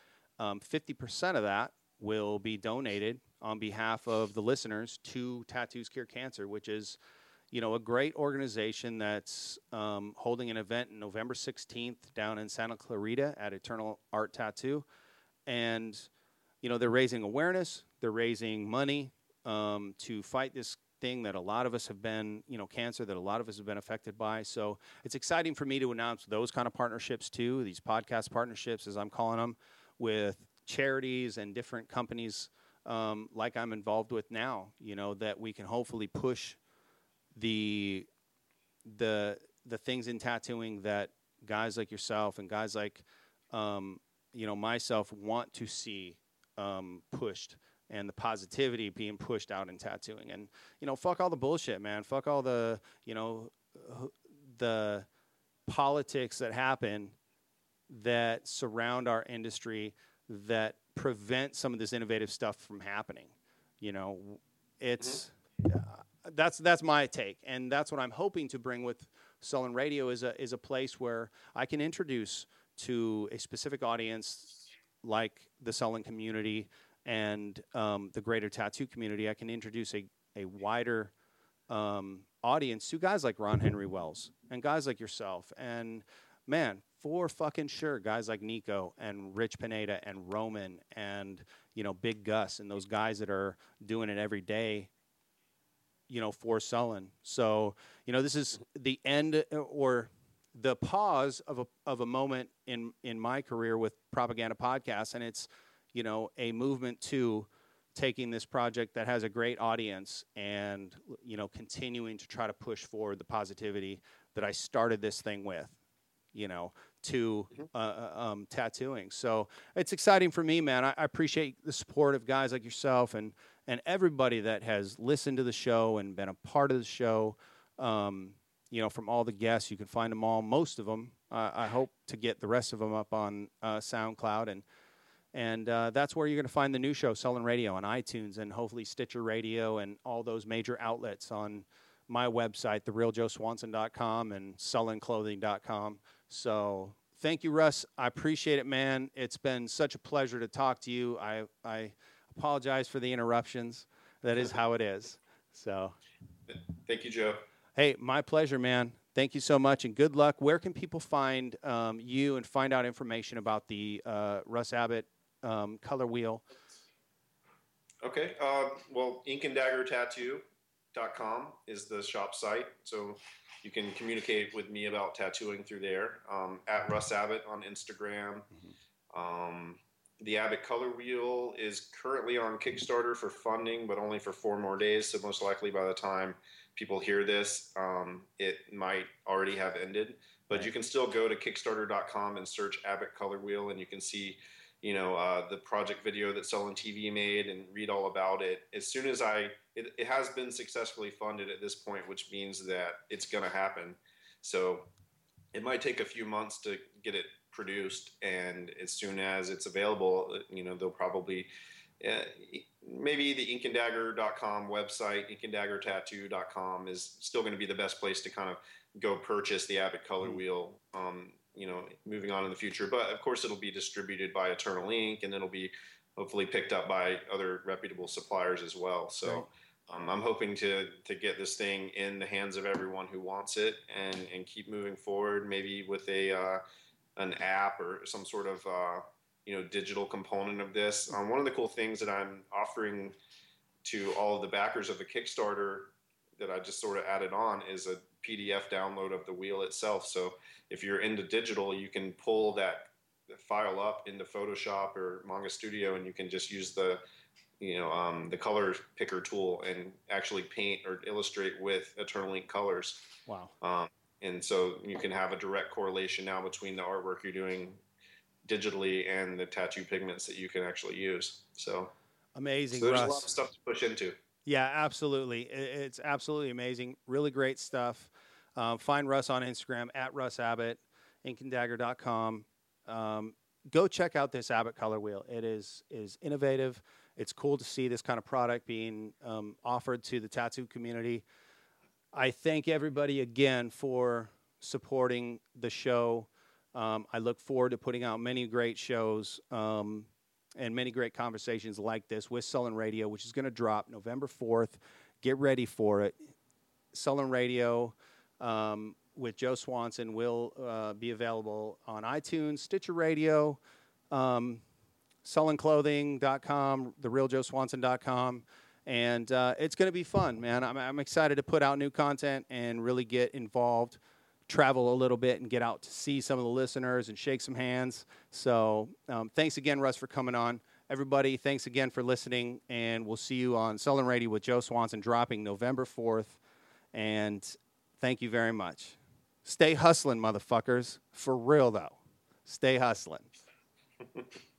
Speaker 1: um, 50% of that will be donated on behalf of the listeners to Tattoos Cure Cancer, which is, you know, a great organization that's um, holding an event November 16th down in Santa Clarita at Eternal Art Tattoo. And, you know, they're raising awareness, they're raising money um, to fight this thing that a lot of us have been, you know, cancer that a lot of us have been affected by. So it's exciting for me to announce those kind of partnerships too, these podcast partnerships, as I'm calling them with charities and different companies um, like I'm involved with now, you know, that we can hopefully push the the the things in tattooing that guys like yourself and guys like um, you know myself want to see um, pushed and the positivity being pushed out in tattooing. And you know fuck all the bullshit man. Fuck all the you know the politics that happen that surround our industry that prevent some of this innovative stuff from happening. You know, it's mm-hmm. uh, that's that's my take, and that's what I'm hoping to bring with Sullen Radio is a is a place where I can introduce to a specific audience like the Sullen community and um, the greater tattoo community. I can introduce a a wider um, audience to guys like Ron Henry Wells and guys like yourself and man, for fucking sure, guys like Nico and Rich Pineda and Roman and you know Big Gus and those guys that are doing it every day, you know, for Sullen. So you know, this is the end uh, or the pause of a of a moment in in my career with propaganda podcasts, and it's you know a movement to taking this project that has a great audience and you know continuing to try to push forward the positivity that I started this thing with you know, to mm-hmm. uh, uh, um, tattooing. So it's exciting for me, man. I, I, appreciate the support of guys like yourself and and everybody that has listened to the show and been a part of the show. Um, you know, from all the guests, you can find them all, most of them. Uh, I hope to get the rest of them up on uh, SoundCloud and. And uh, that's where you're going to find the new show, Sullen Radio, on iTunes and hopefully Stitcher Radio and all those major outlets on my website, therealjoeswanson.com and sullenclothing.com. So thank you, Russ. I appreciate it, man. It's been such a pleasure to talk to you. I, I apologize for the interruptions. That is how it is. So
Speaker 2: thank you, Joe.
Speaker 1: Hey, my pleasure, man. Thank you so much and good luck. Where can people find um, you and find out information about the uh, Russ Abbott um, color wheel?
Speaker 2: Okay. Uh, well, Ink and Dagger Tattoo.com is the shop site. So you can communicate with me about tattooing through there um, at Russ Abbott on Instagram. Mm-hmm. Um, the Abbott Color Wheel is currently on Kickstarter for funding, but only for four more days. So most likely by the time people hear this, um, it might already have ended. But right. you can still go to Kickstarter.com and search Abbott Color Wheel, and you can see, you know, uh, the project video that Sullen TV made and read all about it. As soon as I it, it has been successfully funded at this point, which means that it's going to happen. So it might take a few months to get it produced, and as soon as it's available, you know, they'll probably. Uh, maybe the inkandagger.com website, inkandaggertattoo.com is still going to be the best place to kind of go purchase the Abbott color mm-hmm. wheel. Um, you know, moving on in the future, but of course it'll be distributed by Eternal Ink, and it'll be hopefully picked up by other reputable suppliers as well. So. Right. Um, I'm hoping to to get this thing in the hands of everyone who wants it, and and keep moving forward. Maybe with a uh, an app or some sort of uh, you know digital component of this. Um, one of the cool things that I'm offering to all of the backers of the Kickstarter that I just sort of added on is a PDF download of the wheel itself. So if you're into digital, you can pull that file up into Photoshop or Manga Studio, and you can just use the you know um, the color picker tool and actually paint or illustrate with Eternal Ink colors.
Speaker 1: Wow.
Speaker 2: Um, and so you can have a direct correlation now between the artwork you're doing digitally and the tattoo pigments that you can actually use. So
Speaker 1: amazing.
Speaker 2: So there's
Speaker 1: Russ.
Speaker 2: a lot of stuff to push into.
Speaker 1: Yeah, absolutely. It's absolutely amazing. Really great stuff. Um, find Russ on Instagram at Russ Abbott, inkandagger.com. Um, go check out this Abbott color wheel. It is is innovative. It's cool to see this kind of product being um, offered to the tattoo community. I thank everybody again for supporting the show. Um, I look forward to putting out many great shows um, and many great conversations like this with Sullen Radio, which is going to drop November 4th. Get ready for it. Sullen Radio um, with Joe Swanson will uh, be available on iTunes, Stitcher Radio, um, SullenClothing.com, TheRealJoeSwanson.com. And uh, it's going to be fun, man. I'm, I'm excited to put out new content and really get involved travel a little bit and get out to see some of the listeners and shake some hands. So um, thanks again, Russ, for coming on. Everybody, thanks again for listening, and we'll see you on Sullen Radio with Joe Swanson dropping November 4th. And thank you very much. Stay hustling, motherfuckers. For real, though. Stay hustling. (laughs)